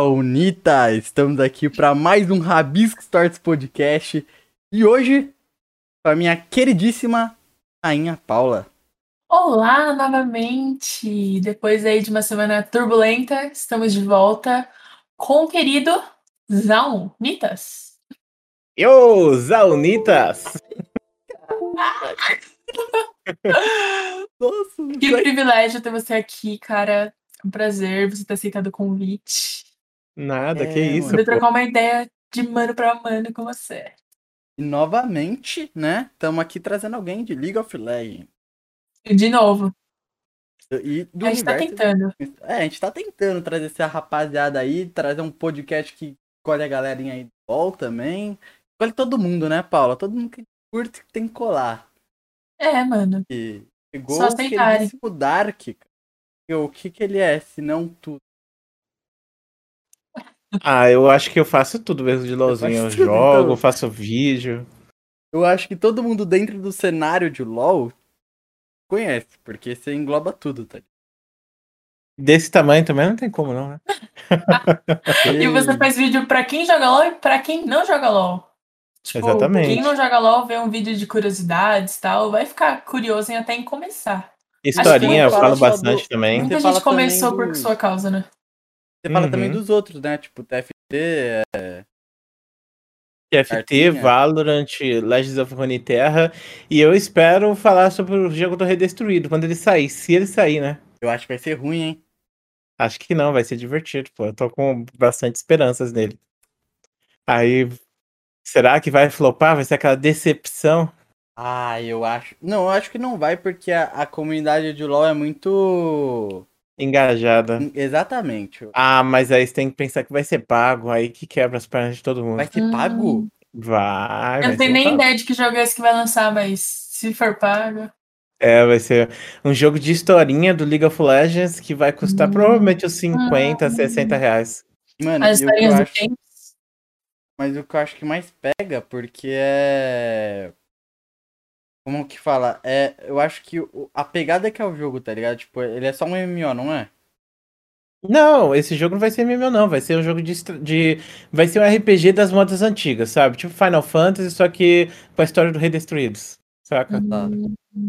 Yo, Zaunita! Estamos aqui para mais um Rabisco Stories Podcast e hoje com a minha queridíssima Rainha Paula. Olá, novamente! Depois aí de uma semana turbulenta, estamos de volta com o querido Zaunitas. Yo, Zaunitas! Nossa, Que privilégio ter você aqui, cara. É um prazer você ter aceitado o convite. Nada, É, que isso. pô. trocar uma ideia de mano pra mano com você. E novamente, né? Estamos aqui trazendo alguém de League of Legends. E de novo, E do a gente tá tentando. É, a gente tá tentando trazer essa rapaziada aí, trazer um podcast que escolhe a galerinha aí do LOL também. Escolhe todo mundo, né, Paula? Todo mundo que curte tem que colar. É, mano. E chegou Só o queridíssimo Dark, cara. O que que ele é, se não tudo? Ah, eu acho que eu faço tudo mesmo de LOLzinho. Eu faz tudo, jogo, então. faço vídeo. Eu acho que todo mundo dentro do cenário de LoL conhece, porque você engloba tudo, tá? Desse tamanho também não tem como, não, né? E você faz vídeo pra quem joga LOL e pra quem não joga LOL. Tipo, Exatamente. quem não joga LOL vê um vídeo de curiosidades e tal, vai ficar curioso em até em começar. Historinha, eu falo só do- bastante também. Muita Você gente começou também por do- sua causa, né? Você fala Uhum. também dos outros, né? Tipo, TFT, é... TFT. Valorant, Legends of Runeterra. E eu espero falar sobre o jogo do Redestruído quando ele sair. Se ele sair, né? eu acho que vai ser ruim, hein? Acho que não, vai ser divertido, pô. Eu tô com bastante esperanças nele. Aí, será que vai flopar? Vai ser aquela decepção? Ah, eu acho. Não, eu acho que não vai, porque a, a comunidade de LoL é muito. Engajada. Exatamente. Ah, mas aí você tem que pensar que vai ser pago, aí que quebra as pernas de todo mundo. Vai ser Hum. pago? Vai, Eu não tenho nem pago. ideia de que jogo é esse que vai lançar, mas se for pago. É, vai ser um jogo de historinha do League of Legends que vai custar Hum. provavelmente uns 50, 60 reais. Mano, As e historinhas do acho... Mas o que eu acho que mais pega, porque é. Como que fala? É, eu acho que o- a pegada que é o jogo, tá ligado? Tipo, ele é só um MMO, não é? Não, esse jogo não vai ser MMO, não. Vai ser um jogo de, de. Vai ser um RPG das modas antigas, sabe? Tipo Final Fantasy, só que com a história do Redestruídos. Saca? Tá.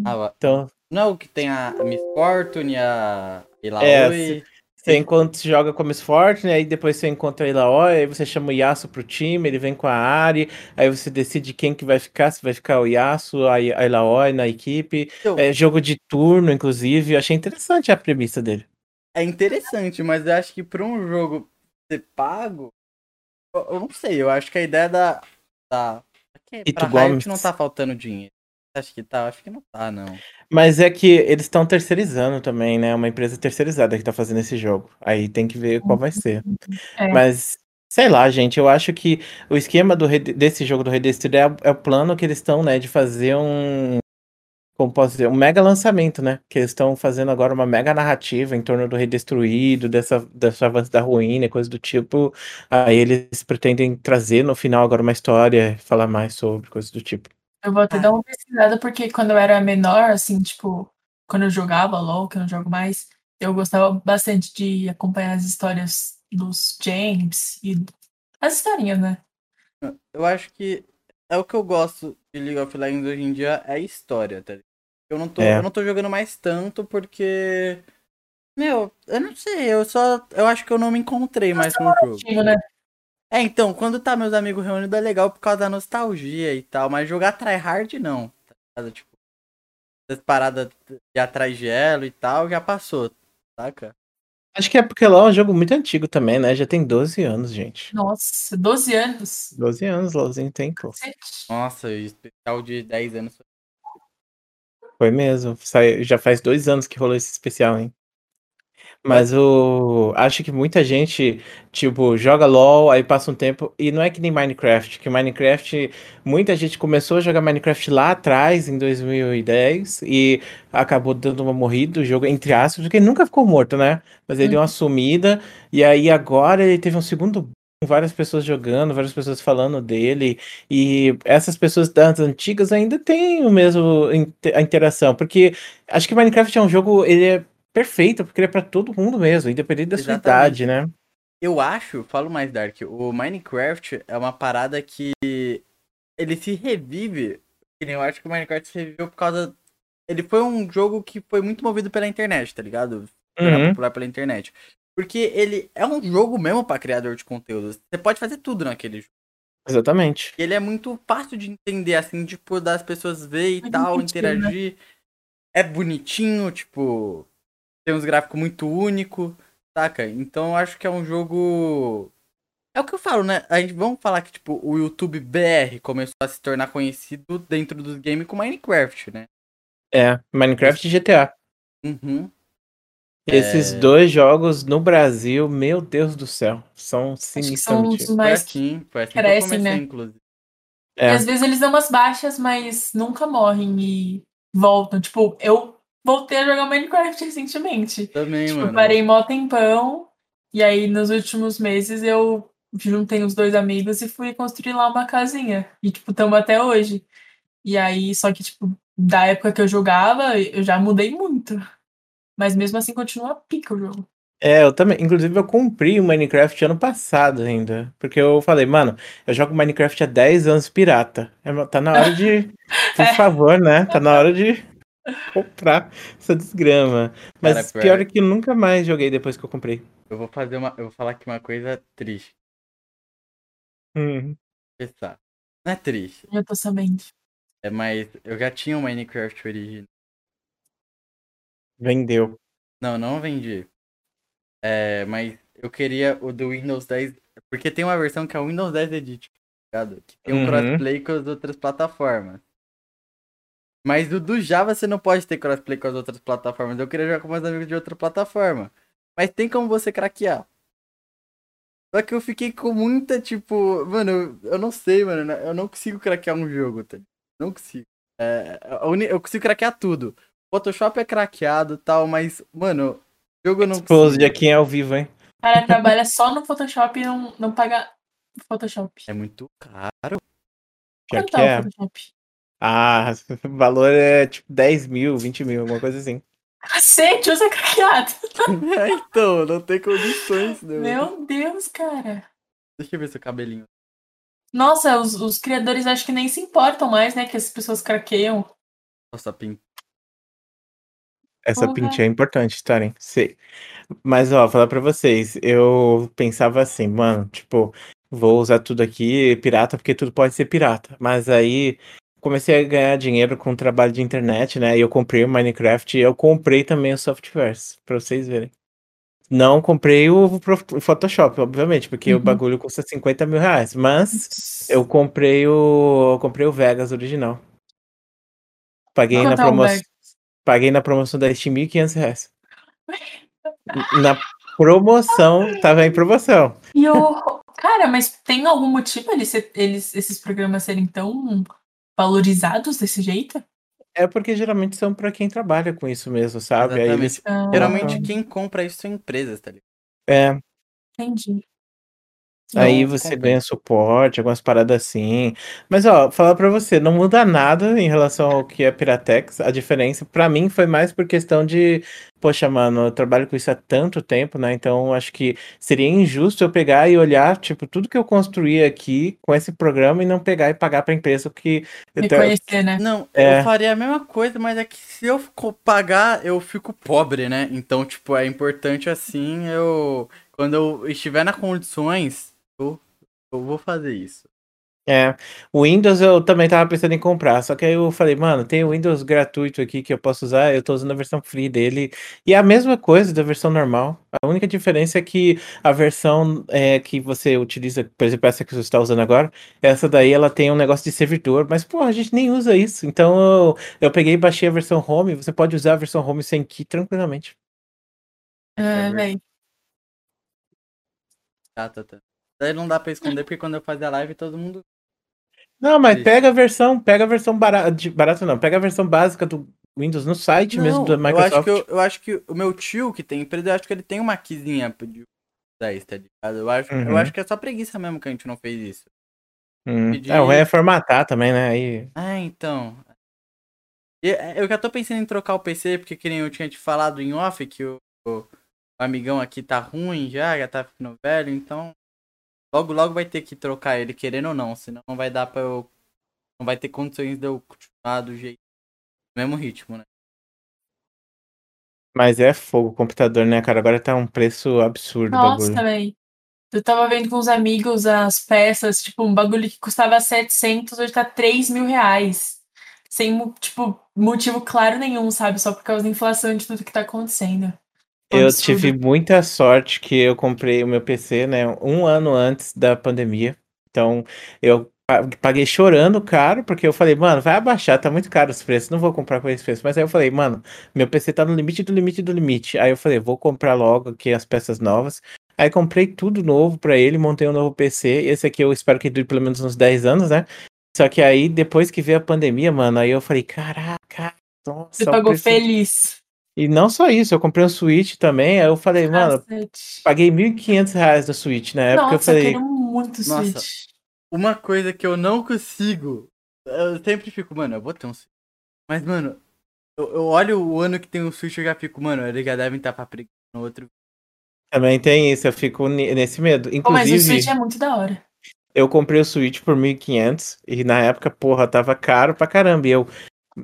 Ah, Então, não é o que tem a Miss Fortune, a Ilaoi. É, Você você joga com a Miss Fortune, aí depois você encontra a Ilaoi, aí você chama o Yasuo pro time, ele vem com a Ari, aí você decide quem que vai ficar, se vai ficar o Yasuo, a, Ilaoi na equipe. Então, É jogo de turno, inclusive, eu achei interessante a premissa dele. É interessante, mas eu acho que pra um jogo ser pago, eu, eu não sei, eu acho que a ideia da. da pra Riot não tá faltando dinheiro. Acho que tá, acho que não tá, não. Mas é que eles estão terceirizando também, né? Uma empresa terceirizada que tá fazendo esse jogo. Aí tem que ver qual vai ser. É. Mas, sei lá, gente, eu acho que o esquema do, desse jogo do Redestro é, é o plano que eles estão, né, de fazer um. Como posso dizer? Um mega lançamento, né? Que eles estão fazendo agora uma mega narrativa em torno do Redestruído, dessa, dessa avanço da ruína e coisa do tipo. Aí eles pretendem trazer no final agora uma história, falar mais sobre, coisas do tipo. Eu vou até Ah. dar uma pesquisada, porque quando eu era menor, assim, tipo, quando eu jogava LOL, que eu não jogo mais, eu gostava bastante de acompanhar as histórias dos James e as historinhas, né? Eu acho que é o que eu gosto de League of Legends hoje em dia é a história, tá ligado? Eu não tô, É. eu não tô jogando mais tanto porque. Meu, eu não sei, eu só. Eu acho que eu não me encontrei mais com o jogo. Né? É, então, quando tá meus amigos reunidos é legal por causa da nostalgia e tal, mas jogar tryhard não. Tá ligado? Tipo, essas paradas de atrás de elo e tal, já passou, saca? Acho que é porque lá é um jogo muito antigo também, né? Já tem 12 anos, gente. Nossa, 12 anos. 12 anos, LOLzinho tem, pô. Nossa, e especial de 10 anos. Foi mesmo. Sai- já faz dois anos que rolou esse especial, hein? Mas o. Acho que muita gente, tipo, joga LOL, aí passa um tempo. E não é que nem Minecraft, que Minecraft. Muita gente começou a jogar Minecraft lá atrás, em 2010, e acabou dando uma morrida o jogo, entre aspas, porque ele nunca ficou morto, né? Mas ele deu uma sumida, e aí agora ele teve um segundo várias pessoas jogando, várias pessoas falando dele, e essas pessoas das antigas ainda têm o mesmo a interação, porque acho que Minecraft é um jogo, ele é perfeita, porque ele é pra todo mundo mesmo, independente da sua Exatamente. idade, né? Eu acho, falo mais Dark, o Minecraft é uma parada que ele se revive. que nem Eu acho que o Minecraft se reviveu por causa. Ele foi um jogo que foi muito movido pela internet, tá ligado? Era Uhum. popular pela internet. Porque ele é um jogo mesmo pra criador de conteúdo. Você pode fazer tudo naquele jogo. Exatamente. E ele é muito fácil de entender, assim, tipo, das pessoas ver e Muito tal, né? interagir. É bonitinho, tipo, tem uns gráficos muito únicos, saca? Então eu acho que é um jogo. É o que eu falo, né? A gente vamos falar que, tipo, o YouTube BR começou a se tornar conhecido dentro dos games com Minecraft, né? É, Minecraft e GTA. Uhum. Esses É. dois jogos no Brasil, meu Deus do céu, são Acho que são sinistramente. os Foi mais. assim, foi assim que eu crescem, comecei, né? inclusive. E É, às vezes eles dão umas baixas, mas nunca morrem e voltam. Tipo, eu voltei a jogar Minecraft recentemente. Também, Tipo, mano. parei mó tempão. E aí, nos últimos meses, eu juntei os dois amigos e fui construir lá uma casinha. E, tipo, tamo até hoje. E aí, só que, tipo, da época que eu jogava, eu já mudei muito. Mas mesmo assim, continua pica o jogo. é, eu também. Inclusive, eu comprei o Minecraft ano passado ainda. Porque eu falei, mano, eu jogo Minecraft há 10 anos pirata. É, Tá na hora de. Por É. favor, né? Tá na hora de comprar essa desgrama. Mas Cara, pior- pior é que eu nunca mais joguei depois que eu comprei. Eu vou fazer uma. Eu vou falar aqui uma coisa triste. Hum, Pensar. Não é triste. Eu tô sabendo. É mais. Eu já tinha o Minecraft original. vendeu. Não, não vendi. É, mas eu queria o do Windows 10. Porque tem uma versão que é o Windows 10 Edit, tá ligado? Que tem um Uhum. crossplay com as outras plataformas. Mas o do Java você não pode ter crossplay com as outras plataformas. Eu queria jogar com meus amigos de outra plataforma. Mas tem como você craquear. Só que eu fiquei com muita, tipo. Mano, eu, eu não sei, mano. Eu não consigo craquear um jogo, tá? Não consigo. É, eu consigo craquear tudo. Photoshop é craqueado e tal, mas, mano, jogo eu não Exposed consigo. aqui é ao vivo, hein? O cara trabalha só no Photoshop e não, não paga Photoshop. É muito caro. Quanto tá é. o Photoshop? Ah, o valor é tipo 10 mil, 20 mil, alguma coisa assim. Cacete, usa craqueado. É, então, não tem condições, né? Meu Deus, cara. Deixa eu ver seu cabelinho. Nossa, os, os criadores acho que nem se importam mais, né? Que as pessoas craqueiam. Nossa, pin... Essa Porra. pintinha é importante, estarem. Sei. Mas, ó, falar pra vocês, eu pensava assim, mano, tipo, vou usar tudo aqui pirata, porque tudo pode ser pirata. Mas aí comecei a ganhar dinheiro com o trabalho de internet, né? E eu comprei o Minecraft e eu comprei também o Softwares, pra vocês verem. Não comprei o o Photoshop, obviamente, porque o Uhum. bagulho custa 50 mil reais. Mas eu comprei o. eu comprei o Vegas original. Paguei na o promoção. Paguei na promoção da Steam 1.500 reais. Na promoção, tava em promoção. E o. Cara, mas tem algum motivo eles, eles, esses programas serem tão valorizados desse jeito? É porque geralmente são pra quem trabalha com isso mesmo, sabe? Aí eles. Ah, Geralmente quem compra isso são empresas, tá ligado? É, Entendi. Aí você ganha suporte, algumas paradas assim. Mas ó, falar pra você, não muda nada em relação ao que é Piratex. A diferença, pra mim, foi mais por questão de, poxa, mano, eu trabalho com isso há tanto tempo, né? Então acho que seria injusto eu pegar e olhar, tipo, tudo que eu construí aqui com esse programa e não pegar e pagar pra empresa, porque eu te- Reconhecer, né? Não, É. eu faria a mesma coisa, mas é que se eu pagar, eu fico pobre, né? Então, tipo, é importante assim, eu. Quando eu estiver nas condições, eu, eu vou fazer isso. É, o Windows eu também tava pensando em comprar, só que aí eu falei, mano, tem o Windows gratuito aqui que eu posso usar, eu tô usando a versão free dele, e é a mesma coisa da versão normal. A única diferença é que a versão é, que você utiliza, por exemplo, essa que você está usando agora, essa daí ela tem um negócio de servidor, mas pô, a gente nem usa isso. Então eu, eu peguei e baixei a versão home, você pode usar a versão home sem key tranquilamente. É, verdade. velho. Tá, tá, tá. Daí não dá pra esconder, porque quando eu fazer a live, todo mundo. Não, mas Isso. pega a versão, pega a versão barata, barata não, pega a versão básica do Windows no site mesmo Não, da eu Microsoft. acho, que eu, eu acho que o meu tio que tem empresa, eu acho que ele tem uma quizinha de usar isso, tá ligado? Eu acho, eu Uhum. acho que é só preguiça mesmo que a gente não fez isso. Hum. pedir- É, o é formatar também, né? Aí Ah, então. É, Eu já tô pensando em trocar o PC, porque que nem eu tinha te falado em off, que o, o amigão aqui tá ruim já, já tá ficando velho, então. Logo, logo vai ter que trocar ele, querendo ou não, senão não vai dar pra eu. Não vai ter condições de eu continuar do jeito. Do mesmo ritmo, né? Mas é fogo o computador, né, cara? Agora tá um preço absurdo o Nossa, velho. Eu tava vendo com os amigos as peças, tipo, um bagulho que custava 700, hoje tá 3 mil reais. Sem, tipo, motivo claro nenhum, sabe? Só por causa da inflação de tudo que tá acontecendo. Eu absurdo. tive muita sorte que eu comprei o meu PC, né, um ano antes da pandemia. Então, eu pa- paguei chorando caro, porque eu falei, mano, vai abaixar, tá muito caro os preços, não vou comprar com esse preço. Mas aí eu falei, mano, meu PC tá no limite do limite do limite. Aí eu falei, vou comprar logo aqui as peças novas. Aí comprei tudo novo pra ele, montei um novo PC. Esse aqui eu espero que dure pelo menos uns 10 anos, né? Só que aí, depois que veio a pandemia, mano, aí eu falei, caraca, nossa, Você pagou preço- feliz. E não só isso, eu comprei um Switch também, aí eu falei, mano, Cacete. paguei 1.500 reais no Switch na época, eu Nossa, eu falei, quero muito Nossa. Switch. Uma coisa que eu não consigo. Eu sempre fico, mano, eu vou ter um Switch. Mas, mano, eu, eu olho o ano que tem um Switch e eu já fico, mano, eles já devem estar pra pregar no outro. também tem isso, eu fico ne- nesse medo. Pô, mas o Inclusive, Switch é muito da hora. eu comprei o Switch por 1.500 e na época, porra, tava caro pra caramba. E eu,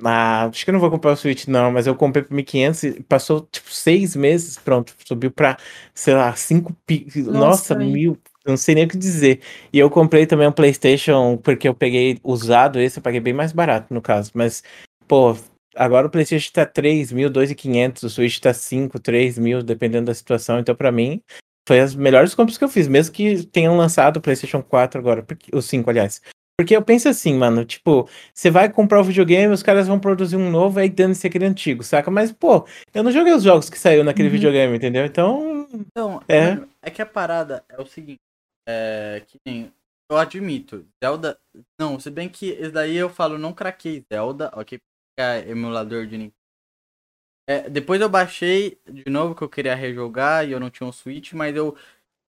ah, acho que eu não vou comprar o Switch não, mas eu comprei por 1.500 e passou tipo seis meses, pronto, subiu pra, sei lá, 5 pi... Nossa, Nossa, mil, não sei nem o que dizer. E eu comprei também um PlayStation porque eu peguei usado esse, eu paguei bem mais barato no caso, mas, pô, agora o PlayStation tá 3 mil, 2.500, o Switch tá 5, 3 mil, dependendo da situação, então pra mim foi as melhores compras que eu fiz, mesmo que tenham lançado o PlayStation 4 agora, porque, o 5, aliás. Porque eu penso assim, mano, tipo, você vai comprar o videogame, os caras vão produzir um novo, aí dando-se aquele antigo, saca? Mas, pô, eu não joguei os jogos que saiu naquele Uhum. videogame, entendeu? Então, Então, É. mano, é que a parada é o seguinte. É que nem. Eu admito, Zelda. Não, se bem que esse daí eu falo, não craquei Zelda, ok? porque É emulador de Nintendo. É, depois eu baixei de novo que eu queria rejogar e eu não tinha um Switch, mas eu,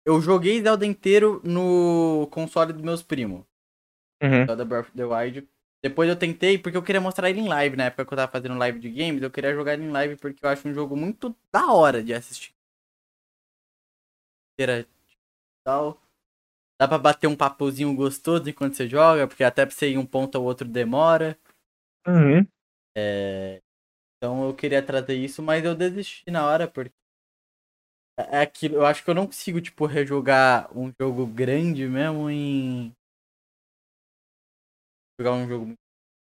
eu joguei Zelda inteiro no console dos meus primos. Uhum. Zelda Breath of the Wild. Depois eu tentei, porque eu queria mostrar ele em live, na época que eu tava fazendo live de games, eu queria jogar ele em live porque eu acho um jogo muito da hora de assistir. Tal. Dá pra bater um papozinho gostoso enquanto você joga, porque até pra você ir um ponto ao outro demora. Uhum. Então eu queria trazer isso, mas eu desisti na hora, porque. É aquilo, eu acho que eu não consigo, tipo, rejogar um jogo grande mesmo em. Jogar um jogo.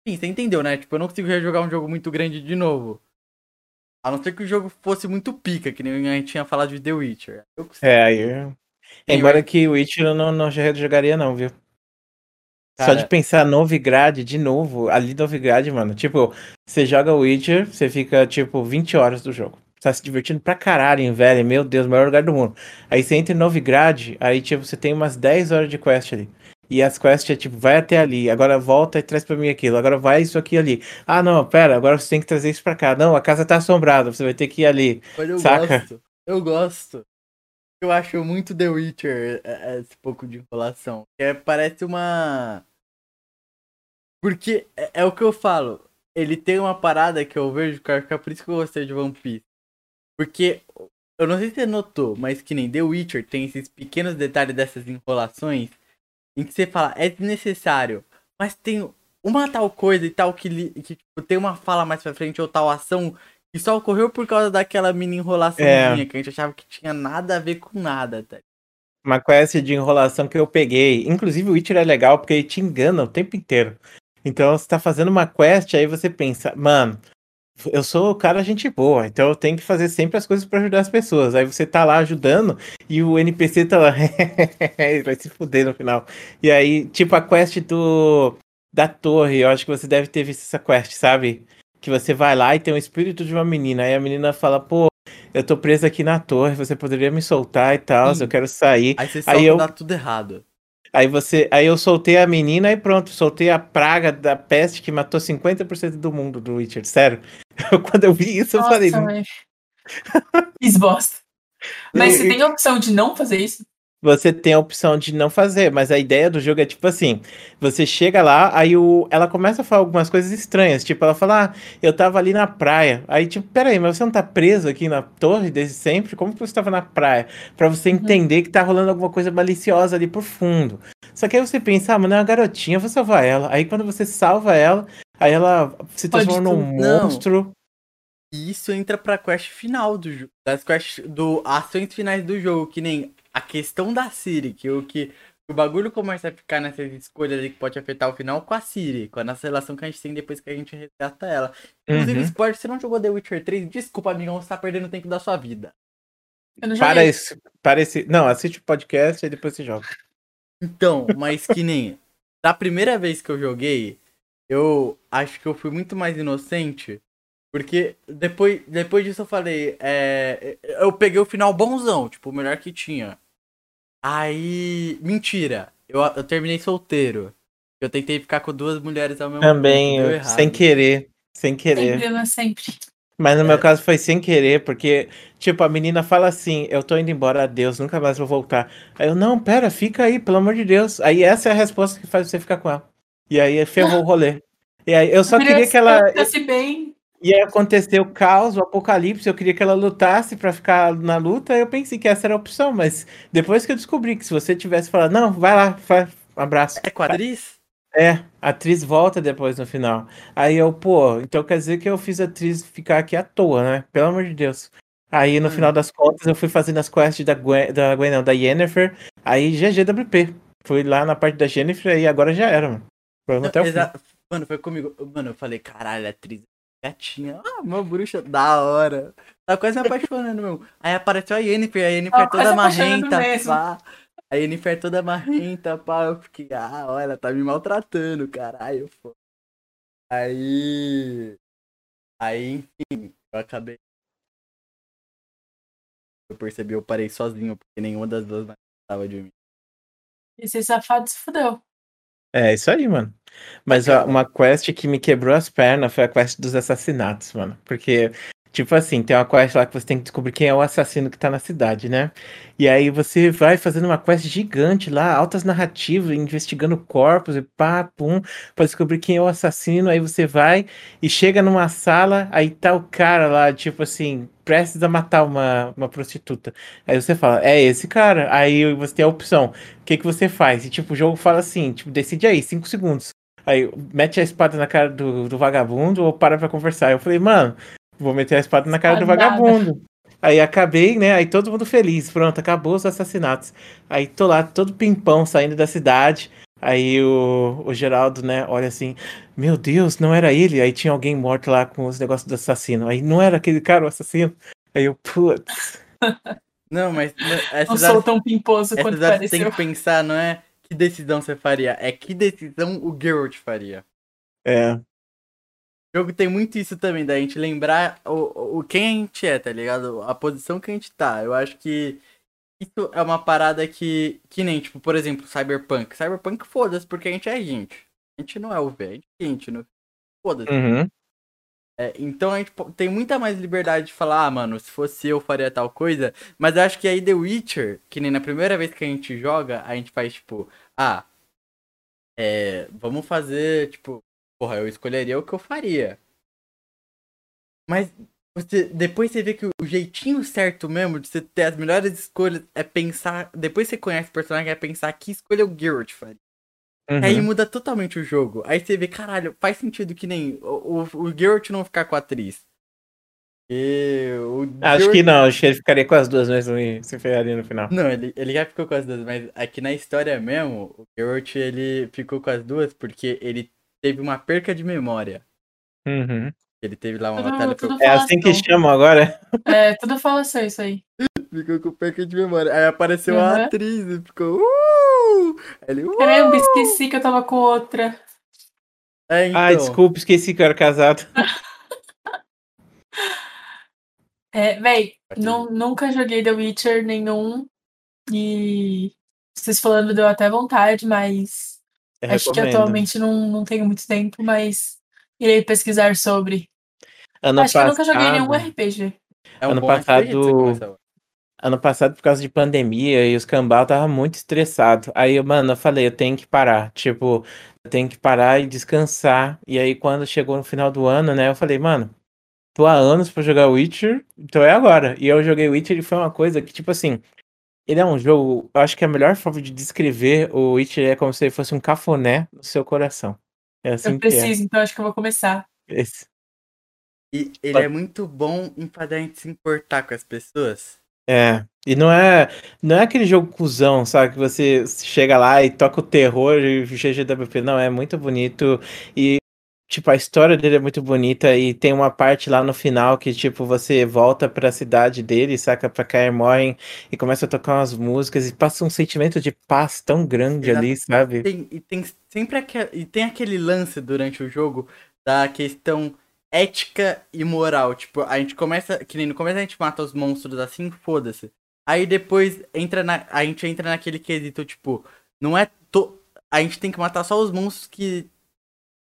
Sim, você entendeu, né? Tipo, eu não consigo rejogar um jogo muito grande de novo. A não ser que o jogo fosse muito pica, que nem a gente tinha falado de The Witcher. Eu consigo. É, aí. eu- Embora que o Witcher eu não, não jogaria, não, viu? Só Cara, de pensar Novigrad de novo, ali Novigrad, mano. Tipo, você joga o Witcher, você fica, tipo, 20 horas do jogo. Tá se divertindo pra caralho em velho, meu Deus, maior lugar do mundo. Aí você entra em Novigrad, aí, tipo, você tem umas 10 horas de quest ali. E as quests é tipo, vai até ali, agora volta e traz pra mim aquilo, agora vai isso aqui ali. Ah, não, pera, agora você tem que trazer isso pra cá. Não, a casa tá assombrada, você vai ter que ir ali. Mas eu Saca? gosto. Eu gosto. Eu acho muito The Witcher é, é, esse pouco de enrolação. É, parece uma. Porque é, é o que eu falo. Ele tem uma parada que eu vejo, acho que é por isso que eu gostei de One Piece. Porque eu não sei se você notou, mas que nem The Witcher tem esses pequenos detalhes dessas enrolações em que você fala, é desnecessário, mas tem uma tal coisa e tal que, que tipo, tem uma fala mais pra frente ou tal ação que só ocorreu por causa daquela mini enrolaçãozinha É. que a gente achava que tinha nada a ver com nada, tá? Uma quest de enrolação que eu peguei. Inclusive, o Witcher é legal porque ele te engana o tempo inteiro. Então, você tá fazendo uma quest, aí você pensa, mano, eu sou o cara gente boa, então eu tenho que fazer sempre as coisas pra ajudar as pessoas. Aí você tá lá ajudando e o NPC tá lá, vai se fuder no final. E aí, tipo, a quest do da torre, eu acho que você deve ter visto essa quest, sabe? Que você vai lá e tem um espírito de uma menina, aí a menina fala, pô, eu tô presa aqui na torre, você poderia me soltar e tal, eu quero sair. Aí você Aí solta eu- dá tudo errado. Aí você, aí eu soltei a menina e pronto, soltei a praga da peste que matou 50% do mundo do Witcher, sério. Quando eu vi isso, eu falei, Nossa, velho. Fiz bosta. Mas Eu- você tem a opção de não fazer isso? Você tem a opção de não fazer, mas a ideia do jogo é tipo assim: você chega lá, aí o, ela começa a falar algumas coisas estranhas, tipo, ela fala, ah, eu tava ali na praia. Aí, tipo, peraí, mas você não tá preso aqui na torre desde sempre? Como que você tava na praia? Pra você Uhum. entender que tá rolando alguma coisa maliciosa ali por fundo. Só que aí você pensa, ah, mano, é uma garotinha, eu vou salvar ela. Aí quando você salva ela, aí ela se transforma num monstro. E isso entra pra quest final do jogo. Das quest do ações finais do jogo, que nem a questão da Siri, que o que o bagulho começa a ficar nessas escolhas ali que pode afetar o final com a Siri, com a nossa relação que a gente tem depois que a gente resgata ela. Inclusive, Uhum. spoiler, você não jogou The Witcher 3, desculpa, amigão, você tá perdendo tempo da sua vida. Eu não Para joguei. esse, para esse. Não, assiste o podcast e depois você joga. Então, mas que nem. Da primeira vez que eu joguei, eu acho que eu fui muito mais inocente. Porque depois, depois disso eu falei, é, eu peguei o final bonzão, tipo, o melhor que tinha. Aí. Mentira. Eu, eu terminei solteiro. Eu tentei ficar com duas mulheres ao mesmo Também, tempo. errado. sem querer. Sem querer. Sempre, mas sempre. Mas no meu É. caso foi sem querer, porque, tipo, a menina fala assim: Eu tô indo embora, adeus, nunca mais vou voltar. Aí eu, não, pera, fica aí, pelo amor de Deus. Aí essa é a resposta que faz você ficar com ela. E aí ferrou o rolê. E aí eu só queria que ela. Se bem. Ia acontecer o caos, o apocalipse, eu queria que ela lutasse pra ficar na luta, eu pensei que essa era a opção, mas depois que eu descobri que se você tivesse falado, não, vai lá, faz, um abraço. É quadris? É, a atriz volta depois no final. Aí eu, pô, então quer dizer que eu fiz a atriz ficar aqui à toa, né? Pelo amor de Deus. Aí no Hum. final das contas eu fui fazendo as quests da Gwen, da Gwen não, da Yennefer, aí GGWP. Fui lá na parte da Jennifer e agora já era, mano. Vamos até o fim. Mano, foi comigo. Mano, eu falei, caralho, atriz gatinha. Ah, uma bruxa da hora. Tá quase me apaixonando, meu. Aí apareceu a Yennefer, a Yennefer Tava toda marrenta, mesmo. pá. A Yennefer toda marrenta, pá. Eu fiquei, ah, olha, tá me maltratando, caralho, pô. Aí. Aí, enfim, eu acabei. Eu percebi, eu parei sozinho, porque nenhuma das duas mais gostava de mim. Esse safado se fudeu. É, isso aí, mano. Mas ó, uma quest que me quebrou as pernas foi a quest dos assassinatos, mano. Porque, tipo assim, tem uma quest lá que você tem que descobrir quem é o assassino que tá na cidade, né? E aí você vai fazendo uma quest gigante lá, altas narrativas, investigando corpos e pá, pum, pra descobrir quem é o assassino. Aí você vai e chega numa sala, aí tá o cara lá, tipo assim, prestes a matar uma, uma prostituta. Aí você fala, é esse cara. Aí você tem a opção o que que você faz? E tipo, o jogo fala assim, tipo, decide aí, 5 segundos. Aí, mete a espada na cara do, do vagabundo ou para pra conversar. Eu falei, mano, vou meter a espada na cara do vagabundo. Aí acabei, né? Aí todo mundo feliz. Pronto, acabou os assassinatos. Aí tô lá, todo pimpão, saindo da cidade. Aí o, o Geraldo, né, olha assim, meu Deus, não era ele. Aí tinha alguém morto lá com os negócios do assassino. Aí não era aquele cara o assassino. Aí eu, putz. Não, mas não, Não sou tão pimposo quanto você tem pareceu. que pensar, não é que decisão você faria, é que decisão o Geralt faria. É, O jogo tem muito isso também, da gente lembrar o, o quem a gente é, tá ligado? A posição que a gente tá. Eu acho que isso é uma parada que, que nem, tipo, por exemplo, Cyberpunk. Cyberpunk, foda-se, porque a gente é gente. A gente não é o velho, a gente não. Foda-se. uhum. É, então a gente tem muita mais liberdade de falar, ah, mano, se fosse eu faria tal coisa. Mas eu acho que aí The Witcher, que nem na primeira vez que a gente joga, a gente faz tipo, ah, é, vamos fazer, tipo, porra, eu escolheria o que eu faria. Mas você, depois você vê que o jeitinho certo mesmo de você ter as melhores escolhas é pensar, depois você conhece o personagem, é pensar que escolha o Geralt faria. Aí uhum. muda totalmente o jogo. Aí você vê, caralho, faz sentido que nem o, o, o Geralt não ficar com a atriz. E o Acho Geralt- que não, acho que ele ficaria com as duas, mas não ia- se ferraria no final. Não, ele, ele já ficou com as duas, mas aqui na história mesmo, o Geralt ele ficou com as duas porque ele teve uma perca de memória. Uhum. Ele teve lá uma Tudo- batalha tudo É assim que Falação. chamam agora? É, tudo fala assim, isso aí. ficou com perca de memória. Aí apareceu a Uhum. atriz e ficou. Uh! Ele, uh! Caramba, esqueci que eu tava com outra. É, então, Ai, desculpa, esqueci que eu era casado. É, véi, nu- nunca joguei The Witcher nenhum. E vocês falando deu até vontade, mas Eu acho que atualmente não, não tenho muito tempo, mas irei pesquisar sobre. Ano acho que eu nunca joguei nenhum passado- RPG. É um ano passado- ano passado, por causa de pandemia e os cambal, tava muito estressado. Aí, mano, eu falei, eu tenho que parar. Tipo, eu tenho que parar e descansar. E aí, quando chegou no final do ano, né, eu falei, mano, tô há anos pra jogar Witcher, então é agora. E eu joguei Witcher e foi uma coisa que, tipo assim, ele é um jogo, eu acho que a melhor forma de descrever o Witcher é como se ele fosse um cafuné no seu coração. É assim eu preciso, é. então acho que eu vou começar. Esse. E ele é muito bom em fazer a gente se importar com as pessoas. É. E não é, não é aquele jogo cuzão, sabe? Que você chega lá e toca o terror e GGWP. Não, é muito bonito. E Tipo, a história dele é muito bonita e tem uma parte lá no final que, tipo, você volta para a cidade dele, saca, pra Kaer Morhen e começa a tocar umas músicas e passa um sentimento de paz tão grande Exato. ali, sabe? Tem, e tem sempre aquele, e tem aquele lance durante o jogo da questão ética e moral. Tipo, a gente começa, que nem no começo a gente mata os monstros assim, foda-se. Aí depois entra na, a gente entra naquele quesito, tipo, não é to, a gente tem que matar só os monstros que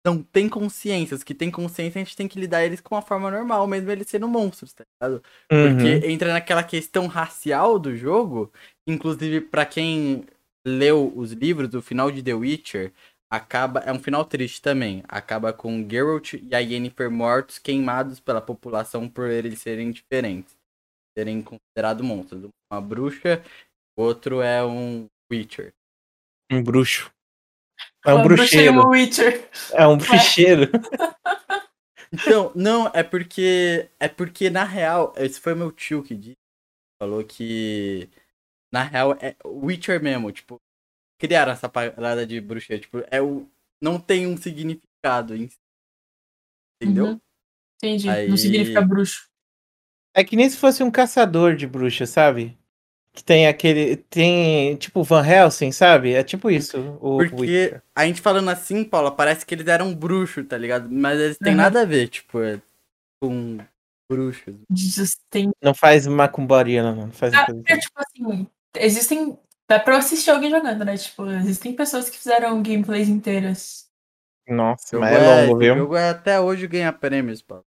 não tem consciência. Os que tem consciência, a gente tem que lidar eles com uma forma normal, mesmo eles sendo monstros, tá ligado? Uhum. Porque entra naquela questão racial do jogo. Inclusive, para quem leu os livros, o final de The Witcher acaba. É um final triste também. Acaba com Geralt e a Yennefer mortos, queimados pela população por eles serem diferentes. Serem considerados monstros. Uma bruxa, outro é um Witcher. Um bruxo. É um bruxeiro. É um bruxeiro. Então, não, é porque. É porque, na real, esse foi meu tio que disse. Falou que. Na real, é Witcher mesmo, tipo. Criaram essa parada de bruxeiro. Tipo, é o. Não tem um significado em si. Entendeu? Uhum. Entendi. Aí... Não significa bruxo. É que nem se fosse um caçador de bruxas, sabe? Que tem aquele. Tem. Tipo Van Helsing, sabe? É tipo isso. O, Porque o a gente falando assim, Paula, parece que eles eram bruxos, tá ligado? Mas eles têm uhum. nada a ver, tipo, é, com bruxos. Tem... Não faz macumbaria, não. não faz ah, é, tipo assim, existem. Dá pra assistir alguém jogando, né? Tipo, existem pessoas que fizeram gameplays inteiras. Nossa, mas é longo, viu? O jogo é, até hoje ganha prêmios, Paulo.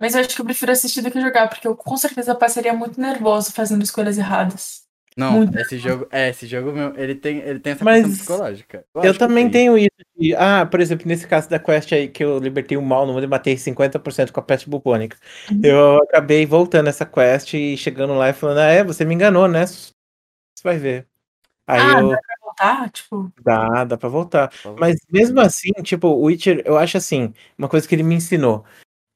Mas eu acho que eu prefiro assistir do que jogar, porque eu com certeza passaria muito nervoso fazendo escolhas erradas. Não, muito esse nervoso. jogo, é, esse jogo meu, ele tem, ele tem essa Mas questão psicológica. Eu, eu também tenho isso de, ah, por exemplo, nesse caso da quest aí que eu libertei o mal no mundo e matei 50% com a peste bubônica. Uhum. Eu acabei voltando essa quest e chegando lá e falando, ah, é, você me enganou, né? Você vai ver. Aí ah, eu... dá pra voltar? Tipo... Dá, dá pra voltar. Mas mesmo assim, tipo, o Witcher, eu acho assim, uma coisa que ele me ensinou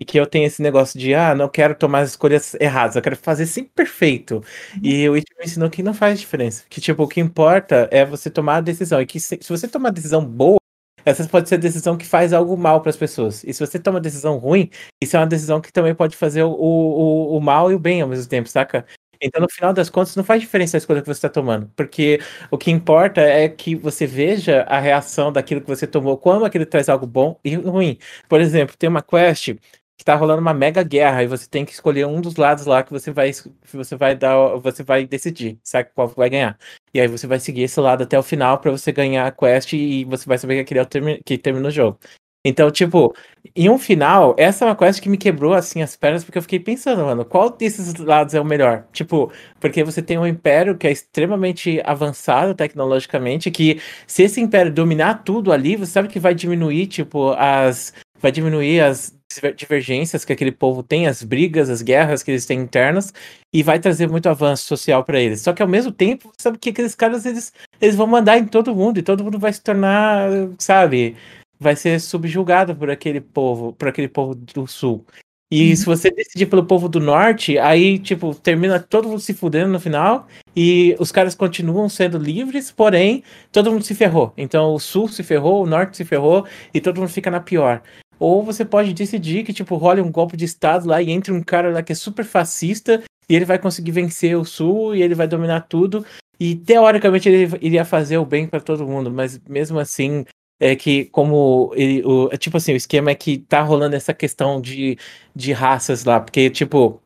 e que eu tenho esse negócio de, ah, não quero tomar as escolhas erradas, eu quero fazer sempre perfeito. Uhum. E o Witcher me ensinou que não faz diferença. Que, tipo, o que importa é você tomar a decisão. E que se, se você tomar a decisão boa, essa pode ser a decisão que faz algo mal para as pessoas. E se você toma uma decisão ruim, isso é uma decisão que também pode fazer o, o, o mal e o bem ao mesmo tempo, saca? Então, no final das contas, não faz diferença a escolha que você está tomando. Porque o que importa é que você veja a reação daquilo que você tomou, como aquilo traz algo bom e ruim. Por exemplo, tem uma quest que tá rolando uma mega guerra e você tem que escolher um dos lados lá que você vai que você vai dar você vai decidir sabe qual vai ganhar. E aí você vai seguir esse lado até o final para você ganhar a quest e você vai saber que aquele é o termi que termina o jogo. Então tipo em um final essa é uma quest que me quebrou assim as pernas porque eu fiquei pensando mano qual desses lados é o melhor? Tipo porque você tem um império que é extremamente avançado tecnologicamente que se esse império dominar tudo ali você sabe que vai diminuir tipo as vai diminuir as divergências que aquele povo tem, as brigas, as guerras que eles têm internas, e vai trazer muito avanço social para eles. Só que ao mesmo tempo, sabe que aqueles caras eles, eles vão mandar em todo mundo, e todo mundo vai se tornar, sabe, vai ser subjugado por aquele povo, por aquele povo do sul. E uhum. se você decidir pelo povo do norte, aí, tipo, termina todo mundo se fudendo no final, e os caras continuam sendo livres, porém, todo mundo se ferrou. Então, o sul se ferrou, o norte se ferrou, e todo mundo fica na pior. Ou você pode decidir que, tipo, role um golpe de Estado lá e entre um cara lá que é super fascista e ele vai conseguir vencer o Sul e ele vai dominar tudo. E teoricamente ele iria fazer o bem para todo mundo, mas mesmo assim, é que como ele, o, é tipo assim, o esquema é que tá rolando essa questão de, de raças lá, porque tipo,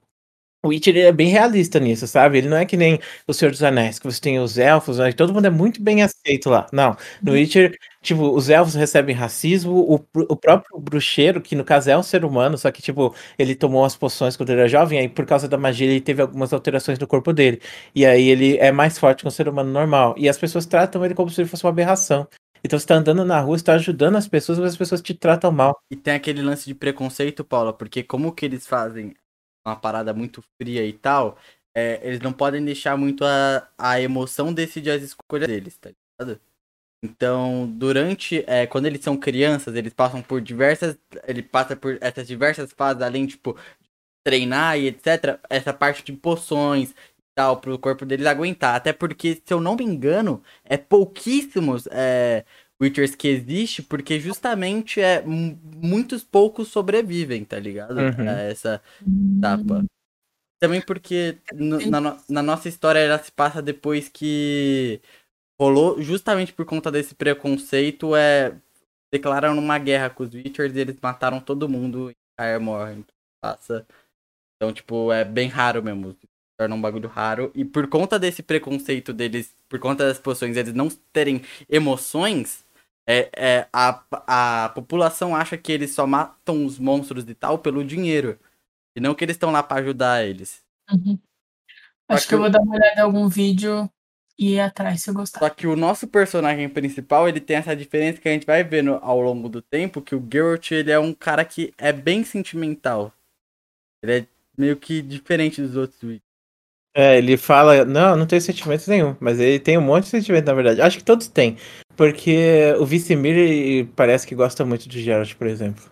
Witcher ele é bem realista nisso, sabe? Ele não é que nem o Senhor dos Anéis, que você tem os elfos, né? todo mundo é muito bem aceito lá. Não, no Uhum. Witcher, tipo, os elfos recebem racismo, o, o próprio bruxeiro, que no caso é um ser humano, só que, tipo, ele tomou as poções quando ele era jovem, aí por causa da magia ele teve algumas alterações no corpo dele. E aí ele é mais forte que um ser humano normal. E as pessoas tratam ele como se ele fosse uma aberração. Então você tá andando na rua, você tá ajudando as pessoas, mas as pessoas te tratam mal. E tem aquele lance de preconceito, Paula, porque como que eles fazem uma parada muito fria e tal, é, eles não podem deixar muito a, a emoção decidir as escolhas deles, tá ligado? Então, durante. é, quando eles são crianças, eles passam por diversas. Ele passa por essas diversas fases, além, tipo, treinar e etc. Essa parte de poções e tal, pro corpo deles aguentar. Até porque, se eu não me engano, é pouquíssimos. É, Witchers que existe, porque justamente é mu- muitos poucos sobrevivem, tá ligado? Uhum. A essa etapa. Também porque no- na, no- na nossa história ela se passa depois que rolou, justamente por conta desse preconceito, é declararam uma guerra com os Witchers e eles mataram todo mundo em Kaer Morhen. Passa. Então, tipo, é bem raro mesmo. Se torna um bagulho raro. E por conta desse preconceito deles, por conta das poções, eles não terem emoções, é, é, a, a população acha que eles só matam os monstros e tal pelo dinheiro. E não que eles estão lá pra ajudar eles. Uhum. Acho que que eu vou dar uma olhada em algum vídeo e ir atrás se eu gostar. Só que o nosso personagem principal, ele tem essa diferença que a gente vai vendo ao longo do tempo, que o Geralt, ele é um cara que é bem sentimental. Ele é meio que diferente dos outros Witchers. É, ele fala, não, não tenho sentimento nenhum, mas ele tem um monte de sentimento, na verdade. Acho que todos têm, porque o Vicimir ele parece que gosta muito de Geralt, por exemplo.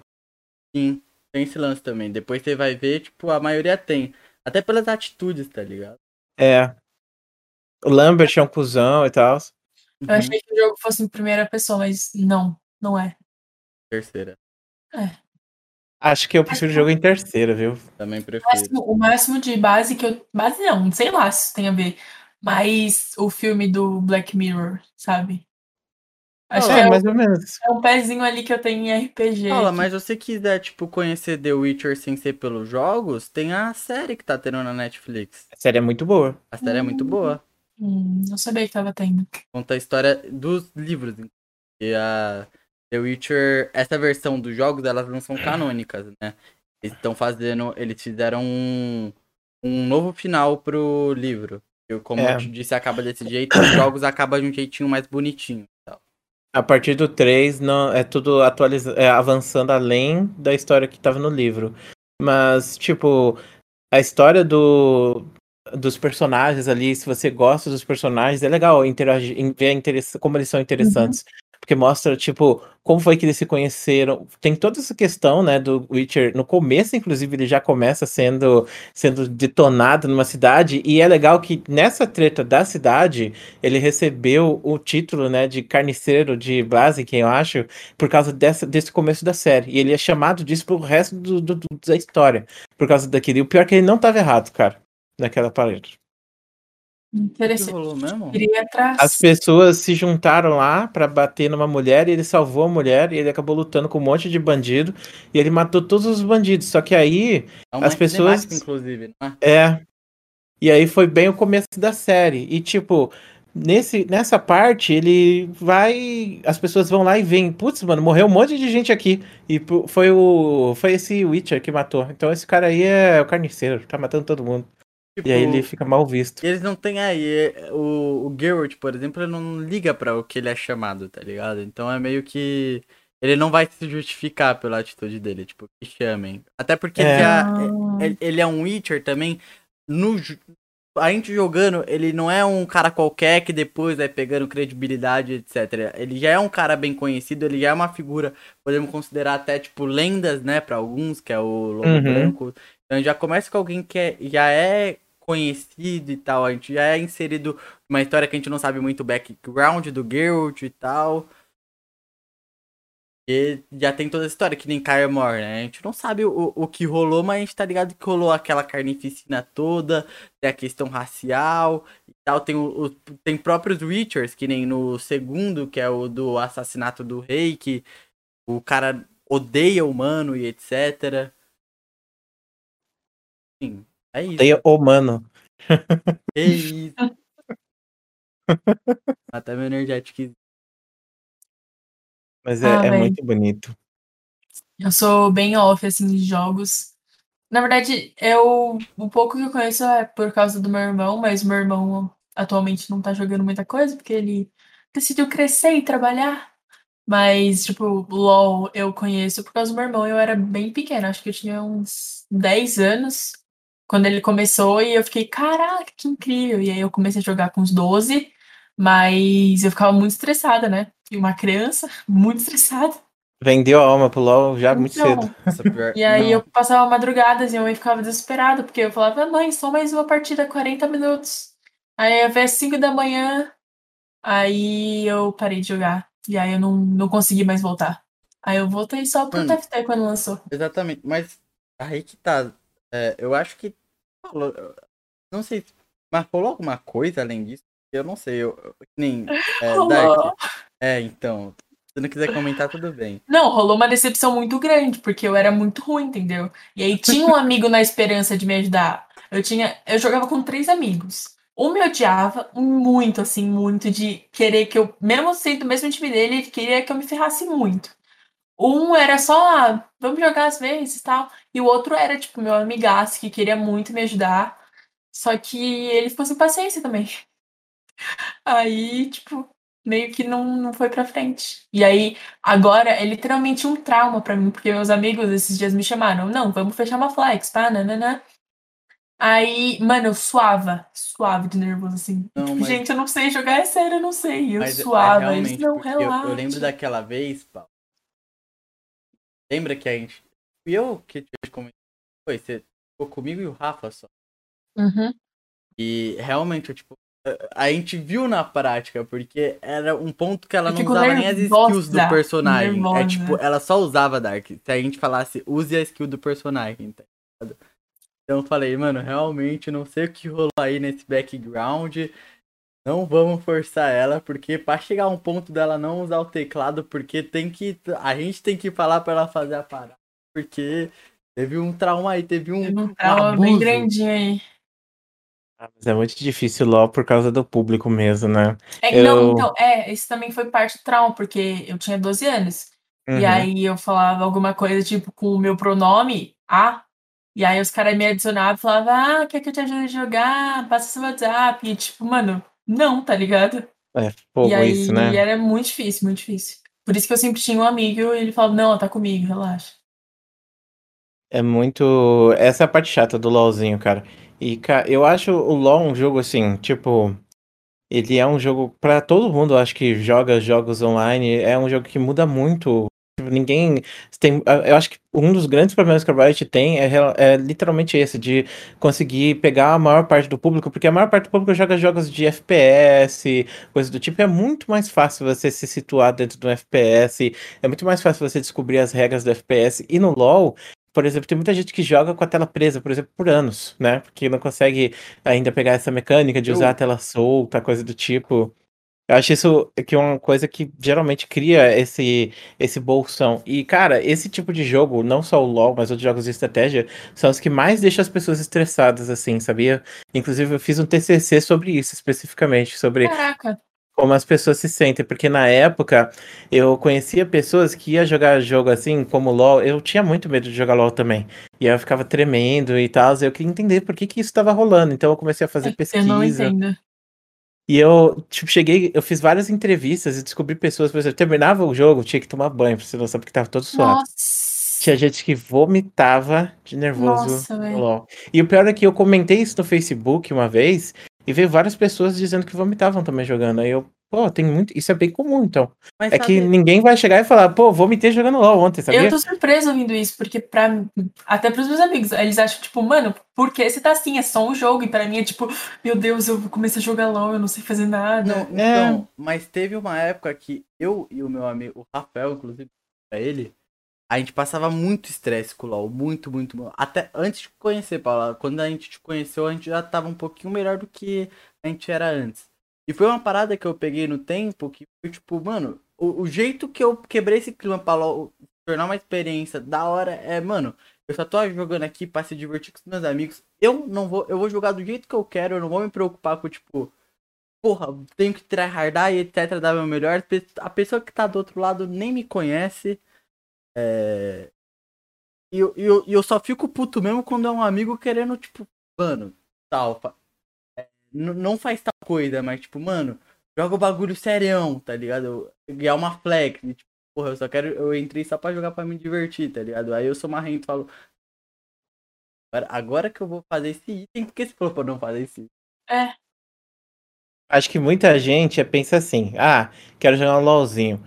Sim, tem esse lance também. Depois você vai ver, tipo, a maioria tem. Até pelas atitudes, tá ligado? É. O Lambert é um cuzão e tal. Eu achei que o jogo fosse em primeira pessoa, mas não, não é. Terceira. Acho que eu prefiro o jogo em terceira, viu? Também O prefiro. máximo, o máximo de base que eu. Base não, sei lá se isso tem a ver. Mas o filme do Black Mirror, sabe? Acho que É, é, mais ou menos. é um pezinho ali que eu tenho em RPG. Que- mas se você quiser, tipo, conhecer The Witcher sem ser pelos jogos, tem a série que tá tendo na Netflix. A série é muito boa. A série é muito boa. Hum, não sabia que tava tendo. Conta a história dos livros. E a The Witcher, essa versão dos jogos, elas não são canônicas, né? Eles estão fazendo, eles fizeram um, um novo final pro livro. Eu, como É. eu te disse, acaba desse jeito, os jogos acabam de um jeitinho mais bonitinho. A partir do 3, não, é tudo atualiza, é, avançando além da história que tava no livro. Mas, tipo, a história do, dos personagens ali, se você gosta dos personagens, é legal interagir, ver como eles são interessantes. Porque mostra, tipo, como foi que eles se conheceram. Tem toda essa questão, né, do Witcher. No começo, inclusive, ele já começa sendo, sendo detonado numa cidade. E é legal que nessa treta da cidade, ele recebeu o título, né, de carniceiro de Blaziken, eu acho, por causa dessa, desse começo da série. E ele é chamado disso pro resto do, do- do- da história. Por causa daquilo. E o pior é que ele não tava errado, cara, naquela parede. Interessante. rolou mesmo? As pessoas se juntaram lá pra bater numa mulher e ele salvou a mulher e ele acabou lutando com um monte de bandido e ele matou todos os bandidos. Só que aí É as pessoas- inclusive, não é? E aí foi bem o começo da série. E tipo, nesse, nessa parte ele vai. As pessoas vão lá e veem, putz, mano, morreu um monte de gente aqui. E foi o. Foi esse Witcher que matou. Então esse cara aí é o carniceiro, tá matando todo mundo. Tipo, E aí ele fica mal visto. Eles não têm aí. O, o Geralt, por exemplo, ele não liga pra o que ele é chamado, tá ligado? Então é meio que. Ele não vai se justificar pela atitude dele, tipo, que chamem. Até porque ele É. já. Ah, Ele, ele é um Witcher também. No, a gente jogando, ele não é um cara qualquer que depois vai pegando credibilidade, etc. Ele já é um cara bem conhecido, ele já é uma figura, podemos considerar até, tipo, lendas, né, pra alguns, que é o Lobo Uhum. Branco. Então já começa com alguém que é- já é conhecido e tal, a gente já é inserido numa história que a gente não sabe muito o background do Geralt e tal. E já tem toda a história, que nem Kaer Morhen, né? A gente não sabe o, o que rolou, mas a gente tá ligado que rolou aquela carnificina toda, tem a questão racial e tal. Tem, o, o- tem próprios Witchers, que nem no segundo, que é o do assassinato do rei, que o cara odeia o humano e etc. Sim, É isso. Odeia o mano. Que isso. Até meu energético. Mas é, Ah, é muito bonito. Eu sou bem off, assim, de jogos. Na verdade, eu. O pouco que eu conheço é por causa do meu irmão, mas meu irmão atualmente não tá jogando muita coisa, porque ele decidiu crescer e trabalhar. Mas, tipo, LOL eu conheço por causa do meu irmão. Eu era bem pequena, acho que eu tinha uns 10 anos quando ele começou e eu fiquei, caraca, que incrível. E aí eu comecei a jogar com uns 12, mas eu ficava muito estressada, né? E uma criança, muito estressada. Vendeu a alma pro LoL já muito Então, cedo. E aí não, eu passava madrugadas e minha mãe ficava desesperada, porque eu falava, mãe, só mais uma partida, 40 minutos. Aí eu às 5 da manhã, aí eu parei de jogar. E aí eu não, não consegui mais voltar. Aí eu voltei só pro. TFT quando lançou. Exatamente, mas aí que tá. É, eu acho que. Não sei, mas rolou alguma coisa além disso? Eu não sei. Eu, nem. É. Dark. É, então. Se não quiser comentar, tudo bem. Não, rolou uma decepção muito grande, porque eu era muito ruim, entendeu? E aí tinha um amigo na esperança de me ajudar. Eu tinha, eu jogava com três amigos. Um me odiava muito, assim, muito de querer que eu, mesmo sendo do mesmo time dele, ele queria que eu me ferrasse muito. Um era só, ah, vamos jogar às vezes e tal. E o outro era, tipo, meu amigaço, que queria muito me ajudar. Só que ele ficou sem paciência também. Aí, tipo, meio que não, não foi pra frente. E aí, agora é literalmente um trauma pra mim, porque meus amigos esses dias me chamaram, não, vamos fechar uma flex, pá, nananã. Aí, mano, eu suava, suave de nervoso, assim. Não, Tipo, mas- Gente, eu não sei jogar, é sério, eu não sei. Eu Mas é suava, eles, realmente, não, porque eu, relaxa. eu lembro daquela vez, Paulo. Lembra que a gente. Fui eu que te comentei. Foi, você ficou comigo e o Rafa só. Uhum. E realmente, tipo, a- gente viu na prática, porque era um ponto que ela não usava nem as skills do nervosa, personagem. É nervosa. tipo, ela só usava Dark. Se a gente falasse, use a skill do personagem, tá ligado? Então eu falei, mano, realmente não sei o que rolou aí nesse background. Não vamos forçar ela, porque pra chegar a um ponto dela não usar o teclado, porque tem que. A gente tem que falar pra ela fazer a parada. Porque teve um trauma aí, teve um, Teve um um trauma bem abuso. grandinho aí. Ah, Mas é muito difícil o LoL por causa do público mesmo, né? É, que Não, Eu- então, é, isso também foi parte do trauma, porque eu tinha 12 anos. E Uhum. aí eu falava alguma coisa, tipo, com o meu pronome, A. E aí os caras me adicionavam e falavam, ah, quer que eu te ajude a jogar? Passa seu WhatsApp. E tipo, mano, não, tá ligado? É e fogo aí isso, né? era muito difícil, muito difícil. Por isso que eu sempre tinha um amigo e ele falava, não, tá comigo, relaxa. É muito. Essa é a parte chata do LoLzinho, cara. E, cara, eu acho o LoL um jogo assim, tipo. Ele é um jogo pra todo mundo, eu acho que joga jogos online. É um jogo que muda muito. Tipo, Ninguém. Tem, eu acho que um dos grandes problemas que a Riot tem é, é literalmente esse, de conseguir pegar a maior parte do público, porque a maior parte do público joga jogos de FPS, coisa do tipo. É muito mais fácil você se situar dentro do FPS, é muito mais fácil você descobrir as regras do FPS. E no LoL, por exemplo, tem muita gente que joga com a tela presa, por exemplo, por anos, né? Porque não consegue ainda pegar essa mecânica de Eu- usar a tela solta, coisa do tipo. Eu acho isso que é uma coisa que geralmente cria esse, esse bolsão. E, cara, esse tipo de jogo, não só o LoL, mas outros jogos de estratégia, são os que mais deixam as pessoas estressadas, assim, sabia? Inclusive, eu fiz um TCC sobre isso, especificamente, sobre Caraca, como as pessoas se sentem, porque na época eu conhecia pessoas que ia jogar jogo assim, como LoL, eu tinha muito medo de jogar LoL também. E aí eu ficava tremendo e tal, eu queria entender por que que isso estava rolando. Então eu comecei a fazer eu não pesquisa. entendo. E eu, tipo, cheguei, eu fiz várias entrevistas e descobri pessoas, por exemplo, terminava o jogo, tinha que tomar banho, pra você noção, porque tava todo suado. Nossa. Tinha gente que vomitava de nervoso Nossa. LoL. E o pior é que eu comentei isso no Facebook uma vez e veio várias pessoas dizendo que vomitavam também jogando. Aí eu, pô, tem muito. Isso é bem comum, então. Mas É que ninguém vai chegar e falar, pô, vomitei jogando LoL ontem, sabia? Eu tô surpresa ouvindo isso, porque pra, até pros meus amigos, eles acham, tipo, mano, por que você tá assim? É só um jogo. E pra mim é tipo, meu Deus, eu comecei a jogar LOL, eu não sei fazer nada. Não, É. então, mas teve uma época que eu e o meu amigo, o Rafael, inclusive, pra ele, a gente passava muito estresse com o LoL, muito, muito, muito. Até antes de conhecer, Paula, quando a gente te conheceu, a gente já tava um pouquinho melhor do que a gente era antes. E foi uma parada que eu peguei no tempo que foi tipo, mano, o, o jeito que eu quebrei esse clima pra LoL tornar uma experiência da hora é, mano, eu só tô jogando aqui pra se divertir com os meus amigos. Eu não vou, eu vou jogar do jeito que eu quero, eu não vou me preocupar com, tipo, porra, tenho que tryhardar e etc, dar meu melhor. A pessoa que tá do outro lado nem me conhece. É... E eu, eu, eu só fico puto mesmo quando é um amigo querendo, tipo, mano, tal, não faz tal coisa, mas tipo, mano, joga o bagulho serião, tá ligado? Ganhar uma flex, e, tipo, porra, eu só quero, eu entrei só pra jogar pra me divertir, tá ligado? Aí eu sou marrento e falo, agora, agora que eu vou fazer esse item, por que você falou pra não fazer esse item? É. Acho que muita gente pensa assim, ah, quero jogar um LOLzinho.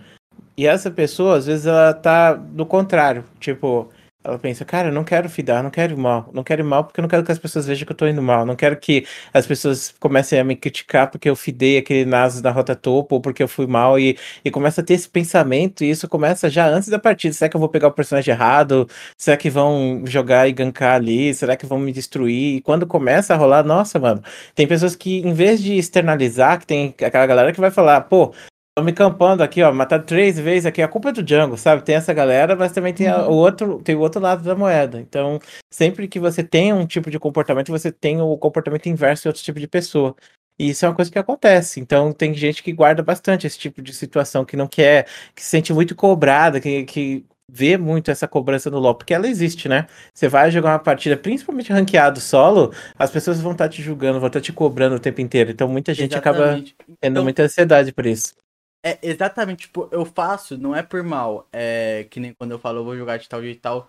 E essa pessoa, às vezes, ela tá do contrário, tipo, ela pensa, cara, eu não quero fidar, não quero ir mal, não quero ir mal porque eu não quero que as pessoas vejam que eu tô indo mal, não quero que as pessoas comecem a me criticar porque eu fidei aquele Nasus na rota topo ou porque eu fui mal e, e começa a ter esse pensamento e isso começa já antes da partida. Será que eu vou pegar o personagem errado? Será que vão jogar e gankar ali? Será que vão me destruir? E quando começa a rolar, nossa, mano, tem pessoas que em vez de externalizar, que tem aquela galera que vai falar, pô, Tô me campando aqui, ó, matar três vezes aqui, a culpa é do Django, sabe? Tem essa galera, mas também tem a, o outro, tem o outro lado da moeda. Então, sempre que você tem um tipo de comportamento, você tem o comportamento inverso de outro tipo de pessoa. E isso é uma coisa que acontece. Então, tem gente que guarda bastante esse tipo de situação, que não quer, que se sente muito cobrada, que, que vê muito essa cobrança no LoL, porque ela existe, né? Você vai jogar uma partida, principalmente ranqueado solo, as pessoas vão estar te julgando, vão estar te cobrando o tempo inteiro. Então, muita gente Exatamente. acaba tendo então, muita ansiedade por isso. É, exatamente, tipo, eu faço, não é por mal. É que nem quando eu falo, eu vou jogar de tal jeito e tal.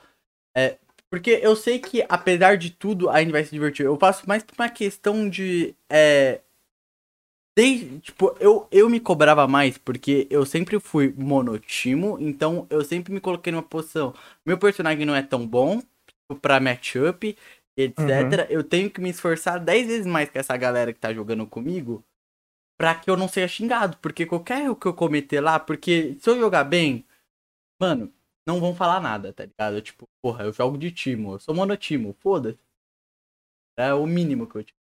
É, porque eu sei que, apesar de tudo, ainda vai se divertir. Eu faço mais por uma questão de. É, desde, tipo, eu, eu me cobrava mais porque eu sempre fui monotimo, então eu sempre me coloquei numa posição. Meu personagem não é tão bom tipo, pra matchup, etc. Uhum. Eu tenho que me esforçar 10 vezes mais que essa galera que tá jogando comigo pra que eu não seja xingado. Porque qualquer erro que eu cometer lá, porque se eu jogar bem, mano, não vão falar nada, tá ligado? Eu, tipo, porra, eu jogo de timo, eu sou monotimo, foda-se. É o mínimo que eu tinha.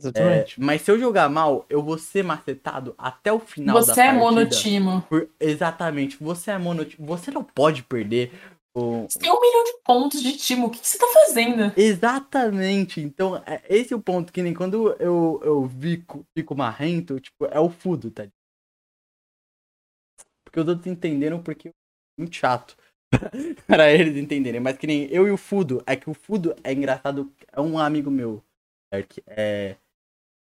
Exatamente. É, mas se eu jogar mal, eu vou ser macetado até o final você da partida. Você é monotimo. Por, exatamente, você é monotimo. Você não pode perder você tem um milhão de pontos de time, o que, que você tá fazendo? Exatamente, então é, esse é o ponto que nem quando eu, eu fico, fico marrento, tipo, é o fudo, tá Porque os outros entenderam porque é muito chato para eles entenderem, mas que nem eu e o Fudo, é que o Fudo é engraçado, é um amigo meu, é,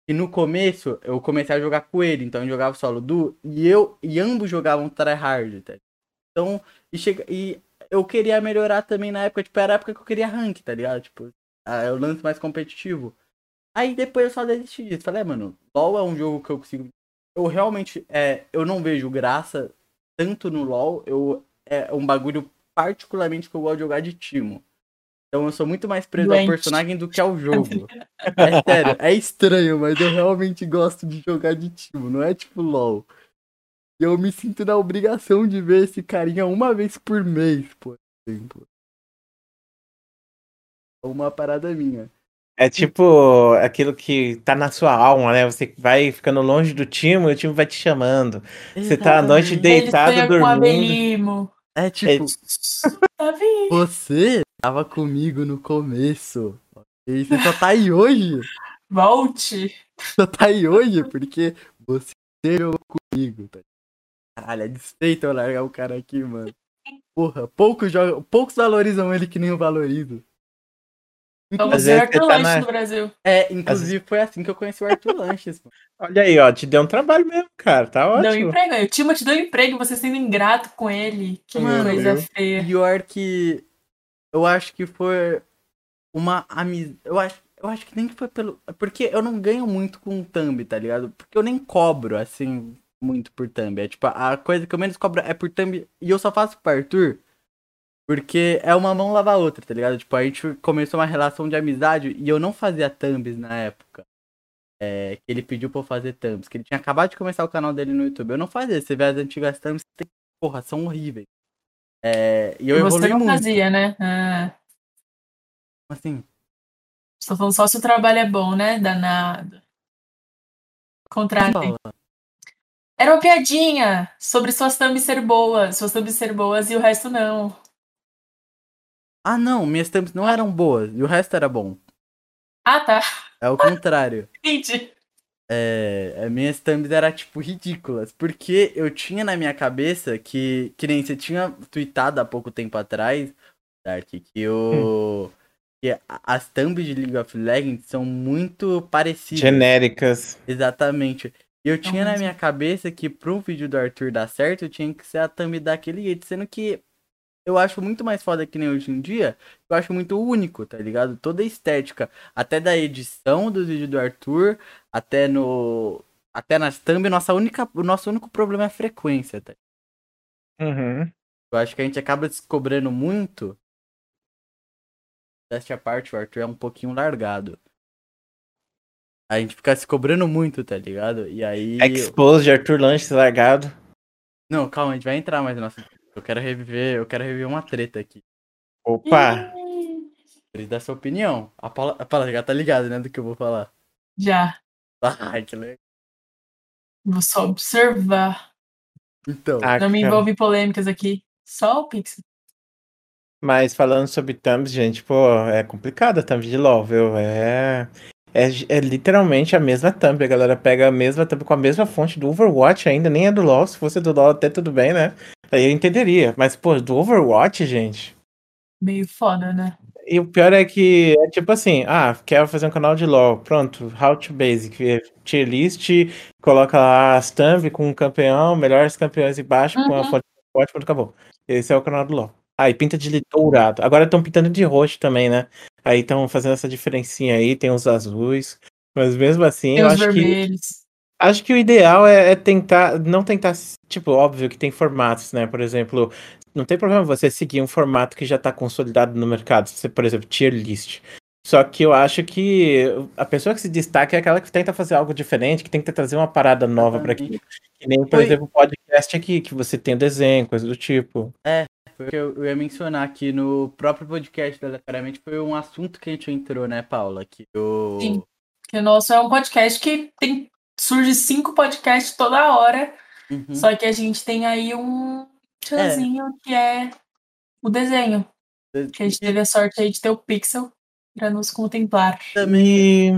e no começo eu comecei a jogar com ele, então eu jogava solo do e eu e ambos jogavam tryhard, tá? Então, e chega e eu queria melhorar também na época, tipo, era a época que eu queria rank, tá ligado? Tipo, o lance mais competitivo. Aí depois eu só desisti disso. Falei, é, mano, LoL é um jogo que eu consigo. Eu realmente, é, eu não vejo graça tanto no LoL. Eu, é um bagulho particularmente que eu gosto de jogar de timo. Então eu sou muito mais preso Doente. ao personagem do que ao jogo. é sério, é estranho, mas eu realmente gosto de jogar de timo. Não é tipo LoL. E eu me sinto na obrigação de ver esse carinha uma vez por mês, por exemplo. É uma parada minha. É tipo aquilo que tá na sua alma, né? Você vai ficando longe do time e o time vai te chamando. Você tá à noite deitado dormindo. É tipo. Tá você tava comigo no começo. E você só tá aí hoje. Volte. Só tá aí hoje porque você jogou comigo, tá Caralho, é desfeito eu largar o cara aqui, mano. Porra, poucos, jogam, poucos valorizam ele que nem eu valorizo. Inclusive, é o Arthur tá Lanches na... Brasil. É, inclusive foi assim que eu conheci o Arthur Lanches. Mano. Olha aí, ó, te deu um trabalho mesmo, cara, tá ótimo. Deu emprego, o Timo te deu emprego, você sendo ingrato com ele. Que mano, coisa feia. Pior que eu acho que foi uma amizade. Eu acho, eu acho que nem foi pelo. Porque eu não ganho muito com o Thumb, tá ligado? Porque eu nem cobro, assim, muito por thumb. É tipo, a coisa que eu menos cobro é por thumb. E eu só faço pro Arthur. Porque é uma mão lavar a outra, tá ligado? Tipo, a gente começou uma relação de amizade e eu não fazia thumbs na época. É, que ele pediu pra eu fazer thumbs. Que ele tinha acabado de começar o canal dele no YouTube. Eu não fazia. Você vê as antigas thumbs, tem... porra, são horríveis. É, e eu e você não muito. fazia, né? Ah. Assim. Só falando só se o trabalho é bom, né? Danado. Contratem. Era uma piadinha sobre suas thumbs ser boas, suas thumbs ser boas e o resto não. Ah, não, minhas thumbs não eram boas e o resto era bom. Ah, tá. É o contrário. Entendi. É, as minhas thumbs eram, tipo, ridículas. Porque eu tinha na minha cabeça que, que nem você tinha tweetado há pouco tempo atrás, Dark, que o. Que a- as thumbs de League of Legends são muito parecidas. Genéricas. Exatamente. E eu tinha na minha cabeça que pro vídeo do Arthur dar certo, tinha que ser a thumb daquele jeito. Sendo que eu acho muito mais foda que nem hoje em dia. Eu acho muito único, tá ligado? Toda a estética, até da edição dos vídeos do Arthur, até no. Até nas thumb, nossa única, o nosso único problema é a frequência, tá? Uhum. Eu acho que a gente acaba descobrindo muito. Desta parte, o Arthur é um pouquinho largado. A gente fica se cobrando muito, tá ligado? E aí. Expose de Arthur Lanches largado. Não, calma, a gente vai entrar mais no nosso. Eu quero reviver, eu quero reviver uma treta aqui. Opa! Ih, Precisa dar sua opinião. A Paula, a Paula já tá ligada, né, do que eu vou falar. Já. Ai, que legal. Vou só observar. Então, Ah, Não me envolve em polêmicas aqui. Só o Pixel. Mas falando sobre thumbs, gente, pô, é complicado a thumb de LoL, viu? É, é, é literalmente a mesma thumb. A galera pega a mesma thumb com a mesma fonte do Overwatch ainda, nem é do LoL. Se fosse do LoL até tudo bem, né? Aí eu entenderia. Mas, pô, do Overwatch, gente. Meio foda, né? E o pior é que é tipo assim, ah, quero fazer um canal de LoL, pronto, How to Basic, é tier list, coloca lá as thumb com um campeão, melhores campeões embaixo, com a Uhum. fonte forte, pronto, acabou. Esse é o canal do LoL. E pinta de dourado. Agora estão pintando de roxo também, né? Aí estão fazendo essa diferencinha aí, tem os azuis. Mas mesmo assim, Tem eu acho que vermelhos. Acho que o ideal é, é tentar, não tentar, tipo, óbvio que tem formatos, né? Por exemplo, não tem problema você seguir um formato que já tá consolidado no mercado, você, por exemplo, tier list. Só que eu acho que a pessoa que se destaca é aquela que tenta fazer algo diferente, que tenta trazer uma parada nova pra aquilo. Que nem, por Foi- exemplo, o podcast aqui, que você tem desenho, coisa do tipo. Foi o que eu, ia mencionar aqui no próprio podcast, aleatoriamente, foi um assunto que a gente entrou, né, Paula? Que o. Sim. Que o nosso é um podcast que tem. Surge cinco podcasts toda hora. Uhum. Só que a gente tem aí um tchanzinho que é o desenho. Que a gente teve a sorte aí de ter o Pixel pra nos contemplar. Também E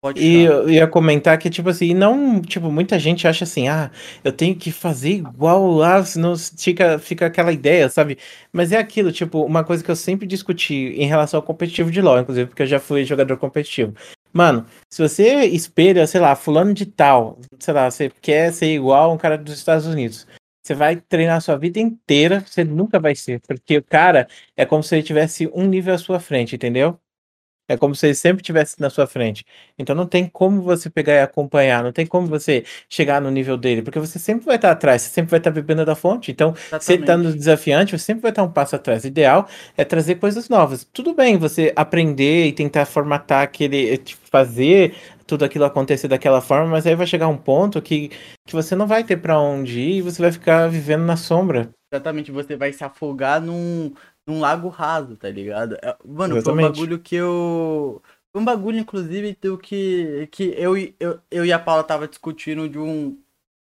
pode E eu ia comentar que, tipo assim, não, tipo, muita gente acha assim, ah, eu tenho que fazer igual lá, senão fica, fica aquela ideia, sabe? Mas é aquilo, tipo, uma coisa que eu sempre discuti em relação ao competitivo de LoL, inclusive, porque eu já fui jogador competitivo. Mano, se você espelha, sei lá, fulano de tal, sei lá, você quer ser igual um cara dos Estados Unidos, você vai treinar a sua vida inteira, você nunca vai ser, porque o cara é como se ele tivesse um nível à sua frente, entendeu? É como se ele sempre estivesse na sua frente. Então não tem como você pegar e acompanhar, não tem como você chegar no nível dele, porque você sempre vai estar atrás, você sempre vai estar bebendo da fonte. Então, se ele está no desafiante, você sempre vai estar um passo atrás. O ideal é trazer coisas novas. Tudo bem você aprender e tentar formatar aquele, tipo, fazer tudo aquilo acontecer daquela forma, mas aí vai chegar um ponto que, que você não vai ter para onde ir e você vai ficar vivendo na sombra. Exatamente, você vai se afogar num, num lago raso, tá ligado? É, Mano, foi um Exatamente. bagulho que eu. Foi um bagulho, inclusive, do que, que eu, e- eu, eu e a Paula tava discutindo de um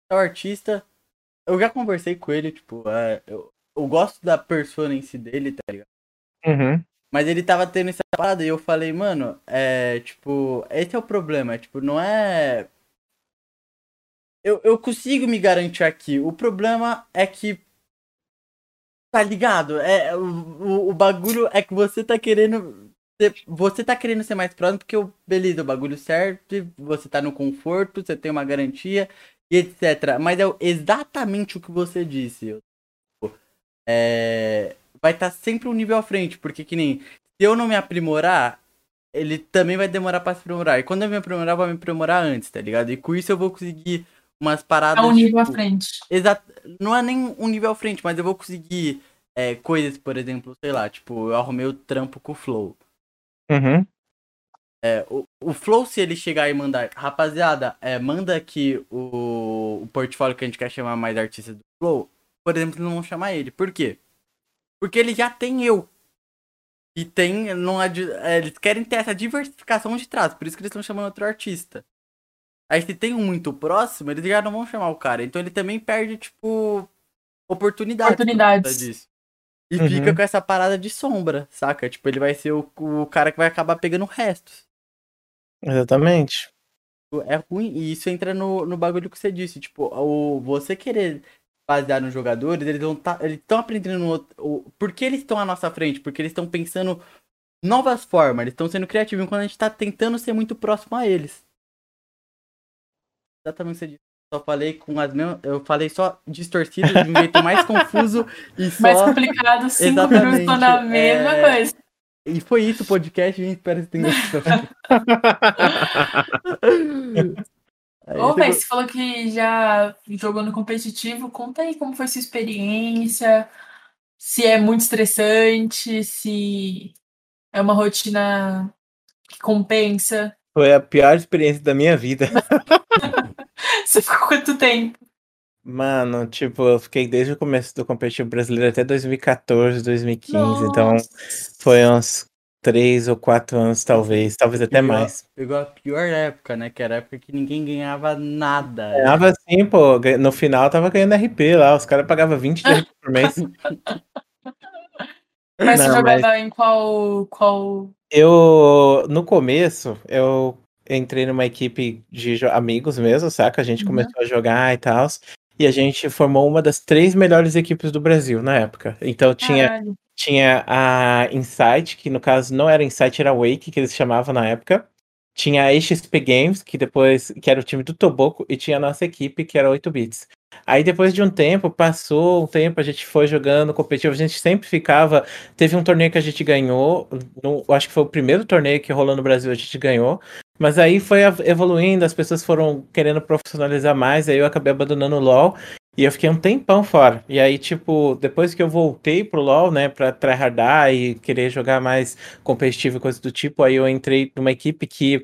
tal artista. Eu já conversei com ele, tipo, é, eu, eu gosto da persona em si dele, tá ligado? Uhum. Mas ele tava tendo essa parada e eu falei, mano, é, tipo, esse é o problema, tipo, não é. Eu, eu consigo me garantir aqui. O problema é que. Tá ligado? É, o, o, bagulho é que você tá querendo. ser- Você tá querendo ser mais próximo porque, beleza, o bagulho certo, você tá no conforto, você tem uma garantia e etc. Mas é exatamente o que você disse. eu- É, vai estar sempre um nível à frente, porque que nem. Se eu não me aprimorar, ele também vai demorar pra se aprimorar. E quando eu me aprimorar, vai me aprimorar antes, tá ligado? E com isso eu vou conseguir umas paradas. É um nível à tipo, frente. Exato. Não é nem um nível à frente, mas eu vou conseguir é, coisas, por exemplo, sei lá, tipo, eu arrumei o trampo com o Flow. Uhum. É, o, o Flow, se ele chegar e mandar, rapaziada, é, manda aqui o, o portfólio que a gente quer chamar mais artistas do Flow, por exemplo, eles não vão chamar ele. Por quê? Porque ele já tem eu. E tem. Não, é, eles querem ter essa diversificação de traços, por isso que eles estão chamando outro artista. Aí se tem um muito próximo, eles já não vão chamar o cara. Então ele também perde, tipo, oportunidade. Oportunidades. disso. E Uhum. fica com essa parada de sombra, saca? Tipo, ele vai ser o, o cara que vai acabar pegando restos. Exatamente. É ruim, e isso entra no, no bagulho que você disse. Tipo, o, você querer basear nos jogadores, eles vão tá, eles estão aprendendo no outro. O, por que eles estão à nossa frente? Porque eles estão pensando novas formas, eles estão sendo criativos, enquanto a gente tá tentando ser muito próximo a eles. Exatamente o que você disse. Só falei com as mesmas. Eu falei só distorcido de um jeito mais confuso e só. Mais complicado, cinco Exatamente, minutos falando a mesma é. coisa. E foi isso o podcast, gente. Espero que você tenha gostado. Ô, mas você falou que já jogou no competitivo. Conta aí como foi sua experiência. Se é muito estressante, se é uma rotina que compensa. Foi a pior experiência da minha vida. Você ficou quanto tempo? Mano, tipo, eu fiquei desde o começo do competitivo brasileiro até 2014, 2015. Então, Nossa. foi uns três ou quatro anos, talvez. Talvez até Pegou- mais. Pegou a pior época, né? Que era a época que ninguém ganhava nada. Ganhava assim, pô. No final tava ganhando RP lá. Os caras pagavam 20 de RP por mês. Mas você jogava em qual, qual. Eu, no começo, eu entrei numa equipe de amigos mesmo, saca? A gente Uhum. começou a jogar e tal. E a gente formou uma das três melhores equipes do Brasil na época. Então tinha, Caralho. tinha a Insight, que no caso não era Insight, era Wake, que eles chamavam na época. Tinha a XP Games, que depois, que era o time do Toboco, e tinha a nossa equipe, que era 8 bits. Aí depois de um tempo, passou um tempo, a gente foi jogando competitivo, a gente sempre ficava. Teve um torneio que a gente ganhou, no- acho que foi o primeiro torneio que rolou no Brasil, a gente ganhou. Mas aí foi evoluindo, as pessoas foram querendo profissionalizar mais, aí eu acabei abandonando o LoL. E eu fiquei um tempão fora. E aí, tipo, depois que eu voltei pro LoL, né, pra tryhardar e querer jogar mais competitivo e coisa do tipo, aí eu entrei numa equipe que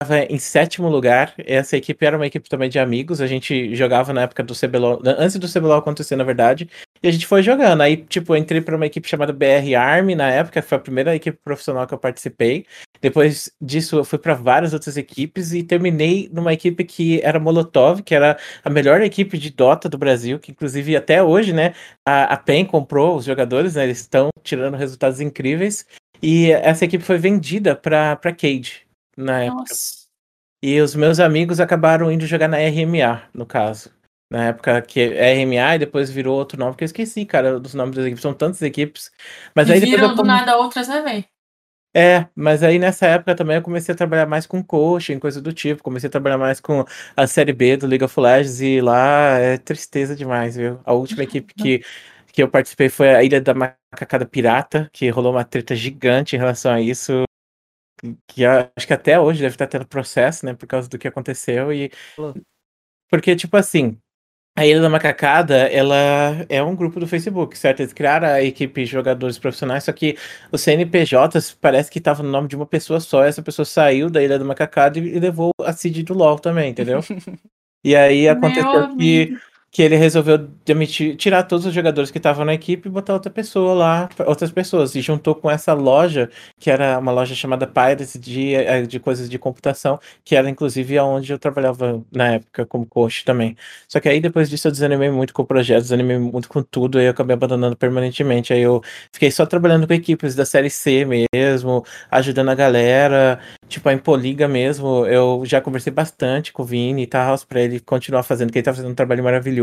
estava em sétimo lugar. Essa equipe era uma equipe também de amigos. A gente jogava na época do CBLOL, antes do CBLOL acontecer, na verdade. E a gente foi jogando. Aí, tipo, entrei para uma equipe chamada BR Army na época, foi a primeira equipe profissional que eu participei. Depois disso, eu fui para várias outras equipes e terminei numa equipe que era Molotov, que era a melhor equipe de Dota do Brasil, que inclusive até hoje, né, a, a PEN comprou os jogadores, né, eles estão tirando resultados incríveis. E essa equipe foi vendida para para Cade na época. Nossa. E os meus amigos acabaram indo jogar na RMA, no caso. Na época que é RMA e depois virou outro nome, que eu esqueci, cara, dos nomes das equipes. São tantas equipes. Mas e aí depois viram eu do nada outras, né, velho? É, mas aí nessa época também eu comecei a trabalhar mais com coaching, coisa do tipo. Comecei a trabalhar mais com a série B do League of Legends e lá é tristeza demais, viu? A última equipe que, que eu participei foi a Ilha da Macacada Pirata, que rolou uma treta gigante em relação a isso. Que acho que até hoje deve estar tendo processo, né, por causa do que aconteceu. E porque, tipo assim, a Ilha da Macacada, ela é um grupo do Facebook, certo? Eles criaram a equipe de jogadores profissionais, só que os CNPJs parece que tava no nome de uma pessoa só. Essa pessoa saiu da Ilha da Macacada e e levou a seed do LoL também, entendeu? E aí aconteceu Meu que, amigo. Que ele resolveu demitir, tirar todos os jogadores que estavam na equipe e botar outra pessoa lá, outras pessoas. E juntou com essa loja, que era uma loja chamada Pirates de, eh, de coisas de computação, que era inclusive onde eu trabalhava na época como coach também. Só que aí depois disso eu desanimei muito com o projeto, desanimei muito com tudo, aí eu acabei abandonando permanentemente. Aí eu fiquei só trabalhando com equipes da série C mesmo, ajudando a galera, tipo a Impoliga mesmo. Eu já conversei bastante com o Vini e tal, pra ele continuar fazendo, que ele tá fazendo um trabalho maravilhoso.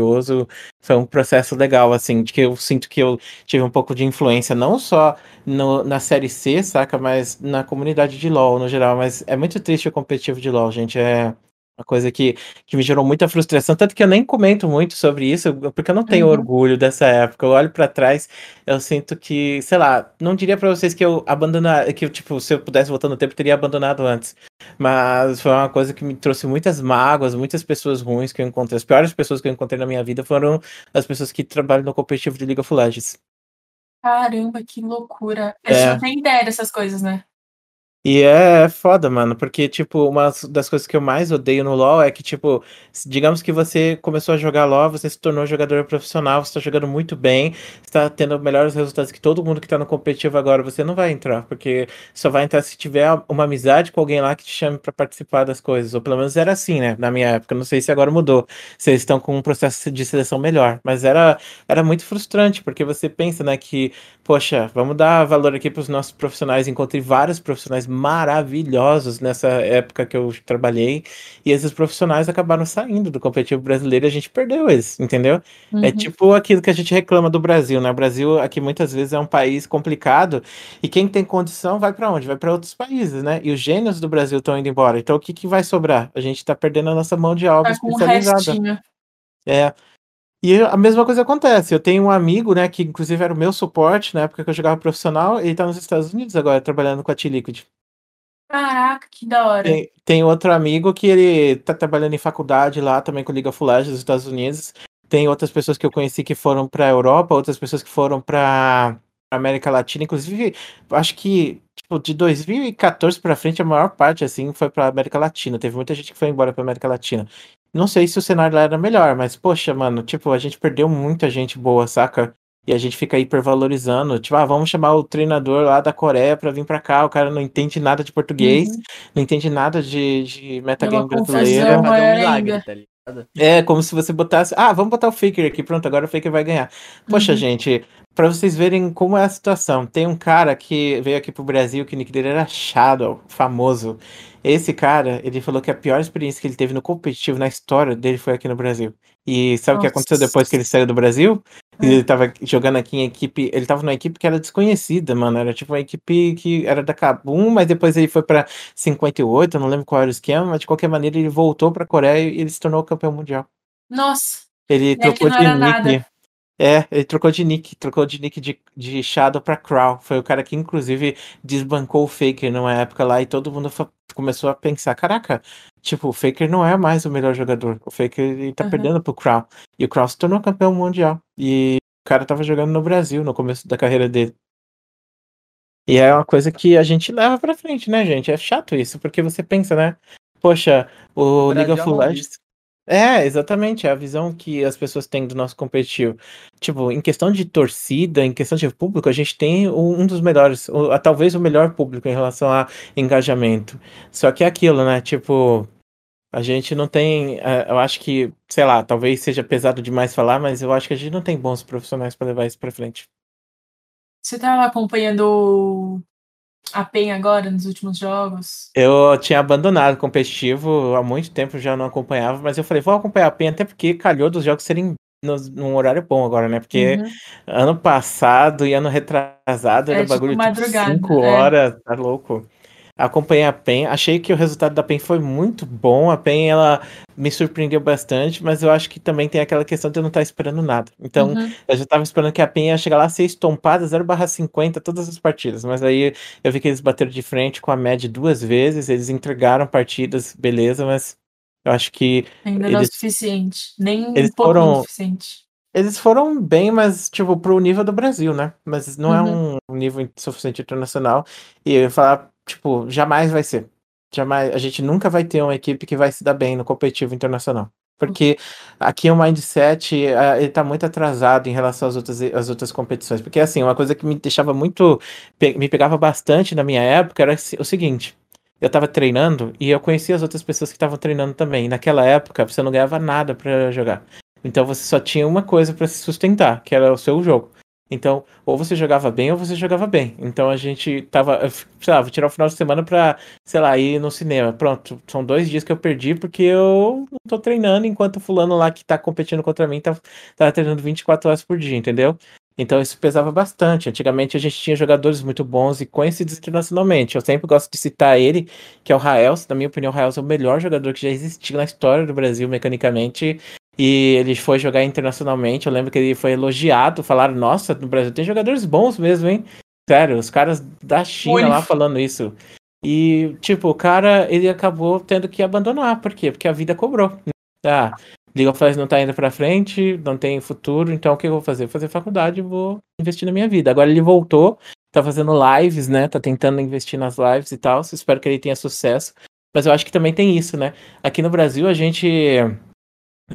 Foi um processo legal, assim, de que eu sinto que eu tive um pouco de influência, não só no- na série C, saca, mas na comunidade de LoL no geral. Mas é muito triste o competitivo de LoL, gente. É uma coisa que, que me gerou muita frustração, tanto que eu nem comento muito sobre isso, porque eu não tenho Uhum. orgulho dessa época. Eu olho pra trás, eu sinto que, sei lá, não diria pra vocês que eu abandonar, que eu, tipo, se eu pudesse voltar no tempo, eu teria abandonado antes. Mas foi uma coisa que me trouxe muitas mágoas, muitas pessoas ruins que eu encontrei. As piores pessoas que eu encontrei na minha vida foram as pessoas que trabalham no competitivo de League of Legends. Caramba, que loucura. A gente É. não tem ideia dessas coisas, né? E é foda, mano, porque, tipo, uma das coisas que eu mais odeio no LoL é que, tipo, digamos que você começou a jogar LoL, você se tornou jogador profissional, você tá jogando muito bem, está tendo melhores resultados que todo mundo que tá no competitivo agora, você não vai entrar, porque só vai entrar se tiver uma amizade com alguém lá que te chame para participar das coisas, ou pelo menos era assim, né, na minha época, não sei se agora mudou, eles estão com um processo de seleção melhor, mas era, era muito frustrante, porque você pensa, né, que, poxa, vamos dar valor aqui pros nossos profissionais, encontrei vários profissionais maravilhosos nessa época que eu trabalhei. E esses profissionais acabaram saindo do competitivo brasileiro e a gente perdeu eles, entendeu? É Uhum. É tipo aquilo que a gente reclama do Brasil, né? O Brasil aqui muitas vezes é um país complicado e quem tem condição vai para onde? Vai para outros países, né? E os gênios do Brasil estão indo embora. Então o que, que vai sobrar? A gente tá perdendo a nossa mão de obra Tá especializada. É. E a mesma coisa acontece. Eu tenho um amigo, né, que inclusive era o meu suporte na época que eu jogava profissional, ele tá nos Estados Unidos agora, trabalhando com a T-Liquid. Caraca, que da hora. Tem, tem outro amigo que ele tá trabalhando em faculdade lá também com of Legends dos Estados Unidos. Tem outras pessoas que eu conheci que foram pra Europa, outras pessoas que foram pra América Latina, inclusive, acho que tipo, de 2014 pra frente a maior parte assim foi pra América Latina. Teve muita gente que foi embora pra América Latina. Não sei se o cenário lá era melhor, mas poxa, mano, tipo, a gente perdeu muita gente boa, saca? E a gente fica hipervalorizando. Tipo, ah, vamos chamar o treinador lá da Coreia pra vir pra cá. O cara não entende nada de português, Uhum. não entende nada de, de É metagame fazer maior um milagre, ainda. tá ligado? É como se você botasse. Ah, vamos botar o Faker aqui, pronto, agora o Faker vai ganhar. Poxa, Uhum. gente, pra vocês verem como é a situação, tem um cara que veio aqui pro Brasil que o nick dele era Shadow, famoso. Esse cara, ele falou que a pior experiência que ele teve no competitivo na história dele foi aqui no Brasil. E sabe o que aconteceu depois que ele saiu do Brasil? É. Ele tava jogando aqui em equipe. Ele tava numa equipe que era desconhecida, mano. Era tipo uma equipe que era da Kabum, mas depois ele foi pra 58, eu não lembro qual era o esquema, mas de qualquer maneira ele voltou pra Coreia e ele se tornou campeão mundial. Nossa, Ele aqui trocou de nick. nada. É, ele trocou de nick, trocou de nick de, de Shadow pra Crow. Foi o cara que, inclusive, desbancou o Faker numa época lá e todo mundo começou a pensar: caraca, tipo, o Faker não é mais o melhor jogador. O Faker ele tá Uhum. perdendo pro Crow. E o Crow se tornou campeão mundial. E o cara tava jogando no Brasil no começo da carreira dele. E é uma coisa que a gente leva pra frente, né, gente? É chato isso, porque você pensa, né? Poxa, o League of é mal Legends. É, exatamente, é a visão que as pessoas têm do nosso competitivo. Tipo, em questão de torcida, em questão de público, a gente tem um dos melhores, ou, talvez o melhor público em relação a engajamento. Só que é aquilo, né? Tipo, a gente não tem. eh, Eu acho que, sei lá, talvez seja pesado demais falar, mas eu acho que a gente não tem bons profissionais pra levar isso pra frente. você tava acompanhando a PEN agora nos últimos jogos? Eu tinha abandonado o competitivo há muito tempo, já não acompanhava, mas eu falei, vou acompanhar a PEN, até porque calhou dos jogos serem no, num horário bom agora, né? Porque Uhum. ano passado e ano retrasado É, era tipo, bagulho de madrugada, 5 é. horas, tá louco. Acompanhei a PEN, achei que o resultado da PEN foi muito bom. A PEN ela me surpreendeu bastante, mas eu acho que também tem aquela questão de eu não estar esperando nada. Então, Uhum. eu já tava esperando que a PEN ia chegar lá ser estompada 0/50 todas as partidas, mas aí eu vi que eles bateram de frente com a média duas vezes, eles entregaram partidas, beleza, mas eu acho que Ainda não é o eles, suficiente. Nem um eles pouquinho foram suficiente. eles foram bem, mas, tipo, pro nível do Brasil, né? Mas não é Uhum. um nível suficiente internacional. E eu ia falar, tipo, jamais vai ser. Jamais, a gente nunca vai ter uma equipe que vai se dar bem no competitivo internacional. Porque aqui o mindset, ah, ele tá muito atrasado em relação às outras, às outras competições. Porque, assim, uma coisa que me deixava muito, me pegava bastante na minha época era o seguinte. Eu tava treinando e eu conhecia as outras pessoas que estavam treinando também. E naquela época, você não ganhava nada pra jogar. Então você só tinha uma coisa pra se sustentar, que era o seu jogo. Então, ou você jogava bem ou você jogava bem. Então a gente tava, sei lá, vou tirar o final de semana pra, sei lá, ir no cinema. Pronto, são dois dias que eu perdi porque eu não tô treinando enquanto o fulano lá que tá competindo contra mim tá, tá treinando 24 horas por dia, entendeu? Então isso pesava bastante. Antigamente a gente tinha jogadores muito bons e conhecidos internacionalmente. Eu sempre gosto de citar ele, que é o Raels. Na minha opinião, o Raels é o melhor jogador que já existiu na história do Brasil, mecanicamente. E ele foi jogar internacionalmente. Eu lembro que ele foi elogiado. Falaram, nossa, no Brasil tem jogadores bons mesmo, hein? Sério, os caras da China Olha. lá falando isso. E, tipo, o cara, ele acabou tendo que abandonar. Por quê? Porque a vida cobrou. Ah, League of Legends não tá indo pra frente, não tem futuro, então o que eu vou fazer? Vou fazer faculdade e vou investir na minha vida. Agora ele voltou, tá fazendo lives, né? Tá tentando investir nas lives e tal. Espero que ele tenha sucesso. Mas eu acho que também tem isso, né? Aqui no Brasil a gente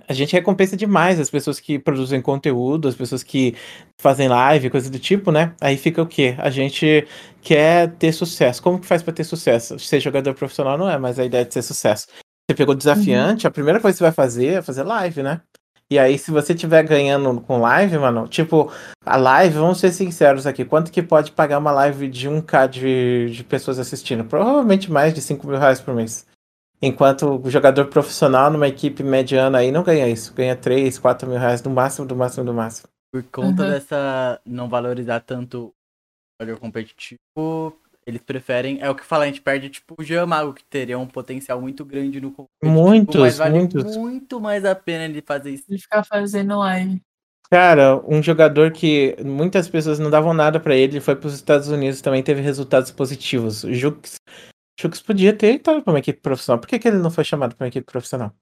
a gente recompensa demais as pessoas que produzem conteúdo, as pessoas que fazem live, coisa do tipo, né? Aí fica o quê? A gente quer ter sucesso. Como que faz para ter sucesso? Ser jogador profissional não é, mas a ideia é de ser sucesso. Você pegou desafiante, uhum. a primeira coisa que você vai fazer é fazer live, né? E aí, se você estiver ganhando com live, mano, tipo, a live, vamos ser sinceros aqui, quanto que pode pagar uma live de 1k de, de pessoas assistindo? Provavelmente mais de 5 mil reais por mês. Enquanto o jogador profissional numa equipe mediana aí não ganha isso. Ganha 3, 4 mil reais no máximo, do máximo, do máximo. Por conta uhum. dessa não valorizar tanto o jogador competitivo, eles preferem. É o que fala, a gente perde tipo o Jamago, que teria um potencial muito grande no competitivo. Muitos, mas vale muitos. muito mais a pena ele fazer isso. De ficar fazendo live. Cara, um jogador que muitas pessoas não davam nada para ele, foi para os Estados Unidos também teve resultados positivos. O Jux Chux podia ter entrado para uma equipe profissional. Por que, que ele não foi chamado para uma equipe profissional?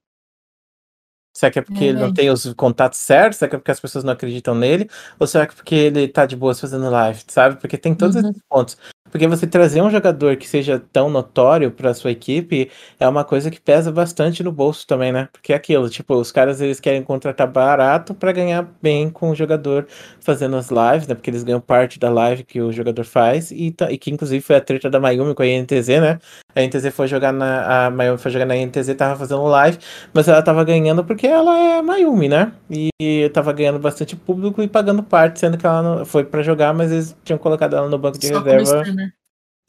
Será que é porque é, ele não tem os contatos certos? Será que é porque as pessoas não acreditam nele? Ou será que é porque ele tá de boas fazendo live, sabe? Porque tem todos uhum. esses pontos. Porque você trazer um jogador que seja tão notório para sua equipe é uma coisa que pesa bastante no bolso também, né? Porque é aquilo, tipo, os caras eles querem contratar barato para ganhar bem com o jogador fazendo as lives, né? Porque eles ganham parte da live que o jogador faz e, e que inclusive foi a treta da Mayumi com a INTZ, né? A INTZ foi jogar na a Mayumi foi jogar na INTZ, tava fazendo live, mas ela tava ganhando porque ela é Mayumi, né? E tava ganhando bastante público e pagando parte, sendo que ela não foi para jogar, mas eles tinham colocado ela no banco de Só reserva.